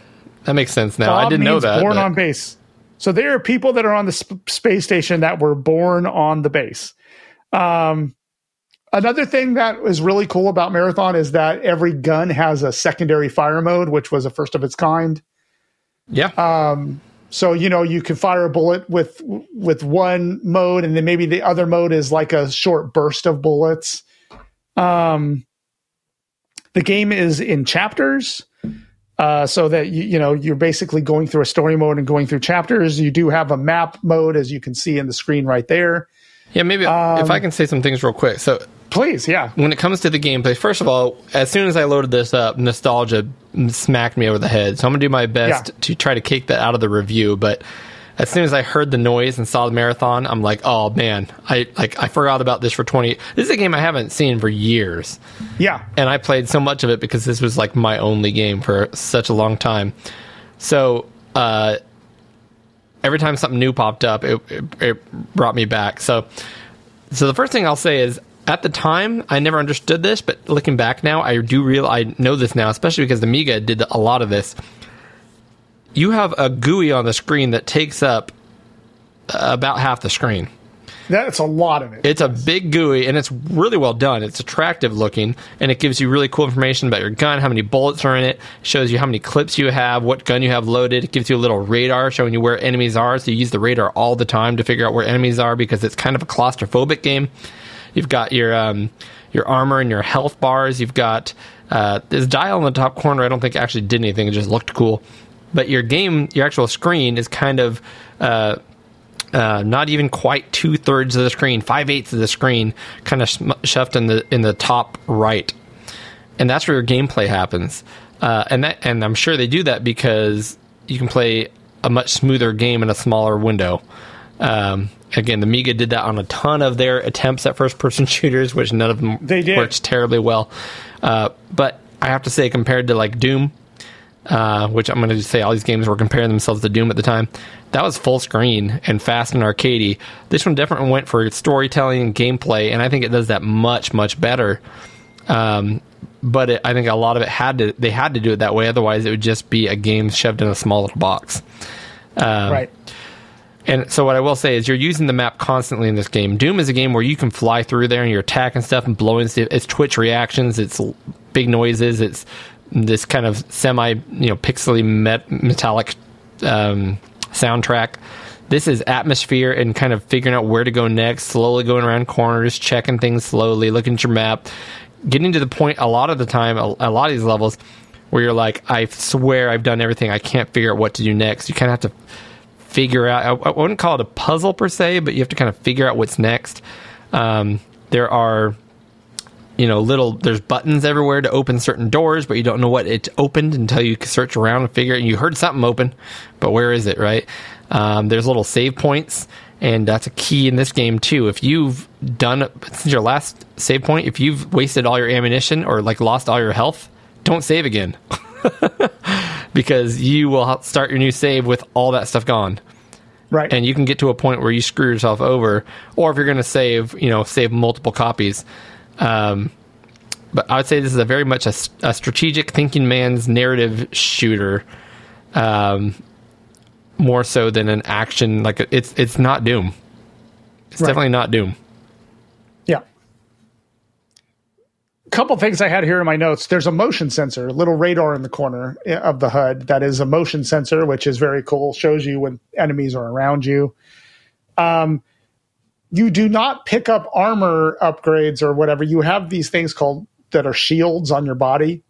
that makes sense now. Bob I didn't know that. Born but- on base. So there are people that are on the sp- space station that were born on the base. Um, another thing that is really cool about Marathon is that every gun has a secondary fire mode, which was a first of its kind. yeah. Um, so you know you can fire a bullet with with one mode, and then maybe the other mode is like a short burst of bullets. Um, the game is in chapters, uh, so that you you know you're basically going through a story mode and going through chapters. You do have a map mode, as you can see in the screen right there. yeah. Maybe if um, I can say some things real quick. So Please, yeah, when it comes to the gameplay, first of all, as soon as I loaded this up, nostalgia smacked me over the head. So I'm gonna do my best Yeah. to try to kick that out of the review. But as soon as I heard the noise and saw the marathon, I'm like, oh man, I like I forgot about this for 20. This is a game I haven't seen for years, yeah, and I played so much of it because this was like my only game for such a long time. So uh, every time something new popped up, it, it, it brought me back. So so the first thing I'll say is at the time I never understood this, but looking back now, I do real I know this now, especially because the Amiga did a lot of this. You have a GUI on the screen that takes up about half the screen. that's a lot of it. It's a big GUI and it's really well done. It's attractive looking and it gives you really cool information about your gun, how many bullets are in it, shows you how many clips you have, what gun you have loaded. It gives you a little radar showing you where enemies are. So you use the radar all the time to figure out where enemies are because it's kind of a claustrophobic game. You've got your um, your armor and your health bars. You've got uh, this dial in the top corner. I don't think actually did anything. It just looked cool. But your game, your actual screen is kind of uh, uh, not even quite two thirds of the screen, five eighths of the screen, kind of shoved in the in the top right, and that's where your gameplay happens. Uh, and that, and I'm sure they do that because you can play a much smoother game in a smaller window. Um, again, the Amiga did that on a ton of their attempts at first-person shooters, which none of them They did. worked terribly well. Uh, but I have to say, compared to like Doom, uh, which I'm going to say all these games were comparing themselves to Doom at the time. That was full screen and fast and arcadey. This one definitely went for storytelling and gameplay, and I think it does that much much better. Um, but it, I think a lot of it had to they had to do it that way, otherwise it would just be a game shoved in a small little box. Um, right. And so what I will say is you're using the map constantly in this game. Doom is a game where you can fly through there and you're attacking stuff and blowing stuff. It's twitch reactions, it's big noises, it's this kind of semi, you know, pixely met- metallic um, soundtrack. This is atmosphere and kind of figuring out where to go next, slowly going around corners, checking things slowly, looking at your map, getting to the point a lot of the time, a, a lot of these levels, where you're like, I swear I've done everything. I can't figure out what to do next. You kind of have to figure out. I, I wouldn't call it a puzzle per se, but you have to kind of figure out what's next. Um, there are, you know, little. There's buttons everywhere to open certain doors, but you don't know what it opened until you search around and figure. it. You heard something open, but where is it? Right? Um, there's little save points, and that's a key in this game too. If you've done since your last save point, if you've wasted all your ammunition or like lost all your health, don't save again. because you will start your new save with all that stuff gone Right. and you can get to a point where you screw yourself over or if you're going to save you know save multiple copies um, but i would say this is a very much a strategic thinking man's narrative shooter um, more so than an action like it's it's not doom it's Right. definitely not doom Yeah. Couple things I had here in my notes. There's a motion sensor, a little radar in the corner of the HUD that is a motion sensor, which is very cool. Shows you when enemies are around you. Um, you do not pick up armor upgrades or whatever. You have these things called that are shields on your body,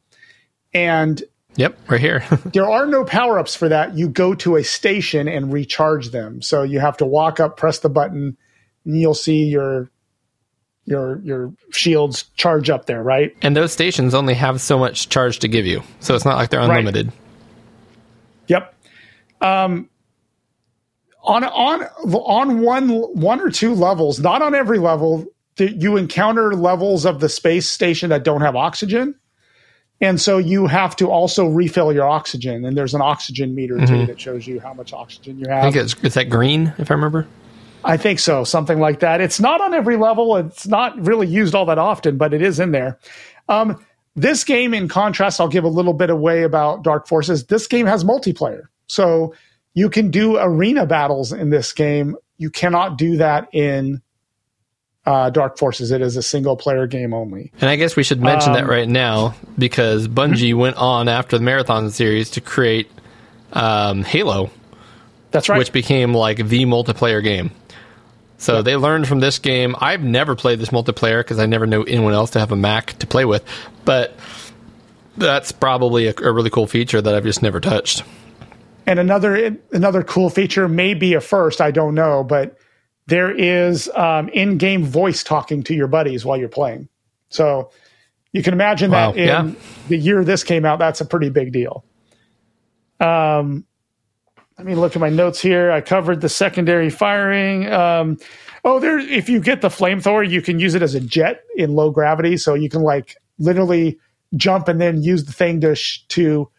and yep right here there are no power ups for that. You go to a station and recharge them. So you have to walk up, press the button, and you'll see your your your shields charge up there, right? and those stations only have so much charge to give you so it's not like they're unlimited. Right. Yep. Um, on on on one one or two levels, not on every level, that you encounter levels of the space station that don't have oxygen. And so you have to also refill your oxygen, and there's an oxygen meter too that shows you how much oxygen you have. I think it's is that green if I remember. I think so, something like that. It's not on every level. It's not really used all that often, but it is in there. Um, this game, in contrast, I'll give a little bit away about Dark Forces. This game has multiplayer, so you can do arena battles in this game. You cannot do that in uh, Dark Forces. It is a single player game only. And I guess we should mention Um, that right now because Bungie went on after the marathon series to create um, Halo, That's right. which became like the multiplayer game. So they learned from this game. I've never played this multiplayer because I never knew anyone else to have a Mac to play with, but that's probably a, a really cool feature that I've just never touched. And another another cool feature may be a first, I don't know, but there is um, in-game voice talking to your buddies while you're playing. So you can imagine Wow, that in yeah. the year this came out, that's a pretty big deal. Um, let me look at my notes here. I covered the secondary firing. Um, oh, there. If you get the flamethrower, you can use it as a jet in low gravity, so you can like literally jump and then use the thing to sh- to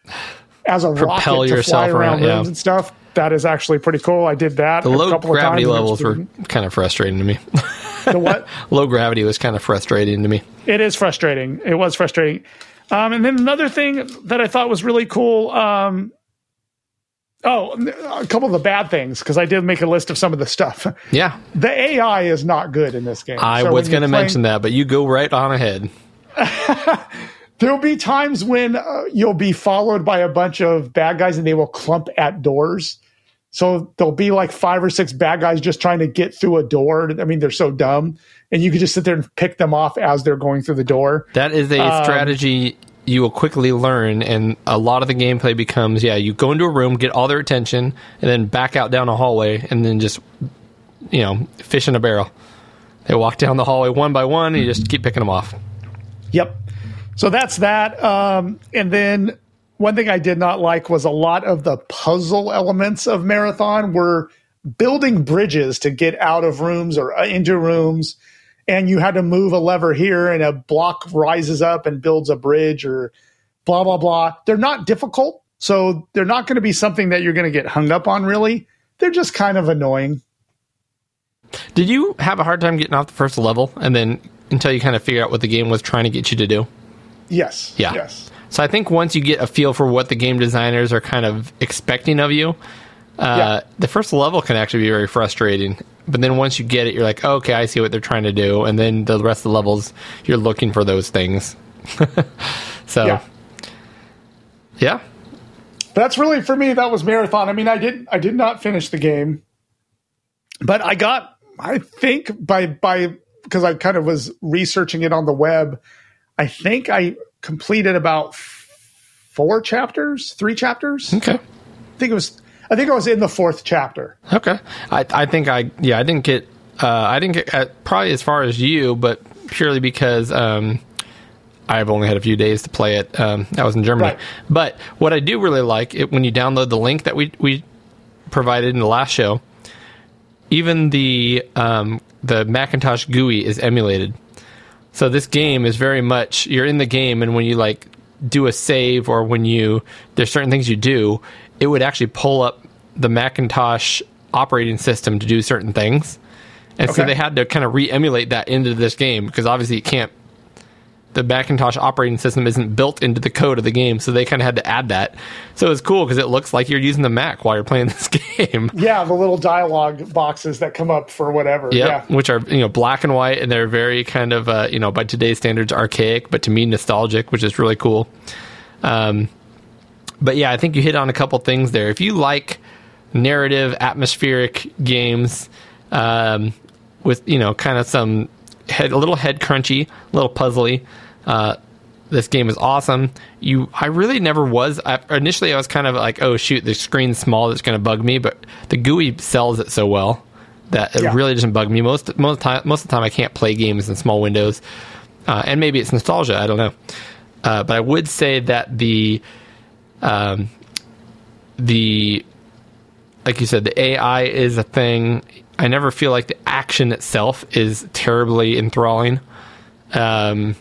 as a Propel rocket to fly around around, yeah. rooms and stuff. That is actually pretty cool. I did that. The a low couple of gravity. Levels were kind of frustrating to me. the what? low gravity was kind of frustrating to me. It is frustrating. It was frustrating. Um, and then another thing that I thought was really cool. Um, oh, a couple of the bad things because I did make a list of some of the stuff. Yeah, The AI is not good in this game. I So was going to mention that, but you go right on ahead. There'll be times when uh, you'll be followed by a bunch of bad guys and they will clump at doors. So there'll be like five or six bad guys just trying to get through a door. I mean, they're so dumb. And you can just sit there and pick them off as they're going through the door. That is a Um, strategy you will quickly learn, and a lot of the gameplay becomes yeah, you go into a room, get all their attention, and then back out down a hallway, and then just you know fish in a barrel. They walk down the hallway one by one, and you just keep picking them off. Yep. So that's that. Um, and then one thing I did not like was a lot of the puzzle elements of Marathon were building bridges to get out of rooms or into rooms. And you had to move a lever here and a block rises up and builds a bridge or blah, blah, blah. They're not difficult. So they're not going to be something that you're going to get hung up on, really. They're just kind of annoying. Did you have a hard time getting off the first level, and then until you kind of figure out what the game was trying to get you to do? Yes. Yeah. Yes. So I think once you get a feel for what the game designers are kind of expecting of you, uh, the first level can actually be very frustrating. But then once you get it, you're like, okay, I see what they're trying to do, and then the rest of the levels, you're looking for those things. so, Yeah. yeah. that's really for me that was marathon i mean i did i did not finish the game but i got i think by by because i kind of was researching it on the web i think i completed about four chapters three chapters Okay. i think it was i think i was in the fourth chapter Okay. I, I think I yeah I didn't get uh, I didn't get uh, probably as far as you, but purely because um, I've only had a few days to play it. Um, I was in Germany, Right. but what I do really like it when you download the link that we we provided in the last show. Even the um, the Macintosh GUI is emulated. So this game is very much you're in the game, and when you like do a save or when you there's certain things you do, it would actually pull up the Macintosh operating system to do certain things, and so they had to kind of re-emulate that into this game because obviously it can't. The Macintosh operating system isn't built into the code of the game, so they kind of had to add that. So it's cool because it looks like you're using the Mac while you're playing this game. yeah the little dialogue boxes that come up for whatever Yep, yeah which are you know black and white, and they're very kind of uh, you know by today's standards archaic, but to me nostalgic, which is really cool. Um, but yeah, I think you hit on a couple things there. If you like narrative, atmospheric games um, with you know kind of some head, a little head crunchy, a little puzzly. Uh, this game is awesome. You, I really never was. I, initially, I was kind of like, "Oh shoot, the screen's small. That's going to bug me." But the GUI sells it so well that it Yeah. really doesn't bug me. Most most time, most of the time, I can't play games in small windows, uh, and maybe it's nostalgia. I don't know. Uh, but I would say that the um, the like you said, the AI is a thing. I never feel like the action itself is terribly enthralling. Um,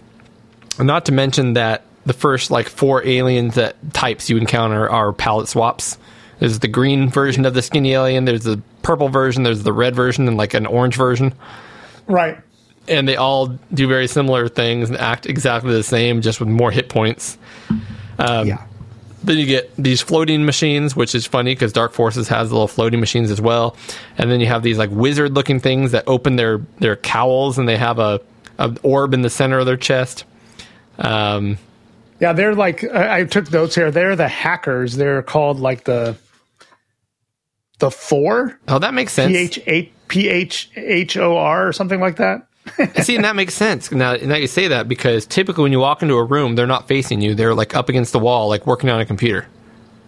not to mention that the first like four aliens that types you encounter are palette swaps. There's the green version of the skinny alien. There's the purple version. There's the red version and like an orange version. Right. And they all do very similar things and act exactly the same, just with more hit points. Um, yeah. Then you get these floating machines, which is funny because Dark Forces has little floating machines as well. And then you have these like wizard looking things that open their their cowls and they have a an orb in the center of their chest. Um, Yeah, they're like I, I took notes here. They're the hackers. They're called like the the four oh, that makes sense. P H P H H O R or something like that. See, and that makes sense. Now, now you say that because typically when you walk into a room, they're not facing you; they're like up against the wall, like working on a computer.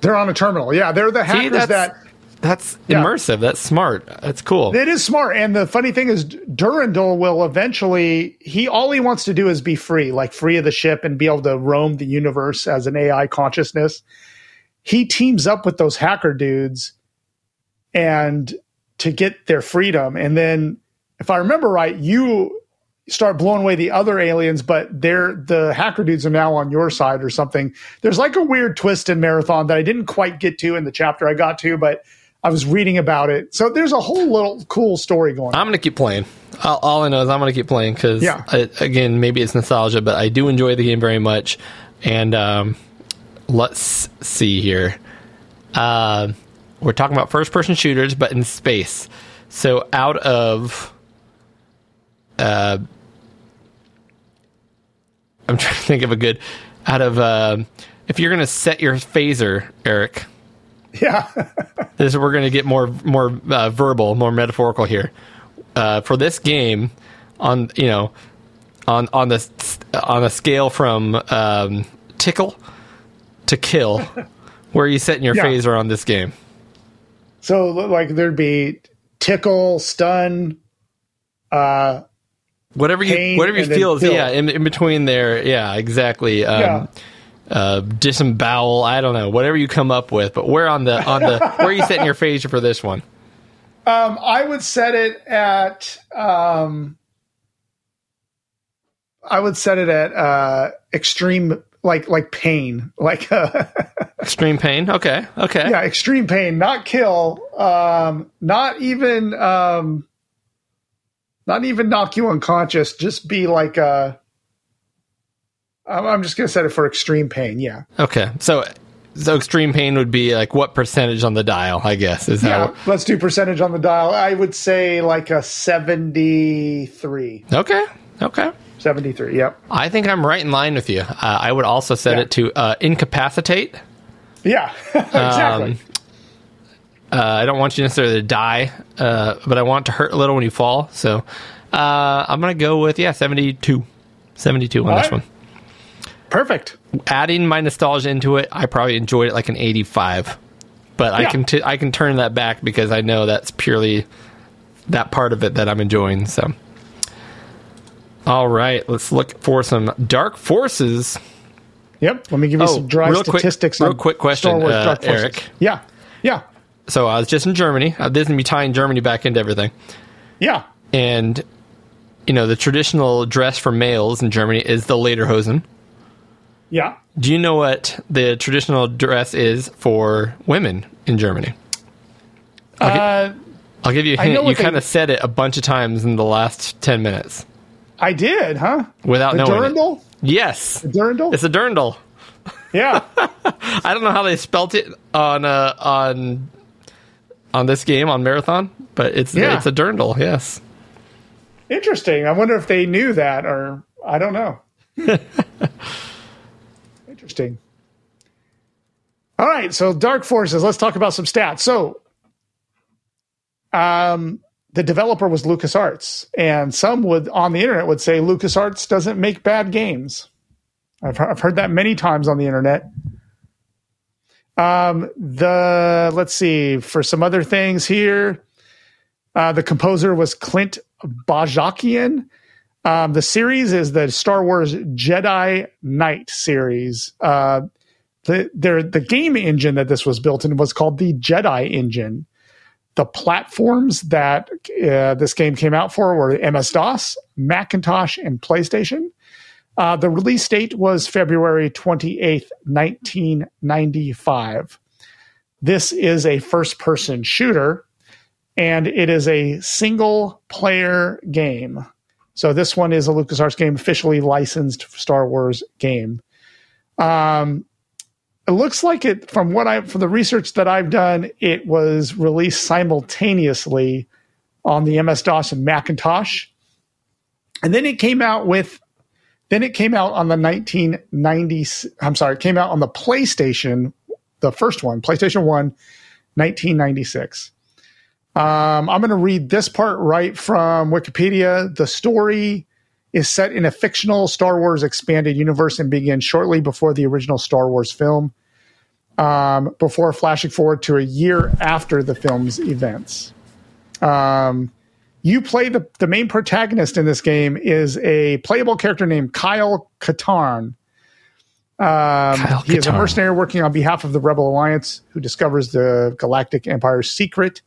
They're on a terminal. Yeah, they're the See, hackers that's that. that's Yeah. immersive. That's smart. That's cool. It is smart, and the funny thing is, Durandal will eventually. He all he wants to do is be free, like free of the ship, and be able to roam the universe as an AI consciousness. He teams up with those hacker dudes, and to get their freedom, and then, if I remember right, you start blowing away the other aliens, but they're the hacker dudes are now on your side or something. There's like a weird twist in Marathon that I didn't quite get to in the chapter I got to, but I was reading about it. So there's a whole little cool story going on. I'm gonna keep playing. All, all I know is I'm gonna keep playing because, Yeah. again, maybe it's nostalgia, but I do enjoy the game very much. And um, let's see here. Uh, we're talking about first-person shooters, but in space. So out of, uh, I'm trying to think of a good. Out of, uh, if you're gonna set your phaser, Eric, Yeah. this we're going to get more more uh, verbal, more metaphorical here. Uh, for this game, on you know, on on the on a scale from um, tickle to kill, where are you setting your Yeah. phaser on this game? so like there'd be tickle, stun, uh Whatever you whatever you feel is yeah in, in between there yeah exactly um, Yeah. uh, disembowel I don't know whatever you come up with but where on the on the where are you setting your phaser for this one um I would set it at um I would set it at uh extreme like like pain. Like uh extreme pain okay okay yeah, extreme pain, not kill, um not even um not even knock you unconscious, just be like uh I'm just gonna set it for extreme pain. Yeah, Okay, so so extreme pain would be like what percentage on the dial? I guess is yeah. how. Let's do percentage on the dial. I would say like a 73. Okay, okay. 73. Yep. I think I'm right in line with you. Uh, I would also set Yeah. it to uh, incapacitate. Yeah. exactly. Um, Uh, I don't want you necessarily to die, uh, but I want to hurt a little when you fall. So uh, I'm gonna go with yeah, 72, 72 on All this right. one. Perfect. Adding my nostalgia into it, I probably enjoyed it like an 85. But I can t- I can turn that back because I know that's purely that part of it that I'm enjoying. So, all right, let's look for some Dark Forces. Yep. Let me give you Oh, some dry real quick- statistics. real quick question, Star Wars uh, Dark Forces. Eric. Yeah. Yeah. So I was just in Germany. Uh, this is me tying Germany back into everything, Yeah. and you know the traditional dress for males in Germany is the lederhosen. Yeah. Do you know what the traditional dress is for women in Germany? Uh, I'll give you a hint. You kind of said it a bunch of times in the last 10 minutes I did, huh? without The knowing it. Durandal? Yes. Durandal? It's a dirndl. yeah. I don't know how they spelt it on uh, on on this game on Marathon, but it's Yeah. it's a dirndl, yes. Interesting. I wonder if they knew that or I don't know. Interesting. All right, so Dark Forces, let's talk about some stats. So um the developer was LucasArts, and some would on the internet would say LucasArts doesn't make bad games. I've, I've heard that many times on the internet. Um, the let's see for some other things here. Uh, the composer was Clint Bajakian. Um, the series is the Star Wars Jedi Knight series. Uh, the the game engine that this was built in was called the Jedi engine. the platforms that uh, this game came out for were MS DOS, Macintosh, and PlayStation. Uh, the release date was February 28th, 1995. This is a first person shooter, and it is a single player game. So this one is a LucasArts game, officially licensed Star Wars game. Um, it looks like it from what I from the research that I've done, it was released simultaneously on the MS DOS and Macintosh, and then it came out with then it came out on the 1990. I'm sorry, it came out on the PlayStation, the first one, PlayStation One, 1996. Um, I'm going to read this part right from Wikipedia. The story is set in a fictional Star Wars expanded universe and begins shortly before the original Star Wars film, um, before flashing forward to a year after the film's events. Um, you play the, the main protagonist in this game is a playable character named Kyle Katarn. Um, Kyle he is a mercenary working on behalf of the Rebel Alliance who discovers the Galactic Empire's secret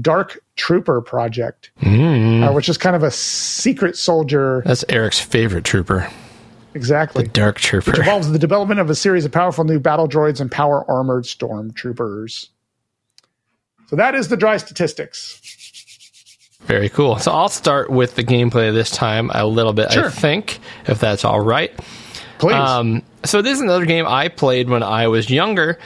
Dark Trooper project, uh, which is kind of a secret soldier. That's Eric's favorite trooper, Exactly. the Dark which Trooper. involves the development of a series of powerful new battle droids and power armored stormtroopers. So that is the dry statistics. Very cool. So I'll start with the gameplay this time a little bit, I think, if that's all right. Please. Um, so this is another game I played when I was younger.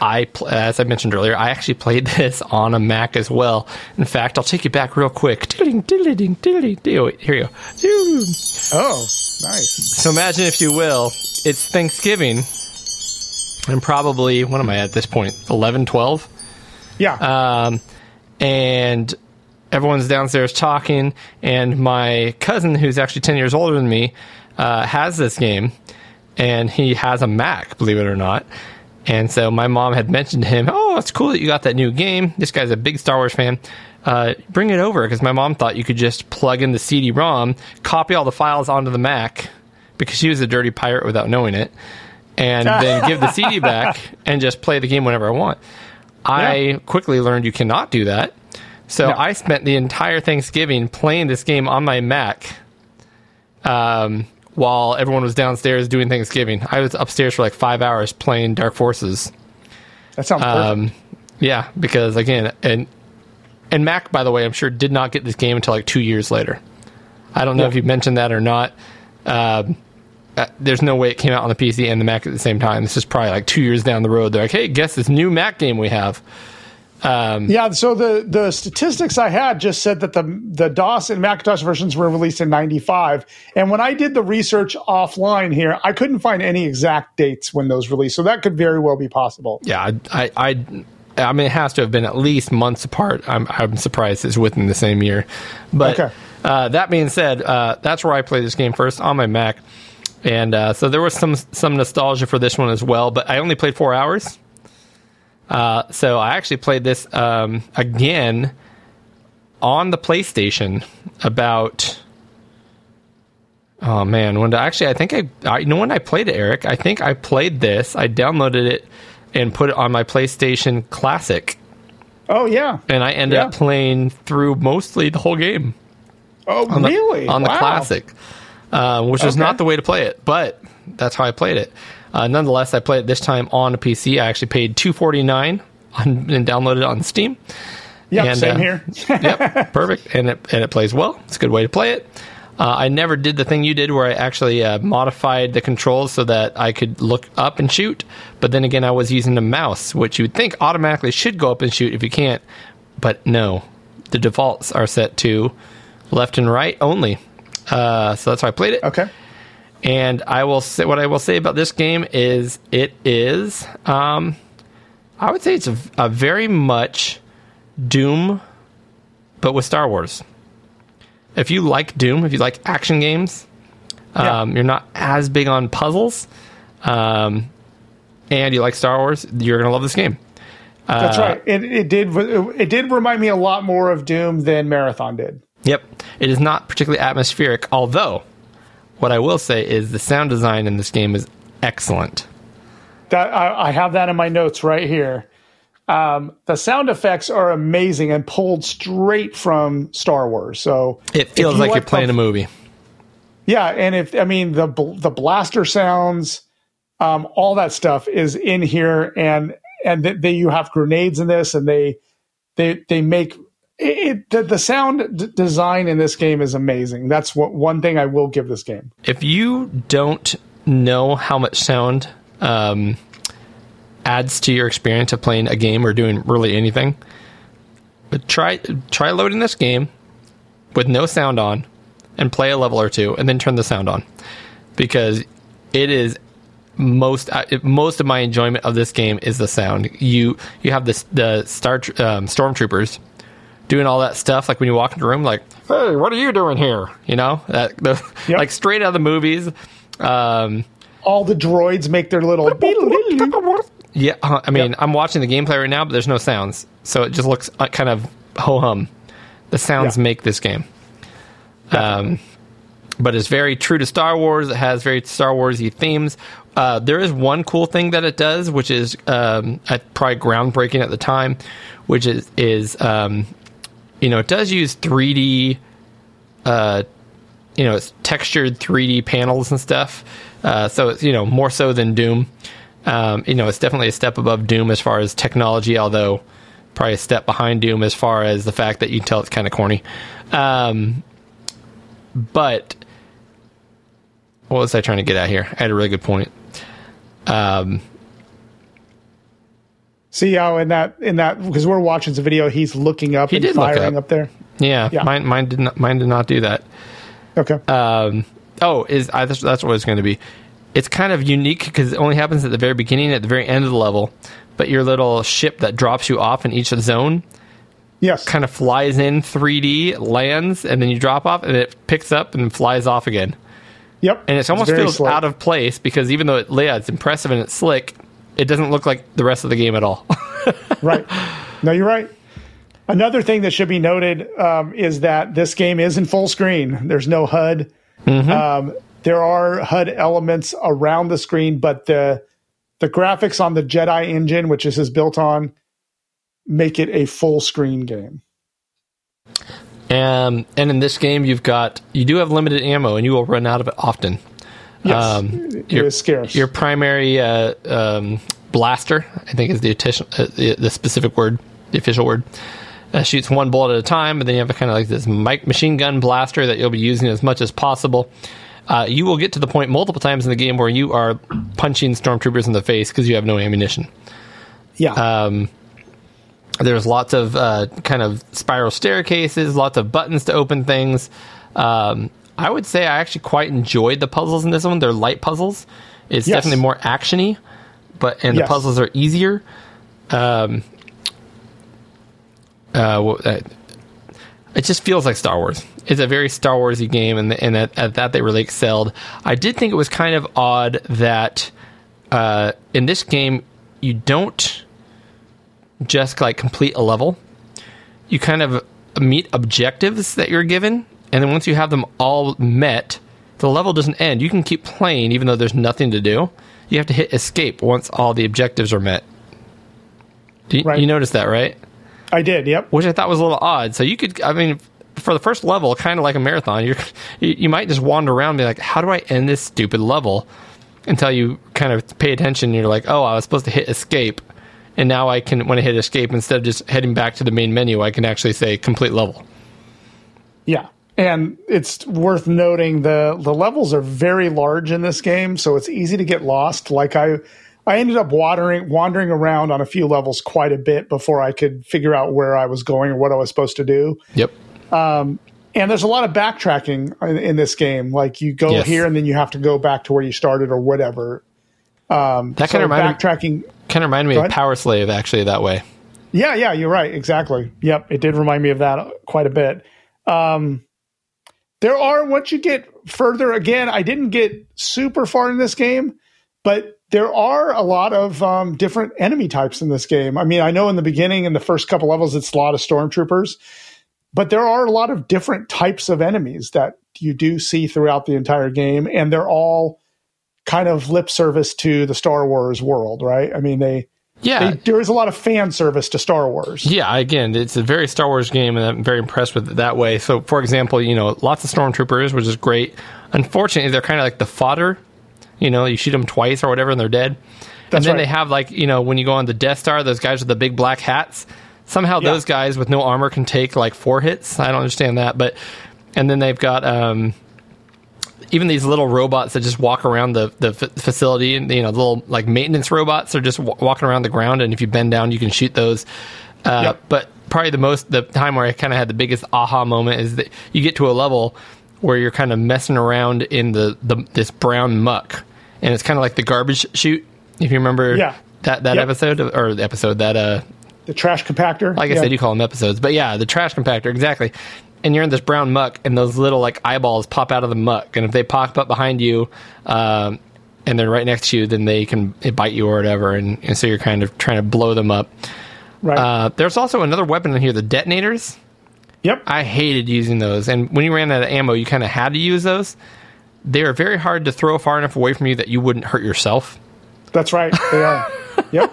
I, pl- as I mentioned earlier, I actually played this on a Mac as well. In fact, I'll take you back real quick. Diddling, diddling, diddling, diddling. Here you go. Oh, nice. So imagine, if you will, it's Thanksgiving, and probably what am I at this point? 11, 12? Yeah. um, and everyone's downstairs talking. And my cousin, who's actually ten years older than me, uh, has this game, and he has a Mac, believe it or not. And so my mom had mentioned to him, "Oh, it's cool that you got that new game. This guy's a big Star Wars fan. Uh, bring it over." Because my mom thought you could just plug in the CD-ROM, copy all the files onto the Mac, because she was a dirty pirate without knowing it, and then give the CD back and just play the game whenever I want. I quickly learned you cannot do that. So No. I spent the entire Thanksgiving playing this game on my Mac um, while everyone was downstairs doing Thanksgiving. I was upstairs for like five hours playing Dark Forces. that sounds perfect. Um, yeah, because again, and and Mac, by the way, I'm sure did not get this game until like two years later. I don't know Yeah. if you mentioned that or not. Um, uh, there's no way it came out on the PC and the Mac at the same time. This is probably like two years down the road. They're like, hey, guess this new Mac game we have. Um, Yeah, so the the statistics I had just said that the the DOS and Macintosh versions were released in '95, and when I did the research offline here, I couldn't find any exact dates when those released. So that could very well be possible. Yeah, I, I, I, I mean, it has to have been at least months apart. I'm, I'm surprised it's within the same year. But Okay. uh, that being said, uh, that's where I played this game first on my Mac, and uh, so there was some some nostalgia for this one as well. But I only played four hours, uh, so I actually played this um, again on the PlayStation about. Oh man, when I, actually I think I, I you know when I played it, Eric. I think I played this. I downloaded it and put it on my PlayStation Classic, Oh yeah. and I ended Yeah. up playing through mostly the whole game Oh on the, really? on the Wow. Classic, uh, which is not the way to play it, but that's how I played it. Uh, nonetheless, I played it this time on a PC. I actually paid two forty nine and downloaded it on Steam. Yeah, And, same uh, here. yep, perfect, and it and it plays well. It's a good way to play it. Uh, I never did the thing you did where I actually uh, modified the controls so that I could look up and shoot. But then again, I was using the mouse, which you would think automatically should go up and shoot if you can't. But no, the defaults are set to left and right only. Uh, so that's how I played it. Okay. And I will say what I will say about this game is it is, um, I would say it's a, a very much Doom, but with Star Wars. If you like Doom, if you like action games, um, you're not as big on puzzles, um, and you like Star Wars, you're gonna love this game. That's Uh, right. It, it did. It did remind me a lot more of Doom than Marathon did. Yep, it is not particularly atmospheric. Although, what I will say is the sound design in this game is excellent. That I, I have that in my notes right here. Um, the sound effects are amazing and pulled straight from Star Wars. So It feels you like you're playing the- a movie. yeah, and if I mean the the blaster sounds, um, all that stuff is in here, and and th- they you have grenades in this, and they they they make it, the, the sound d- design in this game is amazing. That's what one thing I will give this game. If you don't know how much sound um, adds to your experience of playing a game or doing really anything, but try try loading this game with no sound on and play a level or two, and then turn the sound on because it is most uh, most of my enjoyment of this game is the sound. You you have this the star um, stormtroopers doing all that stuff like when you walk into a room like hey what are you doing here? You know that the, Yep. like straight out of the movies um All the droids make their little yeah uh, i mean i'm watching the gameplay right now but there's no sounds. So it just looks uh, kind of ho hum the sounds Yeah. make this game. Um but it's very true to star wars. It has very star warsy themes. Uh, there is one cool thing that it does which is um, uh, probably groundbreaking at the time which is is um, you know, it does use 3D, uh, you know, it's textured 3D panels and stuff. Uh, so it's, you know, more so than Doom. Um, you know, it's definitely a step above Doom as far as technology, although probably a step behind Doom as far as the fact that you can tell it's kind of corny. Um, but what was I trying to get at here? I had a really good point. Um, See how in that in that because we're watching the video, he's looking up He and firing up. up. there. yeah, Yeah. mine, mine did not, mine did not do that. Okay. um, oh, is I, that's, that's what it's going to be. It's kind of unique because it only happens at the very beginning, at the very end of the level. But your little ship that drops you off in each zone yes. kind of flies in 3D, lands, and then you drop off, and it picks up and flies off again. Yep. And it almost feels slick. out of place because even though it, yeah, it's impressive and it's slick, it doesn't look like the rest of the game at all. right. No, you're right. Another thing that should be noted um, is that this game is in full screen. There's no HUD. Mm-hmm. Um, there are HUD elements around the screen, but the the graphics on the Jedi engine, which this is built on, make it a full screen game. um, and in this game, you've got you do have limited ammo, and you will run out of it often. Yes, Um, it your- scarce. Your primary uh, um, blaster, I think, is the, official, uh, the the specific word, the official word. Uh, shoots one bullet at a time, but then you have a kind of like this mic- machine gun blaster that you'll be using as much as possible. Uh, you will get to the point multiple times in the game where you are punching stormtroopers in the face because you have no ammunition. yeah, Um, there's lots of uh, kind of spiral staircases, lots of buttons to open things. Um, I would say I actually quite enjoyed the puzzles in this one. They're light puzzles. It's Yes. definitely more actiony, but and the puzzles are easier. Um, uh, well, uh, it just feels like Star Wars. It's a very Star Warsy game, and and at, at that they really excelled. I did think it was kind of odd that uh, in this game you don't just like complete a level. You kind of meet objectives that you're given, and then once you have them all met, the level doesn't end. You can keep playing even though there's nothing to do. You have to hit escape once all the objectives are met. Do you, Right. you notice that, right? I did. Yep. which I thought was a little odd. So you could, I mean, for the first level, kind of like a marathon, you're, you, you might just wander around and be like, how do I end this stupid level? Until you kind of pay attention and you're like, oh, I was supposed to hit escape. And now I can, when I hit escape, instead of just heading back to the main menu, I can actually say complete level. Yeah. And it's worth noting the the levels are very large in this game, so it's easy to get lost. Like I I ended up wandering wandering around on a few levels quite a bit before I could figure out where I was going or what I was supposed to do. Yep. And there's a lot of backtracking in, in this game. Like you go Yes. here and then you have to go back to where you started or whatever. That kind So of reminded, backtracking kind of reminded me of. Power Slave, actually, that way. Yeah, yeah, you're right. Exactly. Yep, it did remind me of that quite a bit. Um, there are once you get further again, I didn't get super far in this game, but there are a lot of um, different enemy types in this game. I mean, I know in the beginning, in the first couple levels, it's a lot of stormtroopers, but there are a lot of different types of enemies that you do see throughout the entire game, and they're all kind of lip service to the Star Wars world, right? I mean, they Yeah. They, there is a lot of fan service to Star Wars. Yeah, again, it's a very Star Wars game, and I'm very impressed with it that way. So, for example, you know, lots of stormtroopers, which is great. Unfortunately, they're kind of like the fodder. You know, you shoot them twice or whatever, and they're dead. That's and then right. they have like you know when you go on the Death Star, those guys with the big black hats. Somehow Yeah. those guys with no armor can take like four hits. I don't understand that, but and then they've got um, even these little robots that just walk around the the f- facility, and you know, little like maintenance robots are just w- walking around the ground, and if you bend down, you can shoot those. Uh, Yep. But probably the most the time where I kind of had the biggest aha moment is that you get to a level where you're kind of messing around in the, the this brown muck, and it's kind of like the garbage chute. If you remember, Yeah. that that Yep. episode or the episode that uh The trash compactor. like I guess Yeah. they do call them episodes, but yeah, the trash compactor, exactly. And you're in this brown muck, and those little like eyeballs pop out of the muck, and if they pop up behind you, um, and they're right next to you, then they can bite you or whatever, and, and so you're kind of trying to blow them up. Right. Uh, there's also another weapon in here, the detonators. yep. I hated using those, and when you ran out of ammo, you kind of had to use those. They are very hard to throw far enough away from you that you wouldn't hurt yourself. That's right. They are. yep.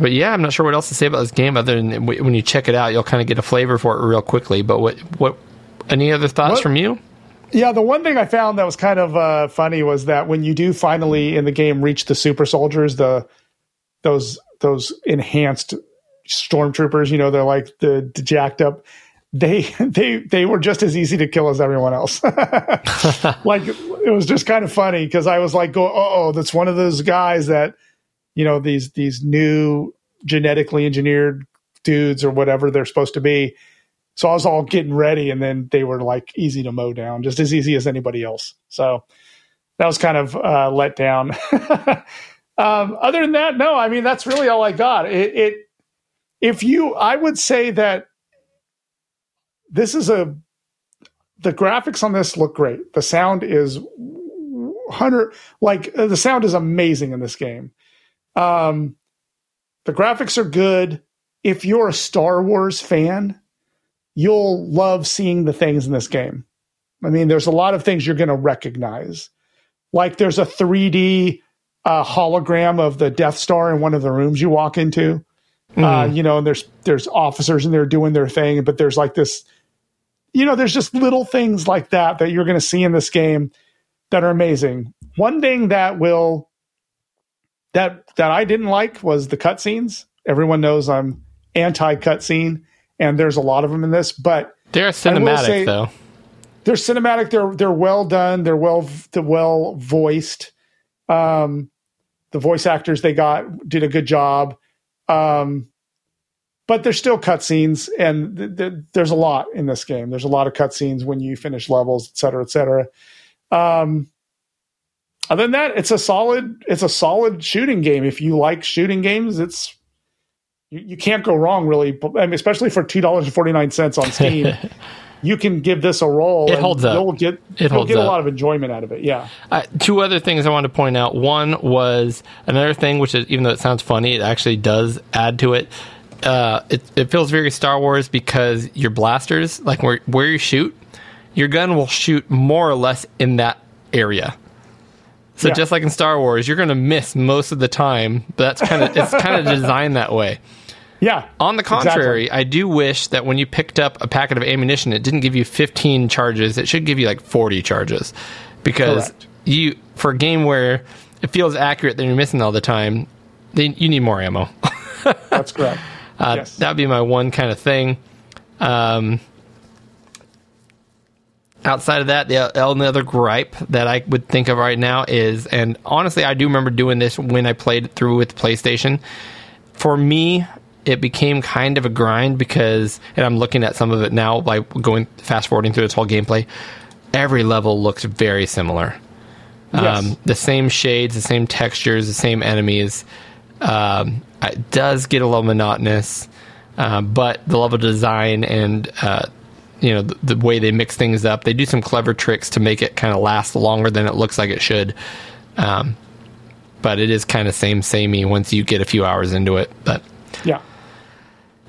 But yeah, I'm not sure what else to say about this game other than when you check it out, you'll kind of get a flavor for it real quickly. But what what any other thoughts What- from you? Yeah, the one thing I found that was kind of uh, funny was that when you do finally in the game reach the super soldiers, the those those enhanced stormtroopers, you know, they're like the, the jacked up. They they they were just as easy to kill as everyone else. like it was just kind of funny because I was like, "Go, oh, that's one of those guys that you know these these new genetically engineered dudes or whatever they're supposed to be." So I was all getting ready, and then they were like easy to mow down, just as easy as anybody else. So that was kind of uh, let down. um, other than that, no, I mean that's really all I got. It, it, if you, I would say that this is a the graphics on this look great. The sound is hundred like uh, the sound is amazing in this game. Um, the graphics are good. If you're a Star Wars fan, you'll love seeing the things in this game. I mean, there's a lot of things you're going to recognize. Like there's a 3D uh, hologram of the Death Star in one of the rooms you walk into. Uh, you know, and there's there's officers in there doing their thing, but there's like this, you know, there's just little things like that that you're going to see in this game that are amazing. One thing that will that that I didn't like was the cutscenes. Everyone knows I'm anti cutscene, and there's a lot of them in this, but They're cinematic say- though. they're cinematic. They're they're well done. They're well they're well voiced. Um, the voice actors they got did a good job. Um, but there's still cutscenes, and th- th- there's a lot in this game. There's a lot of cutscenes when you finish levels, et cetera, et cetera. Um, other than that, it's a solid it's a solid shooting game. If you like shooting games, it's you, you can't go wrong really. But, I mean, especially for two dollars and forty nine cents on Steam. You can give this a roll. It and holds up. You'll get It you'll get a lot of enjoyment out of it. Yeah, Uh, two other things I want to point out. One was another thing, which is even though it sounds funny, it actually does add to it. Uh, it, it feels very Star Wars because your blasters, like where where you shoot, your gun will shoot more or less in that area. So Yeah. just like in Star Wars, you're going to miss most of the time, but that's kind of it's kind of designed that way. yeah. On the Exactly. contrary, I do wish that when you picked up a packet of ammunition, it didn't give you 15 charges. It should give you like 40 charges, because Correct. you for a game where it feels accurate that you're missing all the time, then you need more ammo. that's correct. Uh, Yes. That'd be my one kind of thing. Um, outside of that, the only other gripe that I would think of right now is, and honestly, I do remember doing this when I played it through with PlayStation. For me, it became kind of a grind because, and I'm looking at some of it now, like going fast forwarding through its whole gameplay. Every level looks very similar. Yes. Um, the same shades, the same textures, the same enemies. Um, it does get a little monotonous, uh, but the level design and uh, you know the, the way they mix things up, they do some clever tricks to make it kind of last longer than it looks like it should. Um, but it is kind of same samey once you get a few hours into it. But yeah.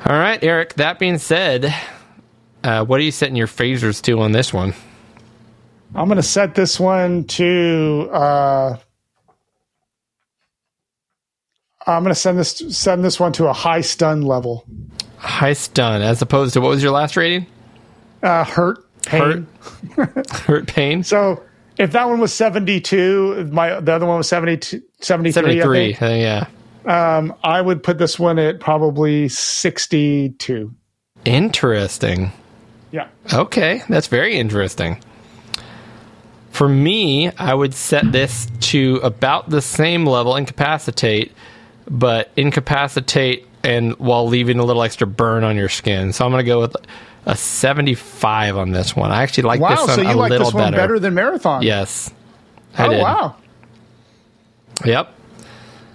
all right, Eric. That being said, uh, what are you setting your phasers to on this one? I'm going to set this one to uh, I'm going to send this send this one to a high stun level. High stun, as opposed to what was your last rating? Uh, hurt, pain. Hurt. Hurt pain. So if that one was 72, my the other one was 72, 73, I 73. think, uh, yeah. um, I would put this one at probably 62. Interesting. Yeah. Okay, that's very interesting. For me, I would set this to about the same level, incapacitate, but incapacitate and while leaving a little extra burn on your skin. So I'm going to go with a 75 on this one. I actually like Wow. this one So you a like little this one better. better. than Marathon? Yes. I Oh, did. wow. Yep.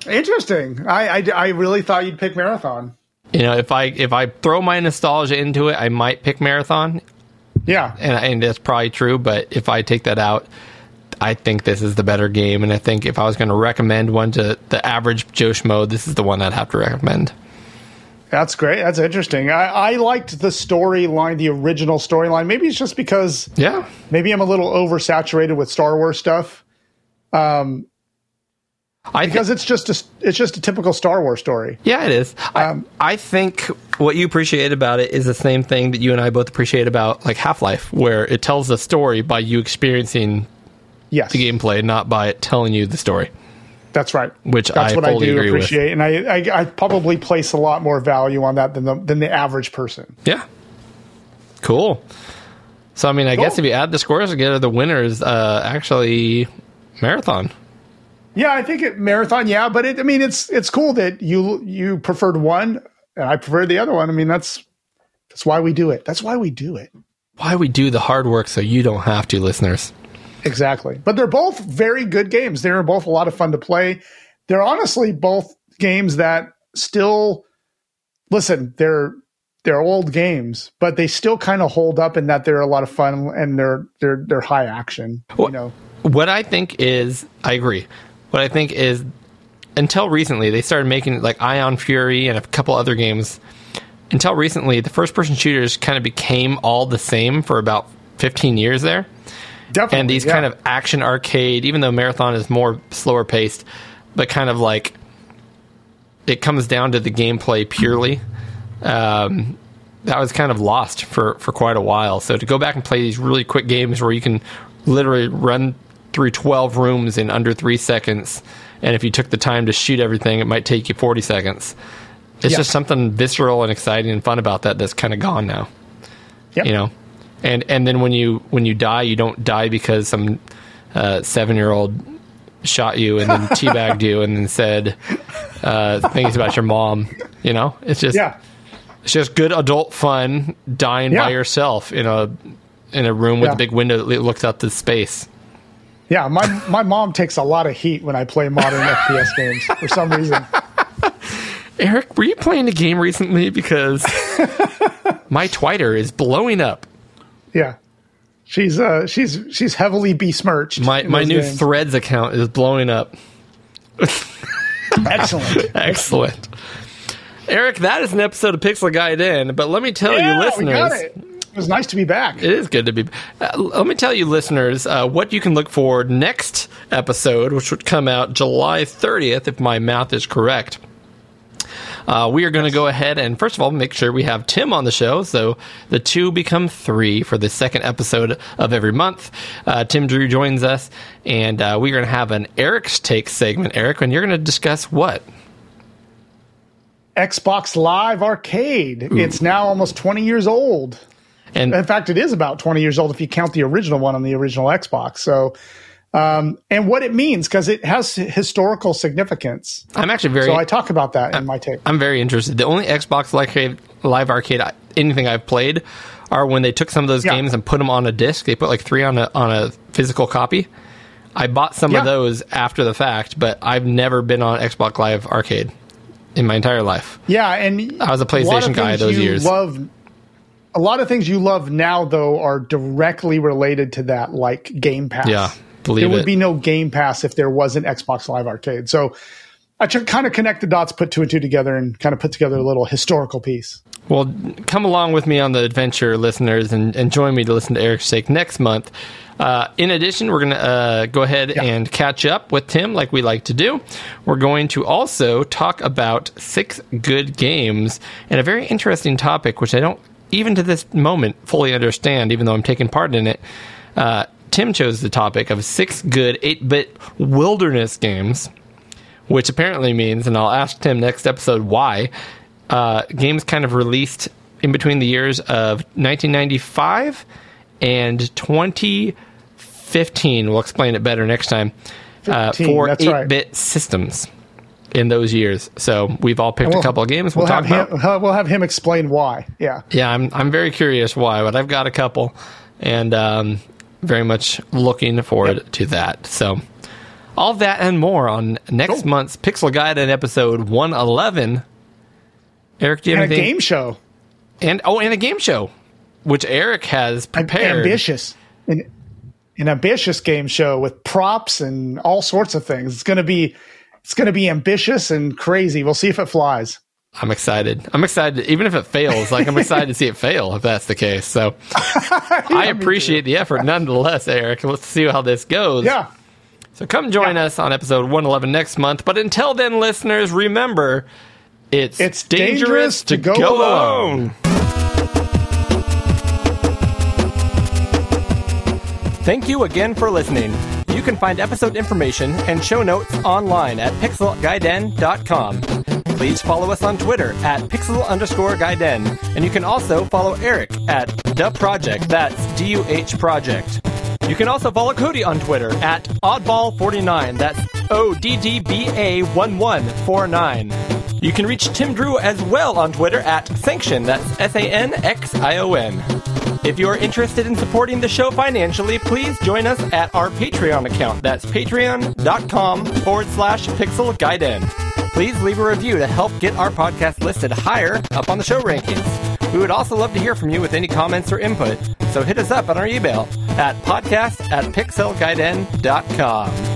Interesting. I, I, I really thought you'd pick Marathon. You know, if I if I throw my nostalgia into it, I might pick marathon, Yeah. and and that's probably true. But if I take that out, I think this is the better game. And I think if I was going to recommend one to the average Joe Schmo, this is the one I'd have to recommend. That's great. That's interesting. I, I liked the storyline, the original storyline. Maybe it's just because Yeah, maybe I'm a little oversaturated with Star Wars stuff. Um, I Because it's just a, it's just a typical Star Wars story. Yeah, it is. Um, I, I think what you appreciate about it is the same thing that you and I both appreciate about like Half Life, where it tells the story by you experiencing Yes, the gameplay, not by it telling you the story. That's right. Which that's I what I do agree with. appreciate, and I, I I probably place a lot more value on that than the than the average person. Yeah. Cool. So I mean, I guess if you add the scores together, the winner is uh, actually marathon. Yeah, I think it marathon. Yeah, but it, I mean, it's it's cool that you you preferred one and I preferred the other one. I mean, that's that's why we do it. That's why we do it. Why we do the hard work so you don't have to, listeners. Exactly. But they're both very good games. They're both a lot of fun to play. They're honestly both games that still listen, they're they're old games, but they still kind of hold up in that they're a lot of fun and they're they're they're high action. Well- you know. What I think is, I agree. What I think is, until recently, they started making like Ion Fury and a couple other games. Until recently, the first person shooters kind of became all the same for about 15 years there. Definitely. and these yeah. kind of action arcade, even though marathon is more slower paced, but kind of like it comes down to the gameplay purely. Um, that was kind of lost for for quite a while. So to go back and play these really quick games where you can literally run through twelve rooms in under three seconds, and if you took the time to shoot everything, it might take you forty seconds. It's Yeah. just something visceral and exciting and fun about that that's kind of gone now Yep. you know and and then when you when you die you don't die because some uh, seven year old shot you and then teabagged you and then said uh, things about your mom you know it's just Yeah. it's just good adult fun dying Yeah. by yourself in a in a room with Yeah. a big window that looks out to space Yeah, my my mom takes a lot of heat when I play modern FPS games for some reason. eric were you playing a game recently because my twitter is blowing up Yeah. She's uh she's she's heavily besmirched. my my new games. threads account is blowing up excellent. Excellent. Eric, that is an episode of Pixel Gaiden, but let me tell yeah, you, we listeners, got it. It was nice to be back. it is good to be. Uh, let me tell you, listeners, uh, what you can look for next episode, which would come out July 30th, if my math is correct. Uh, we are going to go ahead and, first of all, make sure we have Tim on the show. So the two become three for the second episode of every month. Uh, Tim Drew joins us, and uh, we're going to have an Eric's Take segment. Eric, and you're going to discuss what? Xbox Live Arcade. It's now almost 20 years old. And In fact, it is about 20 years old if you count the original one on the original Xbox. So, um, and what it means because it has historical significance. I'm actually very So I talk about that in my take. I'm very interested. The only Xbox Live Arcade, live arcade anything I've played are when they took some of those Yeah. games and put them on a disc. They put like three on a on a physical copy. I bought some Yeah. of those after the fact, but I've never been on Xbox Live Arcade in my entire life. Yeah, and I was a PlayStation of guy those you years. Love a lot of things you love now, though, are directly related to that, like Game Pass. Yeah, believe there would it. be no Game Pass if there wasn't Xbox Live Arcade. So I should kind of connect the dots, put two and two together, and kind of put together a little historical piece. Well, come along with me on the adventure, listeners, and, and join me to listen to Eric's Take next month. Uh, in addition, we're going to uh, go ahead and catch up with Tim like we like to do. We're going to also talk about six good games and a very interesting topic, which I don't, even to this moment, fully understand, even though I'm taking part in it. Uh, Tim chose the topic of six good 8 bit wilderness games, which apparently means, and I'll ask Tim next episode why, uh, games kind of released in between the years of 1995 and 2015. We'll explain it better next time. Uh, for that's 8 right. bit systems in those years. So we've all picked a We'll- couple of games. We'll, We'll talk have about. him. uh, We'll have him explain why. Yeah. Yeah, I'm I'm very curious why, but I've got a couple, and um, very much looking forward to that. So, all that and more on next Cool. month's Pixel Gaiden episode 111. Eric, do you have And a game show. and oh, and a game show, which Eric has prepared. ambitious an, an ambitious game show with props and all sorts of things it's going to be it's going to be ambitious and crazy we'll see if it flies I'm excited. I'm excited, even if it fails. Like I'm excited to see it fail if that's the case. So, I appreciate the effort nonetheless, Eric. Let's see how this goes. yeah So come join us on episode 111 next month. But until then, listeners, remember it's, It's dangerous to go alone. Thank you again for listening. You can find episode information and show notes online at pixelgaiden.com. Please follow us on Twitter at pixel underscore gaiden. And you can also follow Eric at the project. That's D U H project. You can also follow Cody on Twitter at oddball49. That's O D D B A 1149. You can reach Tim Drew as well on Twitter at Sanxion. That's S A N X I O N. If you're interested in supporting the show financially, please join us at our Patreon account. That's patreon.com forward slash pixel gaiden. Please leave a review to help get our podcast listed higher up on the show rankings. We would also love to hear from you with any comments or input, so hit us up on our email at podcast at pixelgaiden.com.